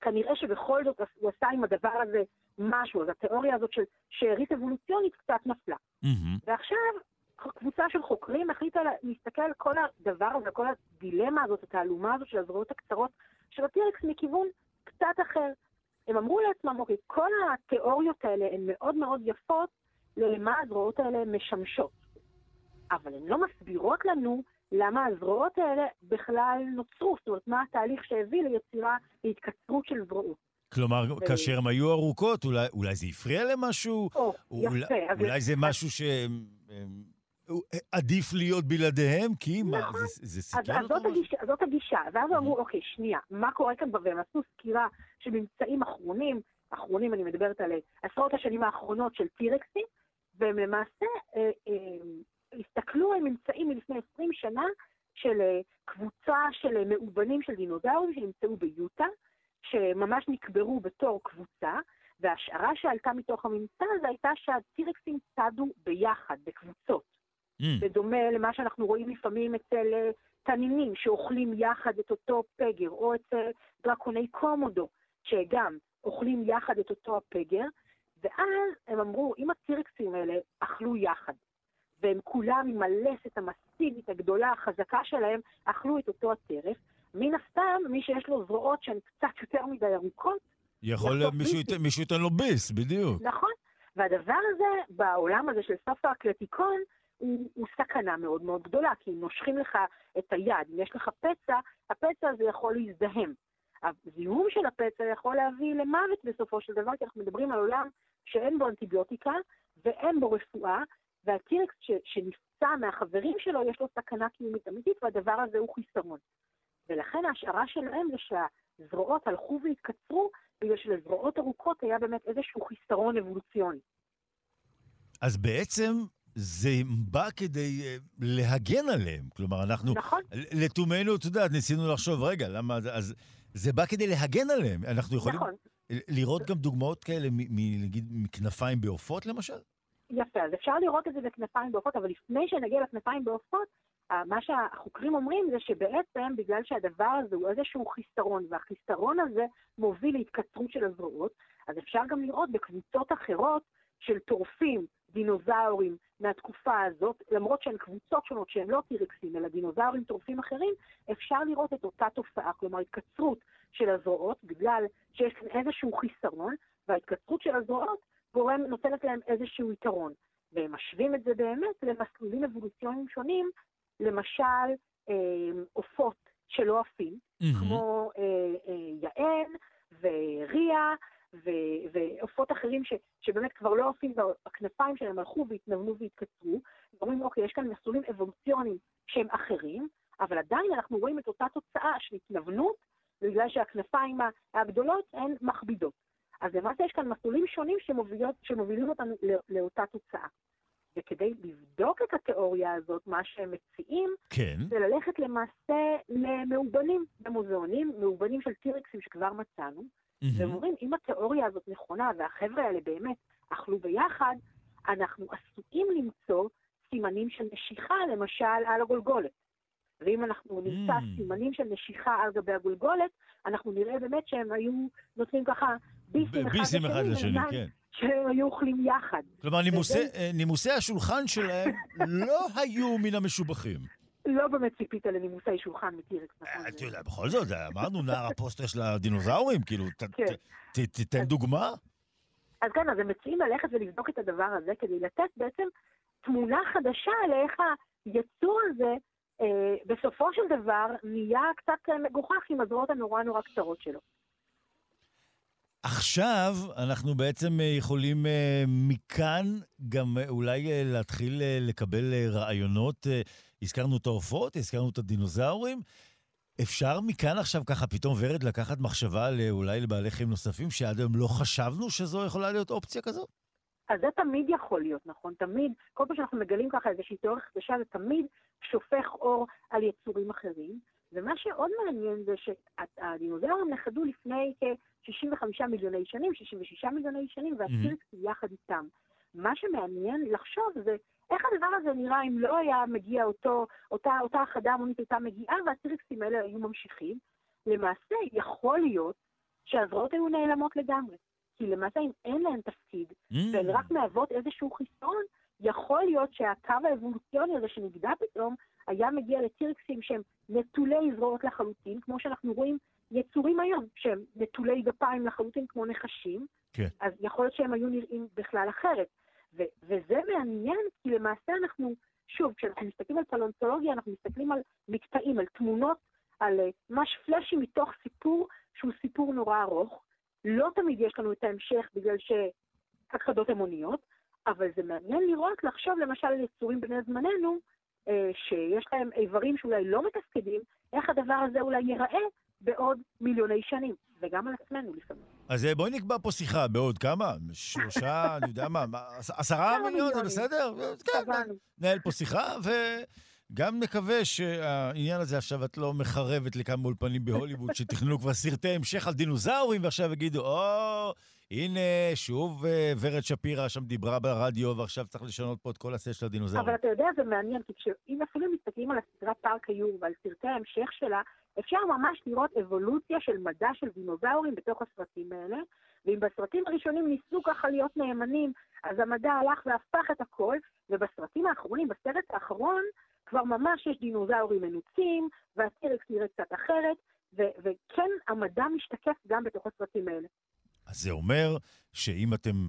כנראה שבכל זאת הוא עשה עם הדבר הזה משהו, אז התיאוריה הזאת של שארית אבולוציונית קצת נפלה. ועכשיו קבוצה של חוקרים החליטה לה- להסתכל על כל הדבר הזה, כל הדילמה הזאת, התעלומה הזאת של הזרועות הקצרות של הטירקס מכיוון קצת אחר. הם אמרו לעצמם, אוקיי, כל התיאוריות האלה הן מאוד מאוד יפות למה הזרועות האלה משמשות. אבל הן לא מסבירות לנו למה הזרועות האלה בכלל נוצרו, זאת אומרת, מה התהליך שהביא ליצירה, להתקצרות של זרועות. כלומר, ו- כאשר הן היו ארוכות, אולי, אולי זה הפריע למשהו? או, אולי, יפה. אז- אולי זה משהו שעדיף להיות בלעדיהם? כי מה, נכון. זה, זה אז, סיכן אז אותו? זאת, זאת הגישה. ואז אמרו, אוקיי, שנייה, מה קורה כאן? והם עשו סקירה של ממצאים אחרונים, אחרונים, אני מדברת על אה, עשרות השנים האחרונות של טירקסים, והם למעשה אה, אה, הסתכלו על ממצאים מלפני 20 שנה של אה, קבוצה של אה, מאובנים של דינוזאורים שנמצאו ביוטה, שממש נקברו בתור קבוצה, וההשערה שעלתה מתוך הממצא הזה הייתה שהטירקסים צדו ביחד, בקבוצות. Mm. בדומה למה שאנחנו רואים לפעמים אצל אה, תנינים שאוכלים יחד את אותו פגר, או אצל דרקוני קומודו, שגם אוכלים יחד את אותו הפגר, ואז הם אמרו, אם הטירקסים האלה אכלו יחד, והם כולם עם הלסת המסיבית הגדולה, החזקה שלהם, אכלו את אותו הטרף, מן הסתם, מי שיש לו זרועות שהן קצת יותר מדי ארוכות, יכול להיות מישהו ייתן- לו ביס, בדיוק. נכון. והדבר הזה, בעולם הזה של סוף האקלטיקון, הוא, הוא סכנה מאוד מאוד גדולה, כי אם נושכים לך את היד, אם יש לך פצע, הפצע הזה יכול להזדהם. הזיהום של הפצע יכול להביא למוות בסופו של דבר, כי אנחנו מדברים על עולם שאין בו אנטיביוטיקה ואין בו רפואה, והטירקס ש, שנפצע מהחברים שלו, יש לו סכנה קיומית אמיתית, והדבר הזה הוא חיסרון. ולכן ההשערה שלהם זה שהזרועות הלכו והתקצרו, בגלל שלזרועות ארוכות היה באמת איזשהו חיסרון אבולוציוני. אז בעצם זה בא כדי אה, להגן עליהם. כלומר, אנחנו... נכון. לתומנו, את יודעת, ניסינו לחשוב, רגע, למה... אז זה בא כדי להגן עליהם. אנחנו יכולים נכון. לראות גם דוגמאות כאלה, נגיד, מכנפיים בעופות, למשל? יפה, אז אפשר לראות את זה בכנפיים בעופות, אבל לפני שנגיע לכנפיים בעופות, מה שהחוקרים אומרים זה שבעצם בגלל שהדבר הזה הוא איזשהו חיסרון, והחיסרון הזה מוביל להתקצרות של הזרועות, אז אפשר גם לראות בקבוצות אחרות של טורפים, דינוזאורים מהתקופה הזאת, למרות שהן קבוצות שונות שהן לא טירקסים, אלא דינוזאורים טורפים אחרים, אפשר לראות את אותה תופעה, כלומר התקצרות של הזרועות, בגלל שיש כאן איזשהו חיסרון, וההתקצרות של הזרועות גורם, נותנת להם איזשהו יתרון. והם משווים את זה באמת למסלולים אבולוציוניים שונים, למשל אה, עופות שלא עפים, כמו אה, אה, יען וריה ו- ועופות אחרים ש, שבאמת כבר לא עפים והכנפיים שלהם הלכו והתנוונו והתקצרו, ואומרים, אוקיי, יש כאן מסלולים אבולוציוניים שהם אחרים, אבל עדיין אנחנו רואים את אותה תוצאה של התנוונות, בגלל שהכנפיים הגדולות הן מכבידות. אז למעשה יש כאן מסלולים שונים שמובילות, שמובילים אותנו לא- לאותה תוצאה. וכדי לבדוק את התיאוריה הזאת, מה שהם מציעים, כן. זה ללכת למעשה למאובנים במוזיאונים, מאובנים של טירקסים שכבר מצאנו, והם אומרים, אם התיאוריה הזאת נכונה והחבר'ה האלה באמת אכלו ביחד, אנחנו עשויים למצוא סימנים של נשיכה, למשל, על הגולגולת. ואם אנחנו נמצא Mm. סימנים של נשיכה על גבי הגולגולת, אנחנו נראה באמת שהם היו נותנים ככה ביסים אחד ביסים אחד לשני, כן. שהם היו אוכלים יחד. כלומר, נימוסי, וזה- אה, נימוסי השולחן שלהם לא היו מן המשובחים. לא באמת ציפית לנימוסי שולחן מטירקס, נכון? אתה יודע, בכל זאת, אמרנו נער הפוסטר של הדינוזאורים, כאילו, ת- כן. תיתן דוגמה. אז כן, אז הם מציעים ללכת ולבדוק את הדבר הזה כדי לתת בעצם תמונה חדשה על איך היצור הזה אה, בסופו של דבר נהיה קצת אה, מגוחך עם הזרועות הנורא נורא קצרות שלו. עכשיו אנחנו בעצם אה, יכולים אה, מכאן גם אה, אולי להתחיל לקבל רעיונות. הזכרנו את העופות, הזכרנו את הדינוזאורים. אפשר מכאן עכשיו ככה פתאום ורד לקחת מחשבה אולי לבעלי חיים נוספים שעד היום לא חשבנו שזו יכולה להיות אופציה כזו? אז זה תמיד יכול להיות, נכון? תמיד, כל פעם שאנחנו מגלים ככה איזושהי תיאוריה חדשה, זה תמיד שופך אור על יצורים אחרים. ומה שעוד מעניין זה שהדינוזאורים נכחדו לפני כ-65 מיליוני שנים, 66 מיליוני שנים, והטירקסים יחד איתם. מה שמעניין לחשוב זה איך הדבר הזה נראה אם לא היה מגיע אותו, אותה, אותה החדה המונית הייתה מגיעה והטירקסים האלה היו ממשיכים. למעשה, יכול להיות שהזרועות היו נעלמות לגמרי. כי למעשה אם אין להן תפקיד, והן רק מהוות איזשהו חיסרון, יכול להיות שהקו האבולוציוני הזה שנגדע פתאום, היה מגיע לטירקסים שהם נטולי זרועות לחלוטין, כמו שאנחנו רואים יצורים היום, שהם נטולי גפיים לחלוטין כמו נחשים, כן. אז יכול להיות שהם היו נראים בכלל אחרת. ו- וזה מעניין, כי למעשה אנחנו, שוב, כשאנחנו מסתכלים על פלונטולוגיה, אנחנו מסתכלים על מקטעים, על תמונות, על אה, ממש פלאשים מתוך סיפור שהוא סיפור נורא ארוך. לא תמיד יש לנו את ההמשך בגלל שהכחדות המוניות, אבל זה מעניין לראות, לחשוב למשל על יצורים בני זמננו, שיש להם איברים שאולי לא מתפקדים, איך הדבר הזה אולי ייראה בעוד מיליוני שנים, וגם על עצמנו לפעמים. אז אה, בואי נקבע פה שיחה בעוד כמה? שלושה, אני יודע מה, מה, עש- עשרה מיליון, זה. בסדר? כן, קבענו. ננהל פה שיחה, וגם נקווה שהעניין הזה עכשיו את לא מחרבת לכמה אולפנים בהוליווד שתכננו כבר סרטי המשך על דינוזאורים, ועכשיו יגידו, או, הנה, שוב אה, ורד שפירא שם דיברה ברדיו, ועכשיו צריך לשנות פה את כל הסט של הדינוזאורים. אבל אתה יודע, זה מעניין, כי כשאם אפילו מסתכלים על הסדרה פארק היור ועל סרטי ההמשך שלה, אפשר ממש לראות אבולוציה של מדע של דינוזאורים בתוך הסרטים האלה, ואם בסרטים הראשונים ניסו ככה להיות נאמנים, אז המדע הלך והפך את הכל, ובסרטים האחרונים, בסרט האחרון, כבר ממש יש דינוזאורים מנוצים, והטירקס נראה קצת אחרת, ו- וכן, המדע משתקף גם בתוך הסרטים האלה. אז זה אומר שאם אתם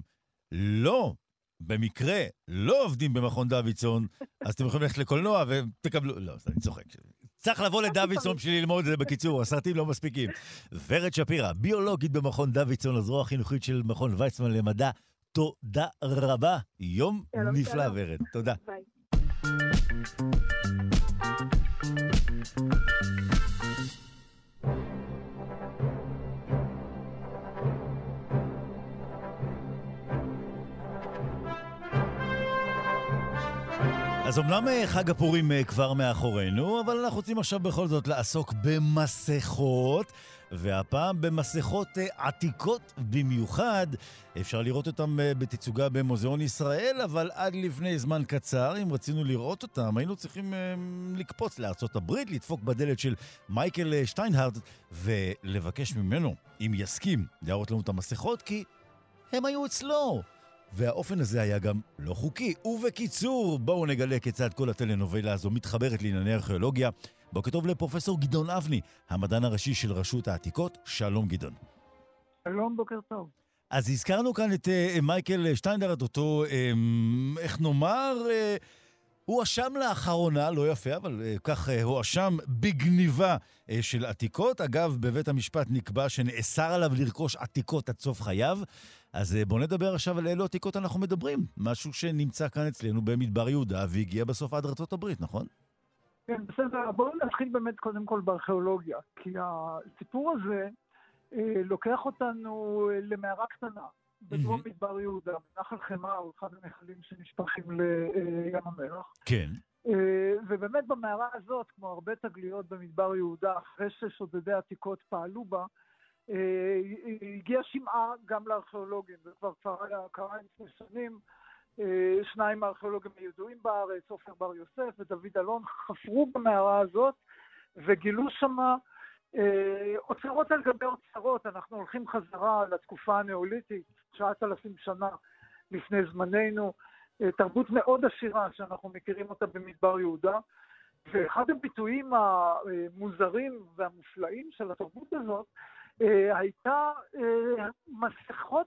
לא, במקרה, לא עובדים במכון דוידסון, אז אתם יכולים ללכת לקולנוע ותקבלו... לא, אני צוחק. צריך לבוא לדוידסון בשביל ללמוד את זה בקיצור, הסרטים לא מספיקים. ורד שפירא, ביולוגית במכון דוידסון, הזרוע החינוכית של מכון ויצמן למדע, תודה רבה. יום נפלא. ורד. תודה. ביי. אז אמנם אה, חג הפורים אה, כבר מאחורינו, אבל אנחנו רוצים עכשיו בכל זאת לעסוק במסכות, והפעם במסכות אה, עתיקות במיוחד. אפשר לראות אותן בתצוגה במוזיאון ישראל, אבל עד לפני זמן קצר, אם רצינו לראות אותן, היינו צריכים לקפוץ הברית, לדפוק בדלת של מייקל שטיינהרד, ולבקש ממנו, אם יסכים, להראות לנו את המסכות, כי הם היו אצלו. והאופן הזה היה גם לא חוקי. ובקיצור, בואו נגלה כיצד כל הטלנובלה הזו מתחברת לענייני ארכיאולוגיה. בוקר טוב לפרופסור גדעון אבני, המדען הראשי של רשות העתיקות. שלום גדעון. שלום, בוקר טוב. אז הזכרנו כאן את uh, מייקל שטיינדרט, אותו, um, איך נאמר, uh, הוא הואשם לאחרונה, לא יפה, אבל uh, כך uh, הואשם בגניבה uh, של עתיקות. אגב, בבית המשפט נקבע שנאסר עליו לרכוש עתיקות עד סוף חייו. אז uh, בואו נדבר עכשיו על אילו עתיקות אנחנו מדברים. משהו שנמצא כאן אצלנו במדבר יהודה והגיע בסוף עד ארצות הברית, נכון? כן, בסדר, בואו נתחיל באמת קודם כל בארכיאולוגיה, כי הסיפור הזה אה, לוקח אותנו אה, למערה קטנה, בדרום מהמם. מדבר יהודה, בנחל חמר, אחד הנחלים שנשפכים לים המלח. כן. אה, ובאמת במערה הזאת, כמו הרבה תגליות במדבר יהודה, אחרי ששודדי עתיקות פעלו בה, אה, הגיעה שמעה גם לארכיאולוגים, זה כבר קרה, לפני שנים. אה, שניים מהארכיאולוגים הידועים בארץ, עופר בר יוסף ודוד אלון, חפרו במערה הזאת וגילו שמה אה, אוצרות על גבי אוצרות. אנחנו הולכים חזרה לתקופה הנאוליתית, 9,000 שנה לפני זמננו, אה, תרבות מאוד עשירה שאנחנו מכירים אותה במדבר יהודה. ואחד הביטויים המוזרים והמופלאים של התרבות הזאת אה, הייתה אה, מסכות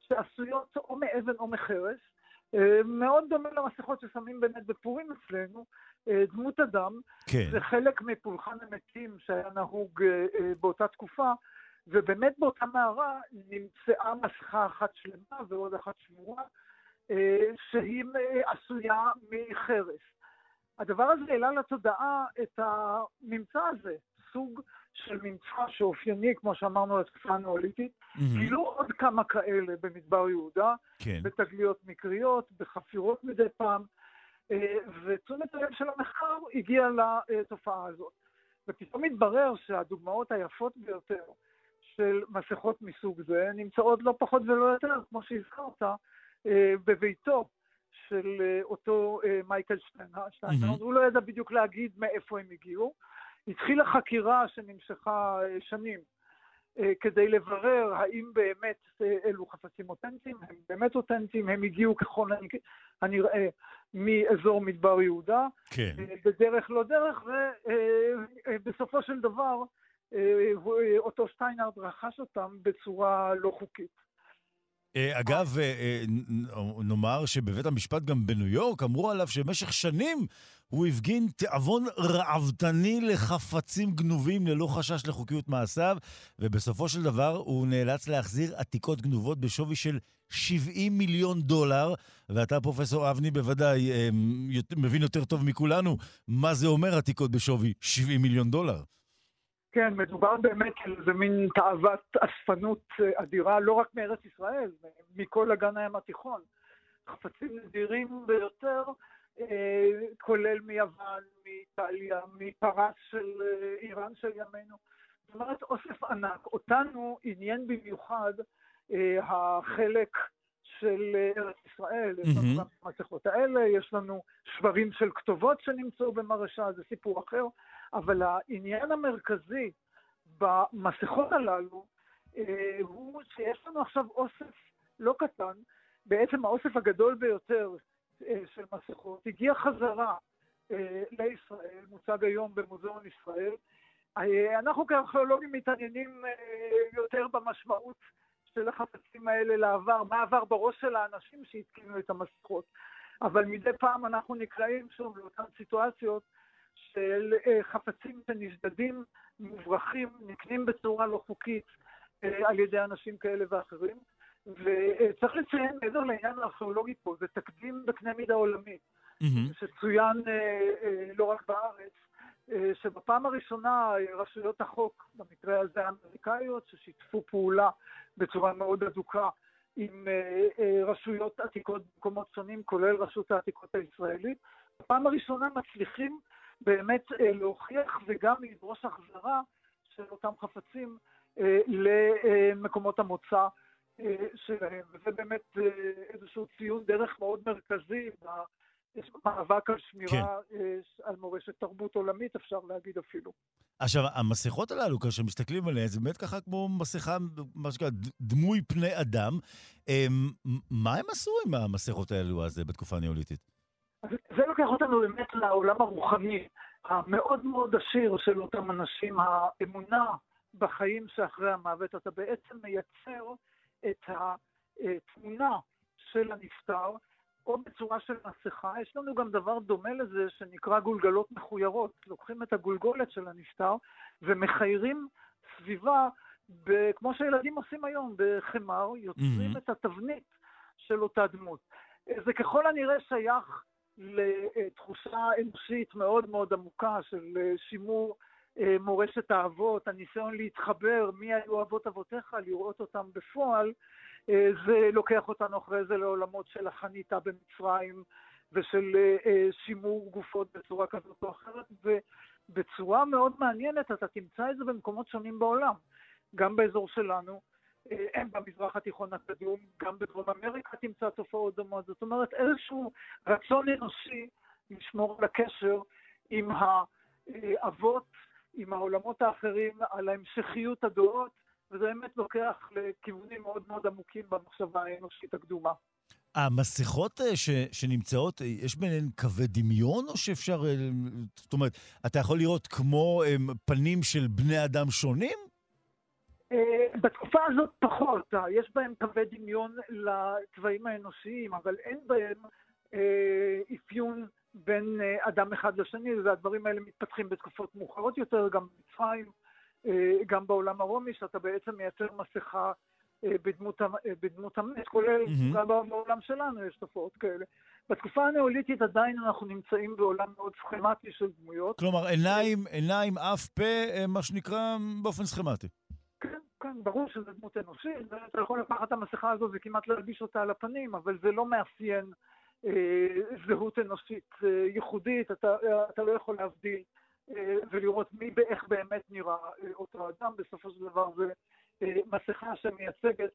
שעשויות או מאבן או מחרס, אה, מאוד דומה למסכות ששמים באמת בפורים אצלנו, אה, דמות אדם. כן. זה חלק מפולחן המתים שהיה נהוג אה, אה, באותה תקופה, ובאמת באותה מערה נמצאה מסכה אחת שלמה ועוד אחת שבורה, אה, שהיא אה, עשויה מחרס. הדבר הזה העלה לתודעה את הממצא הזה, סוג של ממצא שאופייני, כמו שאמרנו, לתקופה הנאוליתית. מהמם. גילו עוד כמה כאלה במדבר יהודה, כן. בתגליות מקריות, בחפירות מדי פעם, אה, ותשומת הלב של המחקר הגיעה לתופעה הזאת. ופתאום התברר שהדוגמאות היפות ביותר של מסכות מסוג זה נמצאות לא פחות ולא יותר, כמו שהזכרת, אה, בביתו של אה, אותו מייקל שטיינהרד. מהמם. הוא לא ידע בדיוק להגיד מאיפה הם הגיעו. התחילה חקירה שנמשכה אה, שנים. אה, כדי לברר האם באמת אה, אלו חפצים אותנטיים, הם באמת אותנטיים, הם הגיעו ככל הנ- הנראה מאזור מדבר יהודה, כן. בדרך לא דרך, ובסופו של דבר אותו שטיינארד רכש אותם בצורה לא חוקית. אגב, נאמר שבבית המשפט גם בניו יורק אמרו עליו שבמשך שנים הוא הפגין תיאבון ראוותני לחפצים גנובים ללא חשש לחוקיות מעשיו, ובסופו של דבר הוא נאלץ להחזיר עתיקות גנובות בשווי של 70 מיליון דולר, ואתה, פרופסור אבני, בוודאי יות- מבין יותר טוב מכולנו מה זה אומר עתיקות בשווי 70 מיליון דולר. כן, מדובר באמת על איזה מין תאוות אספנות אה, אדירה, לא רק מארץ ישראל, מכל אגן הים התיכון. חפצים נדירים ביותר, כולל מיוון, מאיטליה, מפרס של אה, איראן של ימינו. זאת אומרת, אוסף ענק. אותנו עניין במיוחד אה, החלק של אה, ארץ ישראל, יש לנו. גם המסכות האלה, יש לנו שברים של כתובות שנמצאו במרשה, זה סיפור אחר, אבל העניין המרכזי במסכות הללו אה, הוא שיש לנו עכשיו אוסף לא קטן, בעצם האוסף הגדול ביותר אה, של מסכות, הגיע חזרה אה, לישראל, מוצג היום במוזיאון ישראל. אה, אנחנו כארכיאולוגים מתעניינים אה, יותר במשמעות של החפצים האלה לעבר, מה עבר בראש של האנשים שהתקינו את המסכות. אבל מדי פעם אנחנו נקלעים שוב לאותן סיטואציות של אה, חפצים שנשדדים, מוברחים, נקנים בצורה לא חוקית אה, על ידי אנשים כאלה ואחרים. וצריך לציין, מעבר לעניין הארכיאולוגי פה, זה תקדים בקנה מידה עולמי, שצוין אה, אה, לא רק בארץ, אה, שבפעם הראשונה אה, רשויות החוק, במקרה הזה האמריקאיות, ששיתפו פעולה בצורה מאוד הדוקה עם אה, אה, רשויות עתיקות במקומות שונים, כולל רשות העתיקות הישראלית, בפעם הראשונה מצליחים באמת אה, להוכיח וגם לדרוש החזרה של אותם חפצים אה, למקומות המוצא שלהם. וזה באמת אה, איזשהו ציון דרך מאוד מרכזי במאבק על שמירה אה, על מורשת תרבות עולמית, אפשר להגיד אפילו. עכשיו, המסכות הללו, כאשר מסתכלים עליהן, זה באמת ככה כמו מסכה, מה שנקרא, דמוי פני אדם. אמ, מה הם עשו עם המסכות האלו אז בתקופה הניאוליתית? אז זה לוקח אותנו באמת לעולם הרוחני המאוד מאוד עשיר של אותם אנשים, האמונה בחיים שאחרי המוות. אתה בעצם מייצר את התמונה של הנפטר, או בצורה של מסכה. יש לנו גם דבר דומה לזה שנקרא גולגלות מחוירות. לוקחים את הגולגולת של הנפטר ומחיירים סביבה, ב- כמו שילדים עושים היום, בחמר, יוצרים מהמם. את התבנית של אותה דמות. זה ככל הנראה שייך לתחושה אנושית מאוד מאוד עמוקה של אה, שימור מורשת האבות, הניסיון להתחבר, מי היו אבות אבותיך, לראות אותם בפועל, אה, זה לוקח אותנו אחרי זה לעולמות של החניתה במצרים ושל אה, אה, שימור גופות בצורה כזאת או אחרת, ובצורה מאוד מעניינת אתה תמצא את זה במקומות שונים בעולם, גם באזור שלנו. אה, במזרח התיכון הקדום, גם בדרום אמריקה תמצא תופעות דומות. זאת אומרת, איזשהו רצון אנושי לשמור על הקשר עם האבות, עם העולמות האחרים, על המשכיות הדורות, וזה באמת לוקח לכיוונים מאוד מאוד עמוקים במחשבה האנושית הקדומה. המסכות אה, ש, שנמצאות, אה, יש ביניהן קווי דמיון, או שאפשר... אה, זאת אומרת, אתה יכול לראות כמו אה, פנים של בני אדם שונים? בתקופה הזאת פחות, יש בהם קווי דמיון לצבעים האנושיים, אבל אין בהם אה, אפיון בין אה, אדם אחד לשני, והדברים האלה מתפתחים בתקופות מאוחרות יותר, גם במצרים, אה, גם בעולם הרומי, שאתה בעצם מייצר מסכה אה, בדמות, בדמות המת, כולל מהמם. גם בעולם שלנו יש תופעות כאלה. בתקופה הנאוליתית עדיין אנחנו נמצאים בעולם מאוד סכמטי של דמויות. כלומר, עיניים, עיניים, אף, פה, מה שנקרא, באופן סכמטי. כן, כן, ברור שזו דמות אנושית, ואתה יכול לקחת את המסכה הזו וכמעט להלביש אותה על הפנים, אבל זה לא מאפיין זהות אנושית אה, ייחודית, אתה, אה, אתה לא יכול להבדיל אה, ולראות מי ואיך באמת נראה אה, אותו אדם, בסופו של דבר זה אה, מסכה שמייצגת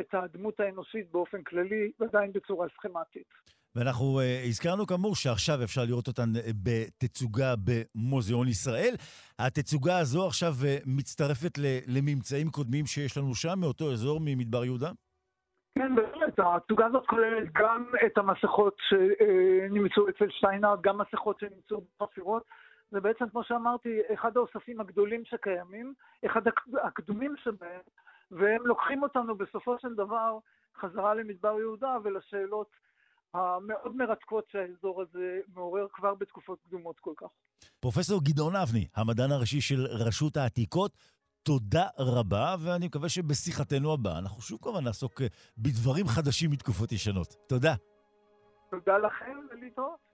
את הדמות האנושית באופן כללי, ועדיין בצורה סכמטית. ואנחנו uh, הזכרנו כאמור שעכשיו אפשר לראות אותן אה, בתצוגה במוזיאון ישראל. התצוגה הזו עכשיו uh, מצטרפת לממצאים קודמים שיש לנו שם, מאותו אזור ממדבר יהודה? כן, בהחלט. התצוגה הזאת כוללת גם את המסכות שנמצאו אצל שטיינארט, גם מסכות שנמצאו בחפירות. זה בעצם, כמו שאמרתי, אחד האוספים הגדולים שקיימים, אחד הק- הקדומים שבהם, והם לוקחים אותנו בסופו של דבר חזרה למדבר יהודה ולשאלות המאוד מרתקות שהאזור הזה מעורר כבר בתקופות קדומות כל כך. פרופסור גדעון אבני, המדען הראשי של רשות העתיקות, תודה רבה, ואני מקווה שבשיחתנו הבאה אנחנו שוב כמובן נעסוק אה, בדברים חדשים מתקופות ישנות. תודה. תודה לכם ולהתראות.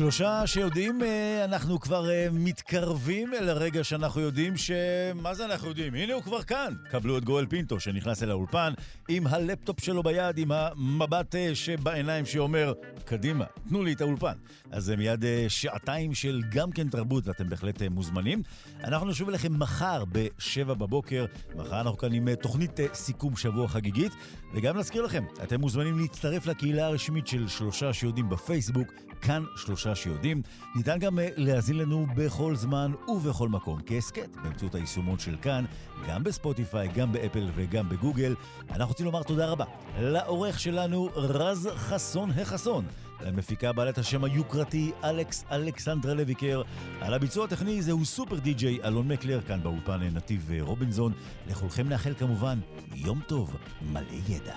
שלושה שיודעים, אה, אנחנו כבר אה, מתקרבים אל הרגע שאנחנו יודעים ש... מה זה אנחנו יודעים? הנה הוא כבר כאן. קבלו את גואל פינטו שנכנס אל האולפן עם הלפטופ שלו ביד, עם המבט אה, שבעיניים שאומר, קדימה, תנו לי את האולפן. אז זה מיד שעתיים של גם כן תרבות, ואתם בהחלט מוזמנים. אנחנו נשוב אליכם מחר ב-7 בבוקר. מחר אנחנו כאן עם תוכנית סיכום שבוע חגיגית. וגם נזכיר לכם, אתם מוזמנים להצטרף לקהילה הרשמית של שלושה שיודעים בפייסבוק, כאן שלושה שיודעים. ניתן גם אה, להאזין לנו בכל זמן ובכל מקום כהסכת באמצעות היישומון של כאן, גם בספוטיפיי, גם באפל וגם בגוגל. אנחנו רוצים לומר תודה רבה לעורך שלנו רז חסון החסון. למפיקה בעלת השם היוקרתי אלכס אלכסנדרה לויקר. על הביצוע הטכני זהו סופר די-ג'יי אלון מקלר, כאן באולפן נתיב רובינזון. לכולכם נאחל כמובן יום טוב, מלא ידע.